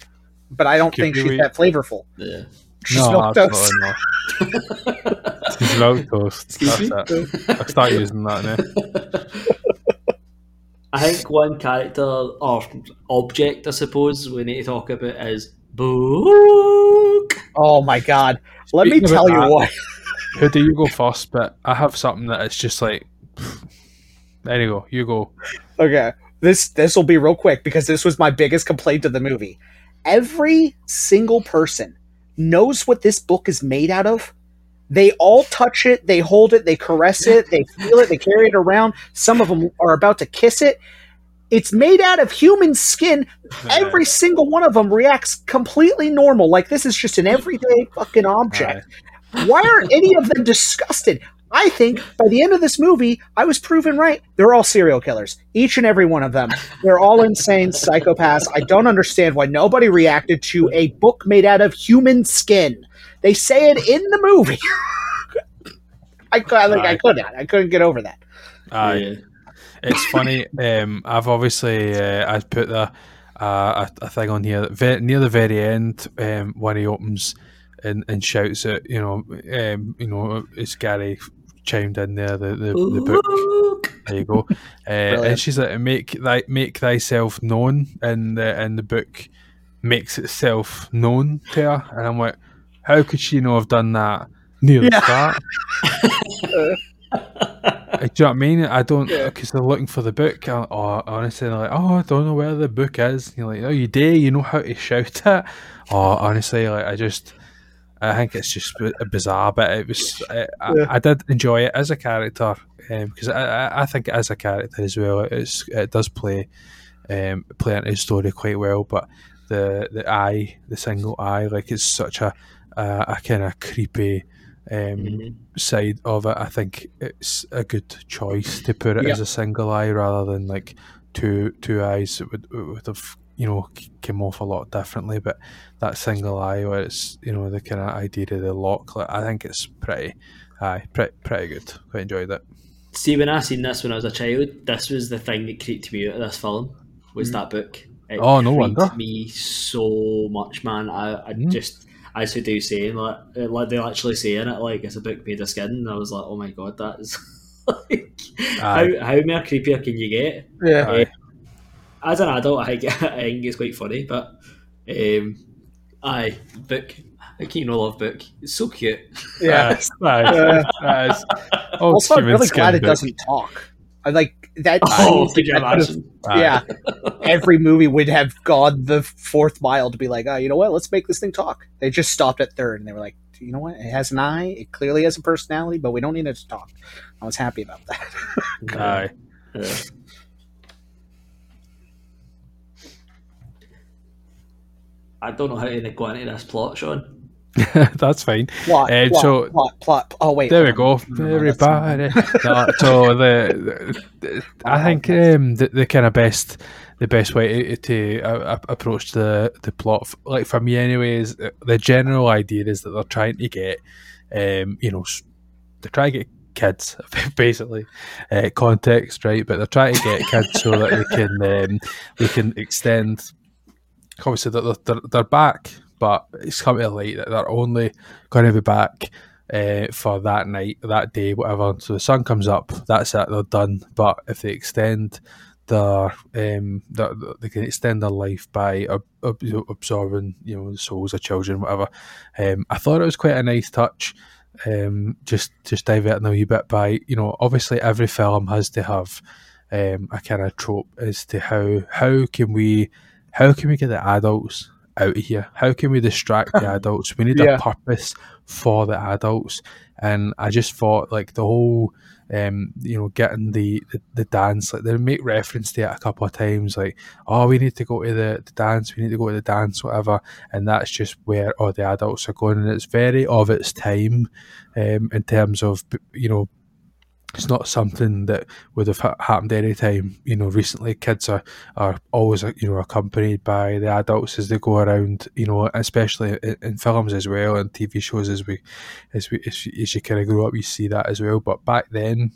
But I don't Could think be she's wheat. that flavorful. Yeah. She's no, milk toast. absolutely not. She's milk toast. Excuse That's it. I'll start using that now. I think one character or object, I suppose, we need to talk about is book. Oh my god. Let me Speaking tell you that- what. Who do you go first? But I have something that it's just like. There you go. You go. Okay. This this will be real quick because this was my biggest complaint of the movie. Every single person knows what this book is made out of. They all touch it, they hold it, they caress it, they feel it, they carry it around. Some of them are about to kiss it. It's made out of human skin. Every single one of them reacts completely normal. Like this is just an everyday fucking object. Why aren't any of them disgusted? I think by the end of this movie, I was proven right. They're all serial killers. Each and every one of them. They're all insane psychopaths. I don't understand why nobody reacted to a book made out of human skin. They say it in the movie. I, cou- like, I couldn't. I couldn't get over that. Aye. Yeah. It's funny. Um, I've obviously uh, I put the uh, a, a thing on here ve- near the very end um, when he opens and, and shouts at you know um, you know it's Gary chimed in there the the, the book. Book. There you go. Uh, and she's like make thy make thyself known and the and the book makes itself known to her and I'm like how could she not have done that near the Yeah. start? Uh, Do you know what I mean? I don't because they're looking for the book. Or honestly, they're like, "Oh, I don't know where the book is." And you're like, "Oh, you do? You know how to shout it?" Or honestly, like I just, I think it's just bizarre. But it was, I, Yeah. I, I did enjoy it as a character because I, I, I think as a character as well, it's it does play, um, play into the story quite well. But the the eye, the single eye, like it's such a a, a kind of creepy um, Mhm. side of it, I think it's a good choice to put it Yeah. as a single eye rather than like two two eyes. Would, it would have you know came off a lot differently, but that single eye where it's you know the kind of idea of the lock, like, I think it's pretty, aye, pretty pretty good. Quite enjoyed it. See, when I seen this when I was a child, this was the thing that creeped me out of this film. Was Mm. that book? It Oh, no wonder. Me so much, man. I, I Mm. just as who do saying like, uh, like they're actually saying it like it's a book made of skin. And I was like, oh my god, that is like how how more creepier can you get? Yeah. Aye. As an adult, I think, I think it's quite funny, but um, aye, book. I can you know love book. It's so cute. Yeah. Aye, Uh, aye, aye. Old also, I'm Stephen really glad it doesn't talk. I like that. Oh, scene could you that could've- imagine? Aye. Yeah, every movie would have gone the fourth mile to be like, oh, you know what? Let's make this thing talk. They just stopped at third, and they were like, you know what? It has an eye. It clearly has a personality, but we don't need it to talk. I was happy about that. Aye. Yeah. I don't know how you're going to go into this plot, Sean. That's fine. Plot, Uh, plot, so- plot, plot. Oh wait, There we go, on. No, no, everybody. No, so the, the- I think um, the, the kind of best the best way to, to uh, approach the the plot, like for me, anyways, uh, the general idea is that they're trying to get, um, you know, they're trying to get kids, basically, uh, context, right? But they're trying to get kids so that they can um, they can extend. Obviously, they're, they're, they're back, but it's come to light that they're only going to be back uh, for that night, that day, whatever. So the sun comes up, that's it, they're done. But if they extend their, um, their they can extend their life by ab- ab- absorbing, you know, the souls of children, whatever. Um, I thought it was quite a nice touch. Um, just just diverting a wee bit by, you know, obviously every film has to have um, a kind of trope as to how how can we how can we get the adults out of here? How can we distract the adults? We need Yeah. a purpose for the adults. And I just thought like the whole um, you know, getting the, the, the dance, like they make reference to it a couple of times, like, oh, we need to go to the, the dance, we need to go to the dance, whatever. And that's just where all the adults are going. And it's very of its time um, in terms of, you know, it's not something that would have ha- happened any time. You know, recently kids are, are always you know accompanied by the adults as they go around. You know, especially in, in films as well and TV shows as we as we as, you- as you kind of grow up, you see that as well. But back then.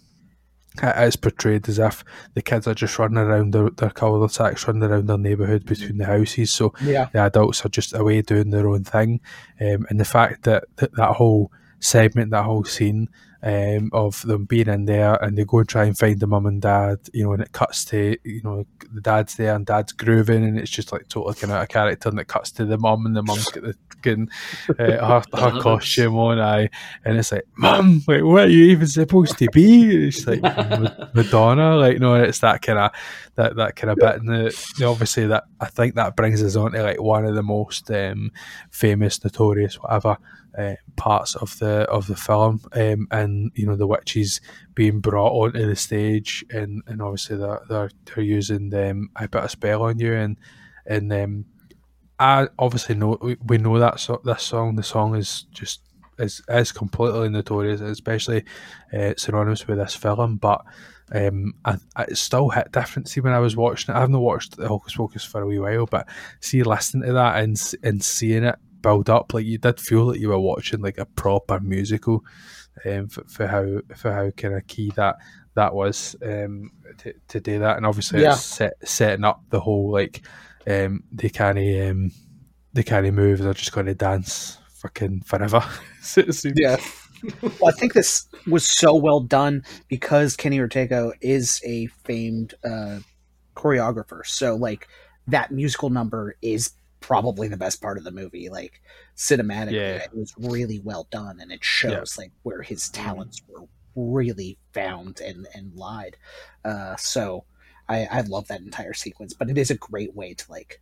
it is portrayed as if the kids are just running around their, their cul-de-sacs, running around their neighbourhood between the houses. So Yeah, the adults are just away doing their own thing. Um, and the fact that, that that whole segment, that whole scene um, of them being in there and they go and try and find the mum and dad, you know, and it cuts to, you know, the dad's there and dad's grooving and it's just like totally kind of a character and it cuts to the mum and the mum's got the fucking, uh, her, her costume on. And it's like, mum, like, what are you even supposed to be? It's like Madonna, like, no, it's that kind of, that, that kind of bit. And the, the- obviously that, I think that brings us on to like one of the most um, famous, notorious, whatever, uh, parts of the of the film, um, and you know the witches being brought onto the stage, and, and obviously they're, they're they're using them. I put a spell on you, and and um, I obviously know we, we know that so, this song. The song is just is is completely notorious, especially uh, synonymous with this film, but. Um, I, I it still hit different. See, when I was watching it, I haven't watched the Hocus Pocus for a wee while, but see, listening to that and and seeing it build up, like you did feel like you were watching like a proper musical, um, for, for how for how kind of key that that was um to, to do that, and obviously Yeah. it's set, setting up the whole like um they can't um they can't move, they're just going to dance fucking forever. So it seems- yeah. well, I think this was so well done because Kenny Ortega is a famed uh, choreographer. So, like, that musical number is probably the best part of the movie. Like, cinematically, Yeah. it was really well done, and it shows like where his talents were really found and and lied. Uh, so, I I love that entire sequence, but it is a great way to like.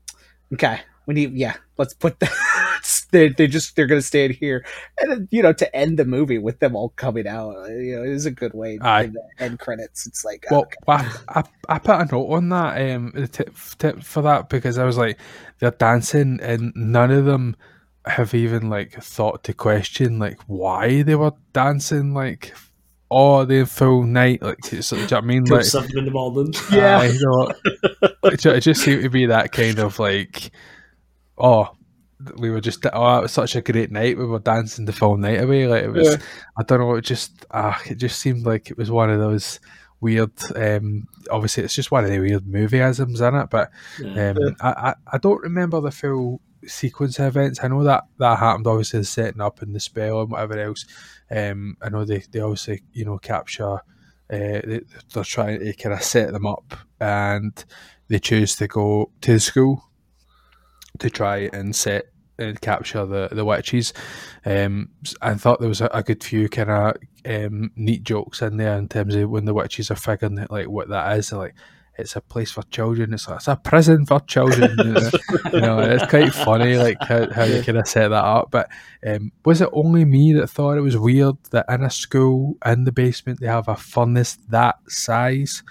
Okay, we need yeah. Let's put the they they just they're gonna stand here and you know to end the movie with them all coming out uh, you know it is a good way Aye. in the end credits it's like Well, okay. I, I, I put a note on that um, tip, tip for that because I was like, they're dancing and none of them have even like thought to question like why they were dancing like all the full night. Like, it's, do you know what I mean? Till Like, seven in the morning. Yeah. I know. it just seemed to be that kind of like, oh, we were just oh, it was such a great night. We were dancing the full night away. Like it was, Yeah. I don't know. It just, ah, it just seemed like it was one of those weird. Um, obviously, it's just one of the weird movieisms in it. But Yeah. um, I, I, I don't remember the full sequence of events. I know that that happened. Obviously, the setting up and the spell and whatever else. Um, I know they, they obviously you know capture. Uh, they, they're trying to kind of set them up, and they choose to go to the school to try and set and capture the the witches. Um, I thought there was a, a good few kind of um, neat jokes in there in terms of when the witches are figuring out, like what that is. They're like it's a place for children. It's like it's a prison for children. you know, you know, it's quite funny, like how, how you kind of set that up. But um, was it only me that thought it was weird that in a school in the basement they have a furnace that size,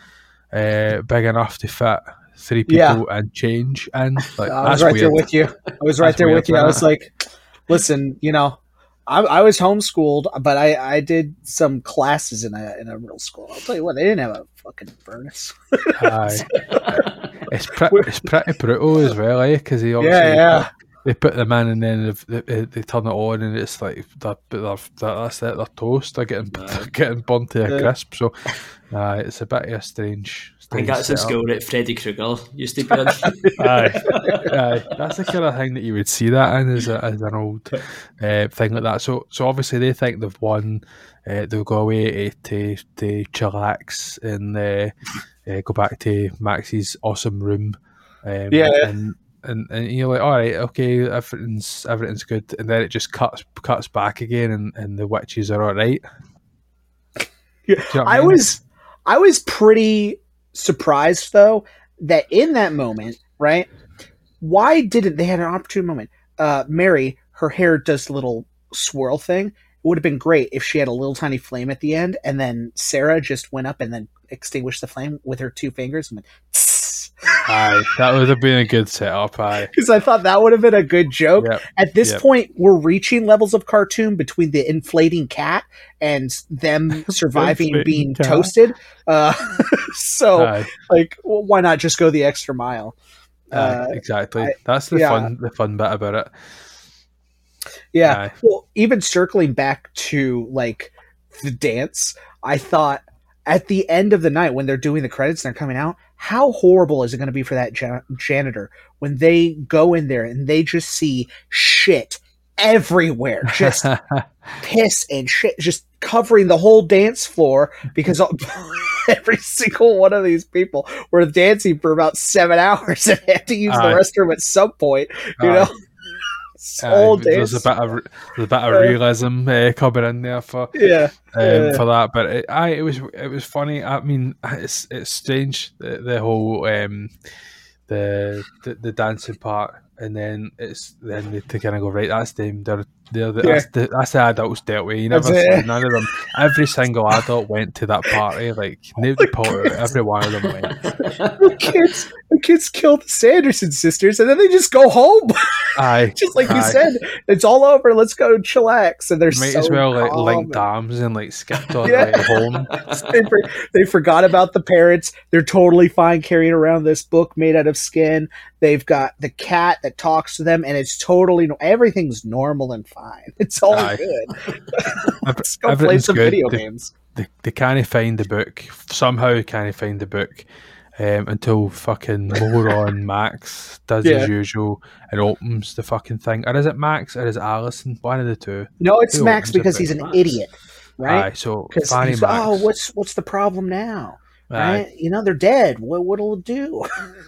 uh, big enough to fit three people Yeah. and change and Like I was right weird. there with you. I was right there weird, with you. I was like, listen, you know, I, I was homeschooled, but I, I did some classes in a in a real school. I'll tell you what, they didn't have a fucking furnace. Aye. it's pretty, it's pretty brutal as well, eh? Because he obviously Yeah, yeah. they put them in and then they, they, they turn it on and it's like they're, they're, that's it, they're toast. They're getting they're getting burnt to a crisp. So, uh, it's a bit of a strange. I think strange that's the school that Freddy Krueger used to be in. Aye, aye. That's the kind of thing that you would see that in as, a, as an old uh, thing like that. So, so obviously they think they've won. Uh, they'll go away to to, to chillax and uh, uh, go back to Max's awesome room. Um, Yeah. and, and and you're like, all right, okay, everything's everything's good, and then it just cuts cuts back again, and, and the witches are all right. Yeah, you know what I mean? was I was pretty surprised though that in that moment, right? Why didn't they had an opportune moment? Uh, Mary, her hair does little swirl thing. It would have been great if she had a little tiny flame at the end, and then Sarah just went up and then extinguished the flame with her two fingers and went. Aye, that would have been a good setup. Aye, Because I thought that would have been a good joke. yep. At this Yep. point, we're reaching levels of cartoon between the inflating cat and them surviving being cat. toasted. Uh, so, Aye. like, well, why not just go the extra mile? Uh, exactly. I- That's the yeah. fun, the fun bit about it. yeah. Aye. Well, even circling back to like the dance, I thought at the end of the night when they're doing the credits and they're coming out, how horrible is it going to be for that ja- janitor when they go in there and they just see shit everywhere, just piss and shit just covering the whole dance floor because every single one of these people were dancing for about seven hours and had to use Aye. the uh, restroom at some point. You Aye. know, Aye, whole there's a bit of there's a bit of Uh, realism uh, coming in there for Yeah, um, for that, but it, aye, it was it was funny. I mean, it's it's strange the, the whole um, the, the the dancing part, and then it's then they, they kind of go right. That's them. They're they're the, Yeah. that's the that's the adults dealt with. You never it. none of them. Every single adult went to that party. Like oh nobody pulled out. Every one of them went. the kids, the kids kill the Sanderson sisters, and then they just go home, Aye, just like you said. It's all over. Let's go chillax. And they're Might so as well like link dams and like skipped on Yeah. like home. they, for, they forgot about the parents. They're totally fine carrying around this book made out of skin. They've got the cat that talks to them, and it's totally everything's normal and fine. It's all Aye. good. Let's go play some good. video They- games. they, they can't find the book somehow can't find the book um, until fucking moron Max does Yeah. his usual and opens the fucking thing. Or is it Max or is it Allison? One of the two. No, it's Who Max because he's an Max. idiot, right? Aye, so Fanny he's Max. oh, what's what's the problem now? Right? You know they're dead. What what'll it do?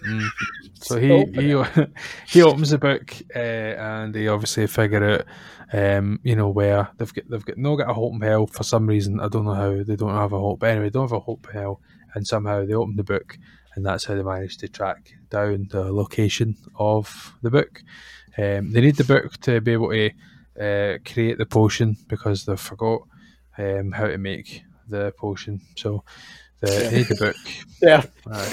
mm. So he he he opens the book uh, and they obviously figure out um, you know where they've got they've got no got a hope in hell for some reason. I don't know how they don't have a hope. But anyway, they don't have a hope in hell, and somehow they open the book, and that's how they manage to track down the location of the book. Um, they need the book to be able to uh, create the potion because they forgot um, how to make the potion. So the, yeah. the book. Yeah. Uh,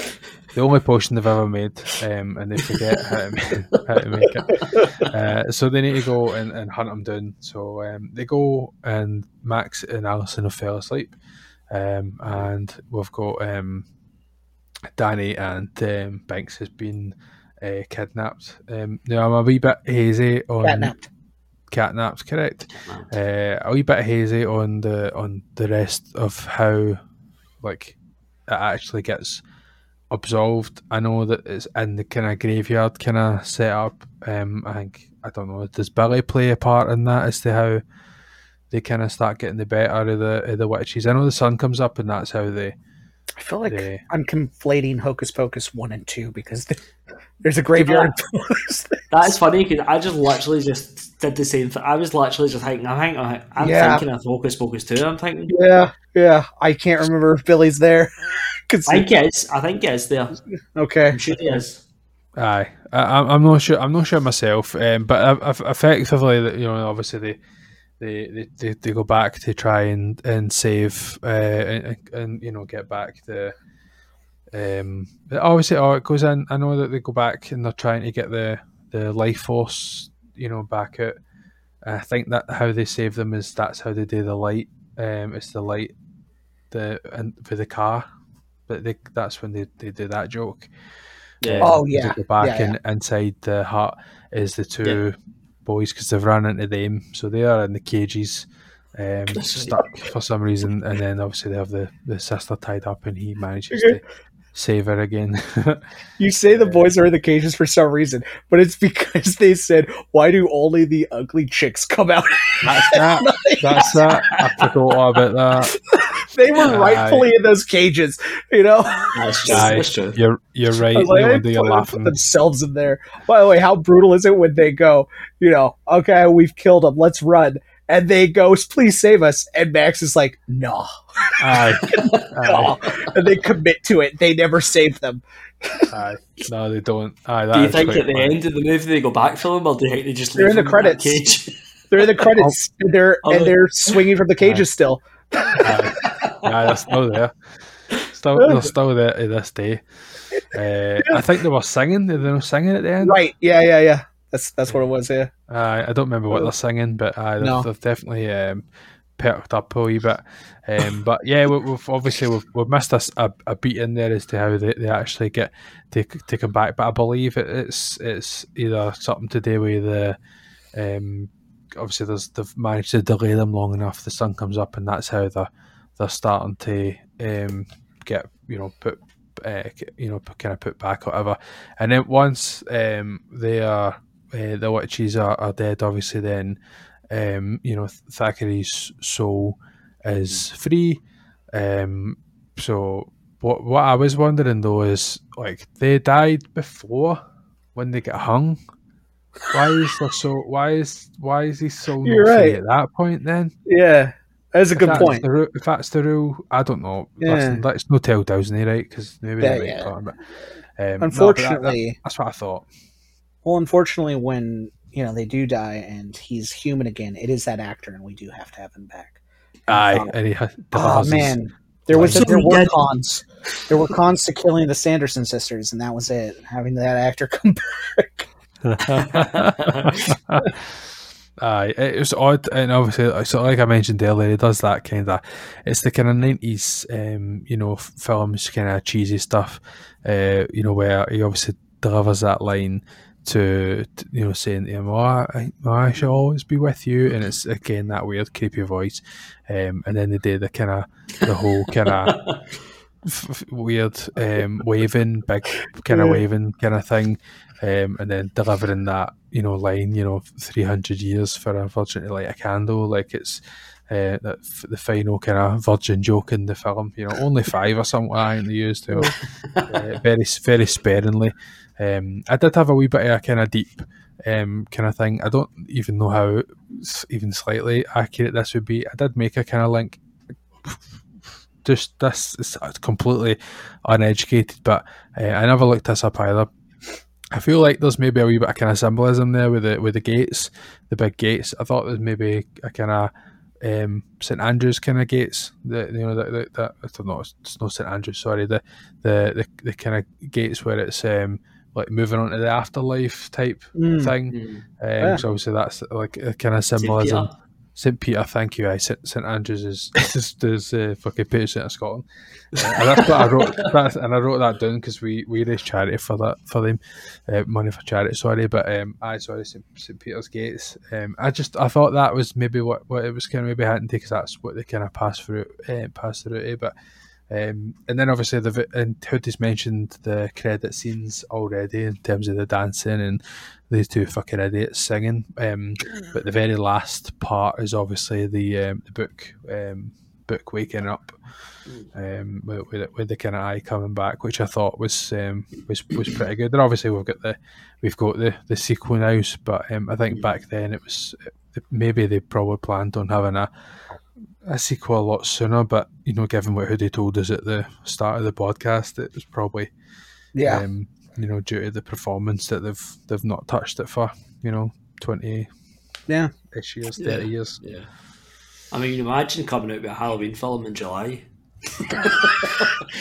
the only potion they've ever made, um, and they forget how to, how to make it. Uh, so they need to go and, and hunt them down. So um, they go, and Max and Allison have fell asleep, um, and we've got um, Dani and um, Binx has been uh, kidnapped. Um, now I'm a wee bit hazy on Catnapped. catnapped, correct? Uh, a wee bit hazy on the on the rest of how like it actually gets absolved. I know that it's in the kind of graveyard kind of setup. Um, I think I don't know. Does Billy play a part in that as to how they kind of start getting the better of the of the witches? I know the sun comes up, and that's how they. I feel like they, I'm conflating Hocus Pocus one and two because there's a graveyard. That's funny because I just literally just did the same thing. I was literally just thinking, I think I'm yeah. thinking of Hocus Pocus two. I'm thinking, yeah, yeah. I can't remember if Billy's there. I think it's. I think it's there. Okay, I'm sure he is. Aye, I, am not sure. I'm not sure myself. Um, but effectively, you know, obviously they, they, they, they go back to try and and save uh, and, and you know get back the. Um, obviously, oh, it goes in. I know that they go back and they're trying to get the the life force, you know, back out. I think that how they save them is that's how they do the light. Um, it's the light, the and for the car but they, that's when they, they do that joke. Yeah. Oh yeah. Go back yeah, and yeah. inside the hut is the two yeah. boys because they've run into them, so they are in the cages, um, stuck for some reason, and then obviously they have the, the sister tied up, and he manages to save her again. you say the boys are in the cages for some reason, but it's because they said, "Why do only the ugly chicks come out?" That's that. That's that. I forgot all about that. they were rightfully in those cages, you know. That's, just, that's true. You're you're right. Like, you know, they put themselves in there. By the way, how brutal is it when they go? You know, okay, we've killed them. Let's run and they go, "Please save us." And Max is like, "No, Aye. no," and they commit to it. They never save them. Aye. No, they don't. Aye, do you think at the funny. end of the movie they go back for them, or do you think they just they're in the credits? Cage? They're in the credits. Oh. they're oh, and they're swinging from the cages Aye. still. Aye. Yeah, they're still there. Still, they're still there to this day. Uh, I think they were singing. They were singing at the end. Right. Yeah. Yeah. Yeah. That's that's what it was. Yeah. Uh, I don't remember what they're singing, but uh, they've, no. they've definitely um, perked up a wee bit. Um, but yeah, we, have obviously we've, we've missed a, a, a, beat in there as to how they, they actually get to, to come back. But I believe it, it's it's either something to do with the um, obviously there's they've managed to delay them long enough. The sun comes up, and that's how they're they're starting to um, get you know put uh, you know kind of put back or whatever. And then once um, they are uh, the witches are, are dead, obviously, then um, you know Thackery's soul is free. Um, so what what I was wondering though is like they died before when they get hung. Why is the soul? Why is why is he so right. at that point? Then yeah, that's a if good point. The, if that's the rule, I don't know. Yeah. Listen, that's no tell Disney, right? Because maybe yeah, yeah. but, um, Unfortunately, no, that, that, that's what I thought. Well, unfortunately, when you know they do die and he's human again, it is that actor, and we do have to have him back. Aye, um, and he oh man, there was a, there were cons. There were cons to killing the Sanderson sisters, and that was it. Having that actor come back. Aye, it was odd, and obviously, so like I mentioned earlier, he does that kind of. It's the kind of nineties, um, you know, films, kind of cheesy stuff, uh, you know, where he obviously delivers that line to, to, you know saying to him, "Oh, I, I shall always be with you," and it's again that weird creepy voice, um, and then they do the kind of the whole kind of f- weird um, waving, big kind of waving kind of thing, um, and then delivering that you know line, you know, three hundred years for a virgin to light a candle, like it's. Uh, that the final kind of virgin joke in the film, you know, only five or something like that, they used to uh, very very sparingly. Um, I did have a wee bit of a kind of deep um, kind of thing. I don't even know how even slightly accurate this would be. I did make a kind of link. Just this is completely uneducated, but uh, I never looked this up either. I feel like there's maybe a wee bit of kind of symbolism there with the with the gates, the big gates. I thought there's maybe a kind of um, St Andrews kind of gates. The you know that that, I don't know. It's not St Andrews. Sorry, the the the, the kind of gates where it's um, like moving on to the afterlife type Mm. thing. Mm. Um, Yeah. So obviously that's like a kind of St. symbolism. Peter. St Peter, thank you. I St, St Andrews is is, is uh, fucking patron saint of Scotland, uh, and that's what I wrote. That, and I wrote that down because we, we raise charity for that for them, uh, money for charity. Sorry, but um, I sorry St, St Peter's Gates. Um, I just I thought that was maybe what, what it was kind of maybe hinting to because that's what they kind of pass through uh, pass through to. But um, and then obviously the and Hoodie's mentioned the credit scenes already in terms of the dancing and these two fucking idiots singing. Um, but the very last part is obviously the um, the book um, book waking up um, with, with, the- with the kind of eye coming back, which I thought was um, was was pretty good. And obviously we've got the we've got the, the sequel now, but um, I think back then it was maybe they probably planned on having a a sequel a lot sooner. But you know, given what Hoodie told us at the start of the podcast, it was probably Yeah. um, you know, due to the performance that they've they've not touched it for, you know, twenty Yeah. ish years, Yeah. thirty years. Yeah. I mean, imagine coming out with a Halloween film in July.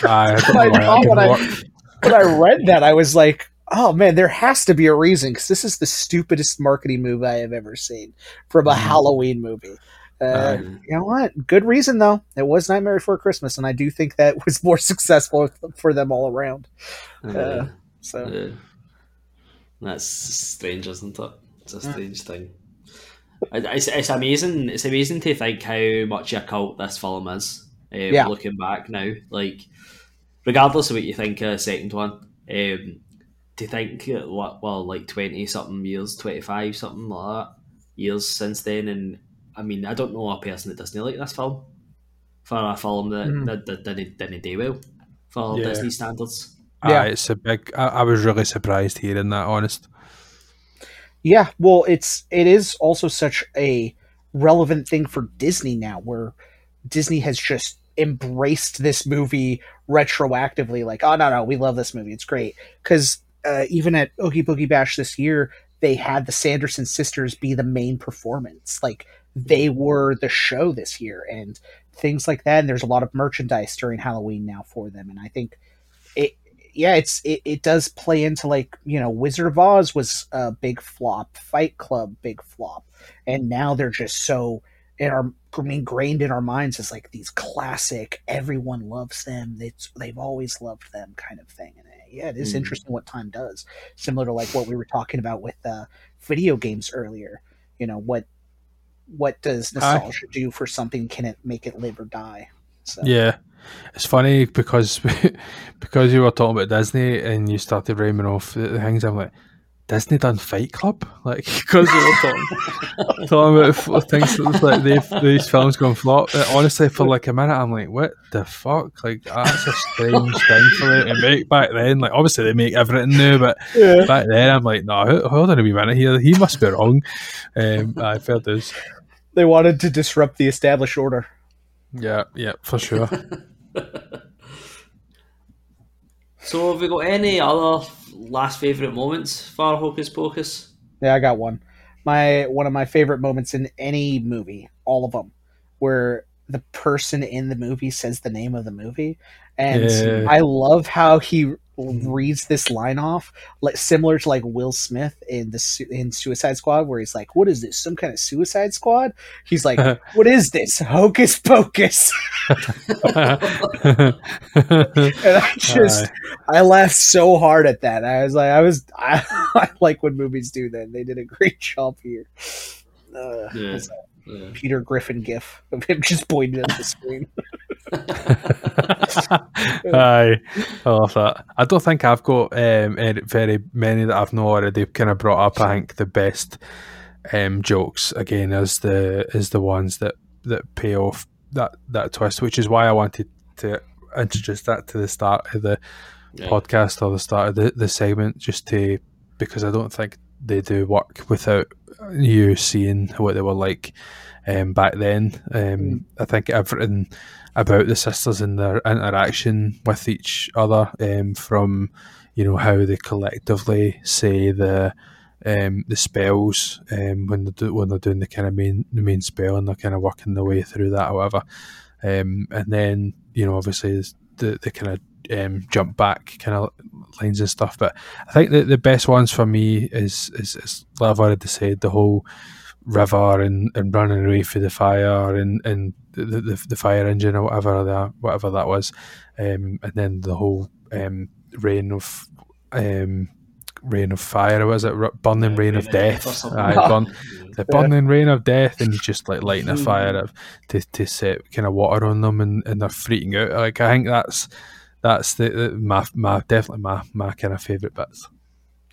Aye, I don't I know why know, that didn't when I- when I read that, I was like, "Oh man, there has to be a reason because this is the stupidest marketing move I have ever seen from a Mhm. Halloween movie." Uh, Um, you know what? Good reason though. It was Nightmare Before Christmas, and I do think that was more successful for them all around. uh, So uh, that's strange, isn't it? It's a strange thing. It's, it's amazing. It's amazing to think how much a cult this film is. Um, Yeah. Looking back now, like regardless of what you think of the second one, um, to think uh, what well, like twenty something years, twenty five something like that years since then, and I mean, I don't know a person that doesn't like this film for a film that, Mhm. that, that didn't, didn't do well for Yeah. Disney standards. Yeah. Aye, it's a big. I, I was really surprised hearing that. Honest. Yeah, well, it's it is also such a relevant thing for Disney now, where Disney has just embraced this movie retroactively. Like, oh no, no, we love this movie; it's great. Because uh, even at Oogie Boogie Bash this year, they had the Sanderson sisters be the main performance. Like, they were the show this year, and things like that. And there's a lot of merchandise during Halloween now for them, and I think it yeah, it's it, it does play into like you know Wizard of Oz was a big flop, Fight Club big flop, and now they're just so in our ingrained in our minds as like these classic, everyone loves them. It's they've always loved them kind of thing. And uh, yeah, it is Mm. interesting what time does, similar to like what we were talking about with uh, video games earlier. You know what what does Aye. nostalgia do for something? Can it make it live or die? So Yeah, it's funny because because you were talking about Disney and you started rhyming off the, the things. I'm like, Disney done Fight Club, like because you were talking, talking about things that was like they've, these films going flop. Honestly, for like a minute, I'm like, what the fuck? Like that's a strange thing for them to make back then. Like obviously they make everything new, but yeah. back then I'm like, no, hold- hold on a wee minute here. He must be wrong. Um, I felt dues. They wanted to disrupt the established order. Yeah, yeah, for sure. So, have we got any other last favourite moments for Hocus Pocus? Yeah, I got one. My one of my favorite moments in any movie, all of them, where the person in the movie says the name of the movie, and Yeah. I love how he reads this line off, like similar to like Will Smith in the Su- in Suicide Squad, where he's like, "What is this? Some kind of Suicide Squad?" He's like, "What is this? Hocus Pocus?" and I just I laughed so hard at that. I was like, I was, I, I like when movies do that. They did a great job here. Uh, Yeah. Yeah. Peter Griffin gif of him just pointing at the screen. Aye, I love that. I don't think I've got um, very many that I've not already kind of brought up. I think the best um, jokes again is the is the ones that, that pay off that that twist, which is why I wanted to introduce that to the start of the Yeah. podcast or the start of the, the segment, just to because I don't think they do work without you seeing what they were like um, back then. Um, I think everything about the sisters and their interaction with each other, um, from you know how they collectively say the um, the spells um, when they do, when they're doing the kind of main the main spell and they're kind of working their way through that, or whatever. Um, and then you know obviously the the kind of um, jump back kind of lines and stuff. But I think that the best ones for me is is, is like I've already said the whole river and, and running away for the fire and, and the, the, the fire engine or whatever that whatever that was, um, and then the whole um, rain of um, rain of fire was it? Burning Yeah, rain Rain of of Death. or. Aye, burn, the burning rain of death and you just like lighting a fire up to, to set kind of water on them and, and they're freaking out. Like I think that's that's the, the my, my definitely my, my kind of favourite bits.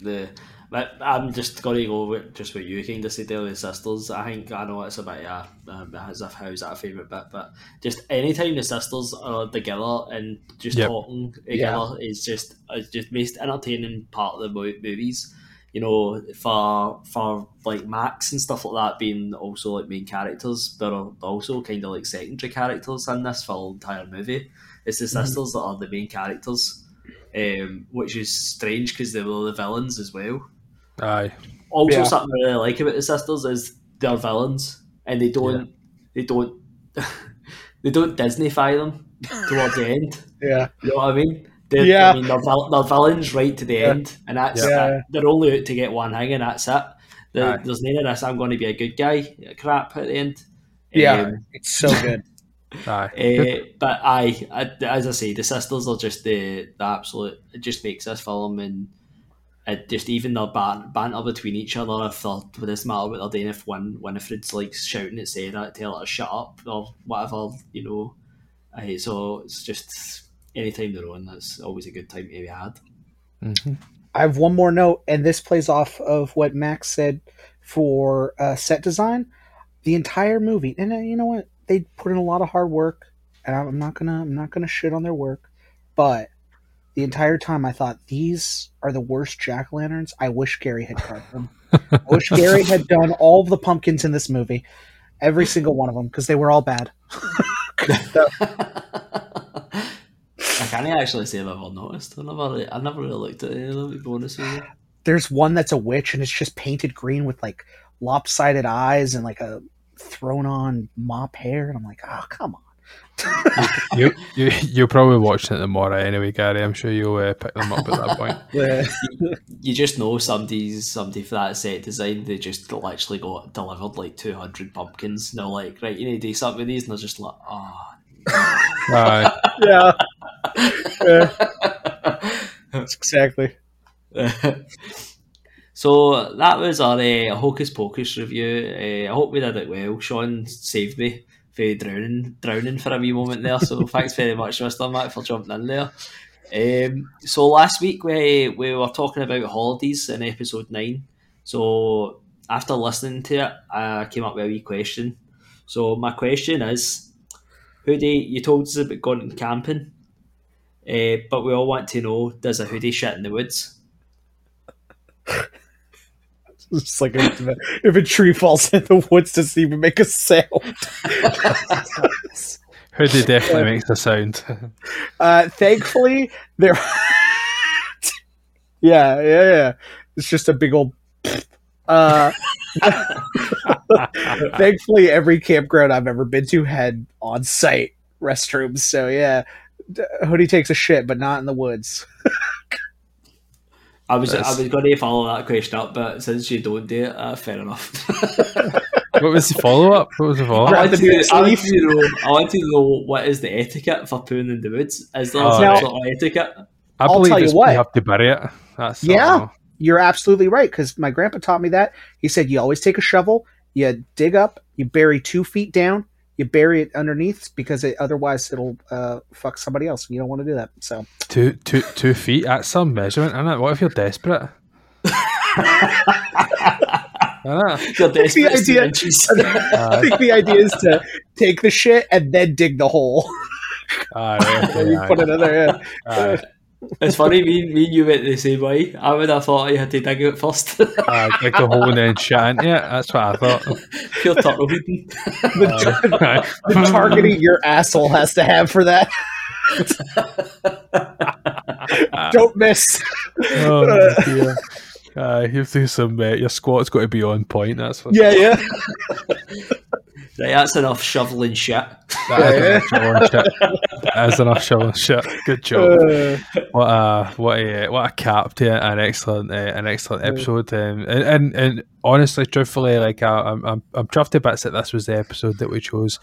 The but I'm just gonna go with just what you kind of said there with sisters. I think I know it's a bit yeah, um, as if how's that a favourite bit, but just anytime the sisters are together and just Yep. talking together is just it's just most entertaining part of the mo- movies. You know, for for like Max and stuff like that being also like main characters, but are also kind of like secondary characters in this for the entire movie. It's the sisters that are the main characters, um, which is strange because they were the villains as well. Aye Also, Yeah. something I really like about the sisters is they're villains, and they don't, they don't, they don't Disneyfy them towards the end. Yeah. You know what I mean? They're, Yeah. I mean, they're, vil- they're villains right to the Yeah. end, and that's Yeah. that- they're only out to get one thing, and that's it. There- Aye. there's none of this. I'm going to be a good guy. Crap at the end. Yeah. Um, It's so good. aye uh, but I, I, as I say, the sisters are just the, the absolute. It just makes this film and it just even their ban- banter between each other. If they're with this matter what they're doing, if one Winifred's like shouting at Sarah, tell her to shut up or whatever, you know. Uh, so it's just anytime they're on, that's always a good time to be had. Mhm. I have one more note, and this plays off of what Max said for uh, set design. The entire movie, and uh, you know what? They put in a lot of hard work, and I'm not gonna I'm not gonna shit on their work, but the entire time I thought these are the worst jack o' lanterns. I wish Gary had carved them. I wish Gary had done all of the pumpkins in this movie, every single one of them, because they were all bad. I can't actually say I've ever noticed. I never, I never really looked at any of them. To be honest with you. There's one that's a witch, and it's just painted green with like lopsided eyes and like a thrown on mop hair, and I'm like, oh come on. You, you you're probably watching it tomorrow anyway Gary I'm sure you'll uh, pick them up at that point Yeah. you just know somebody's somebody for that set design. They just literally got delivered like two hundred pumpkins. And they're like, right, you need to do something with these, and they're just like, oh. aye yeah. That's exactly. so that was our uh, Hocus Pocus review. Uh, I hope we did it well. Sean saved me for drowning, drowning for a wee moment there. So thanks very much, Mister Mac, for jumping in there. Um, so last week we we were talking about holidays in episode nine. So after listening to it, I came up with a wee question. So my question is, Hoodie, you told us about going camping, uh, but we all want to know: Does a hoodie shit in the woods? It's like if a, if a tree falls in the woods, doesn't even make a sound. Hoodie definitely makes a sound Uh, thankfully, there. yeah, yeah, yeah. It's just a big old. Uh, thankfully, every campground I've ever been to had on-site restrooms. So yeah, Hoodie takes a shit, but not in the woods. I was That's- I was going to follow that question up, but since you don't do it, uh, fair enough. what was the follow up what was the follow up? Grab want, the I, want to know, I want to know what is the etiquette for pooing in the woods? Is there Oh, some right. sort of etiquette? I I'll believe tell you it's- what. you have to bury it that's Yeah. You're absolutely right because my grandpa taught me that. He said you always take a shovel, you dig up, you bury two feet down, you bury it underneath because it, otherwise it'll uh, fuck somebody else. You don't want to do that. So two two two feet that's some measurement isn't it what if you're desperate Innit? You're the desperate to see idea. I think the idea is to take the shit and then dig the hole. Aye, okay, you put it in there. Yeah. Aye. It's funny, me, me and you went the same way. I would have thought you had to dig out first. Aye, dig the hole and then shit into it. That's what I thought. Pure turtle feeding. The, Aye. the targeting your asshole has to have for that. Don't miss. Oh, dear. Uh, you have to do some. Uh, your squat's got to be on point. That's what. Yeah, yeah. Right, that's enough shoveling shit. That is enough shoveling shit. That is enough shoveling shit. Good job. Uh, What a what a what a cap to an excellent uh, an excellent episode. Um, and, and and honestly, truthfully, like I, I'm I'm I'm chuffed to bits that this was the episode that we chose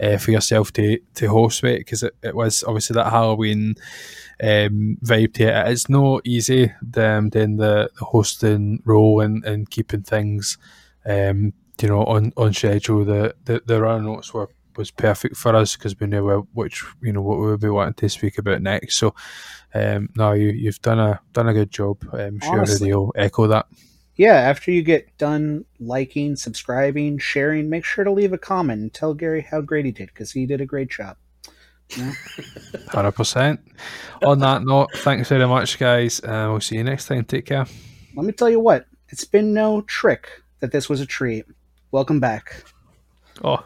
uh, for yourself to to host with because it, it was obviously that Halloween um, vibe to it. It's no easy um, doing the, the hosting role and, and keeping things um, you know on, on schedule. The the, the run notes were was perfect for us because we knew which you know what we would be wanting to speak about next. So um, no, you you've done a done a good job. I'm sure Honestly. they'll echo that. yeah, after you get done liking, subscribing, sharing, make sure to leave a comment and tell Gary how great he did because he did a great job. Hundred percent. On that note, thanks very much, guys. Uh, we'll see you next time. Take care. Let me tell you what, it's been no trick that this was a treat. Welcome back. Oh.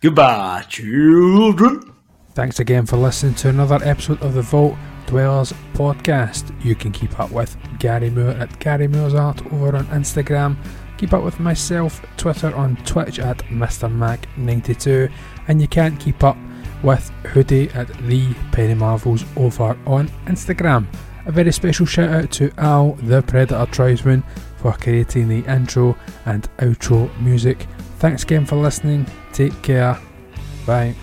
Goodbye, children. Thanks again for listening to another episode of the Vault Dwellers podcast. You can keep up with Gary Moore at Gary Moore's Art over on Instagram. Keep up with myself, Twitter, on Twitch at Mr. Mac92, and you can keep up with Hoodie at the Penny Marvels over on Instagram. A very special shout out to Al the Predator Tribesman for creating the intro and outro music. Thanks again for listening. Take care. Bye.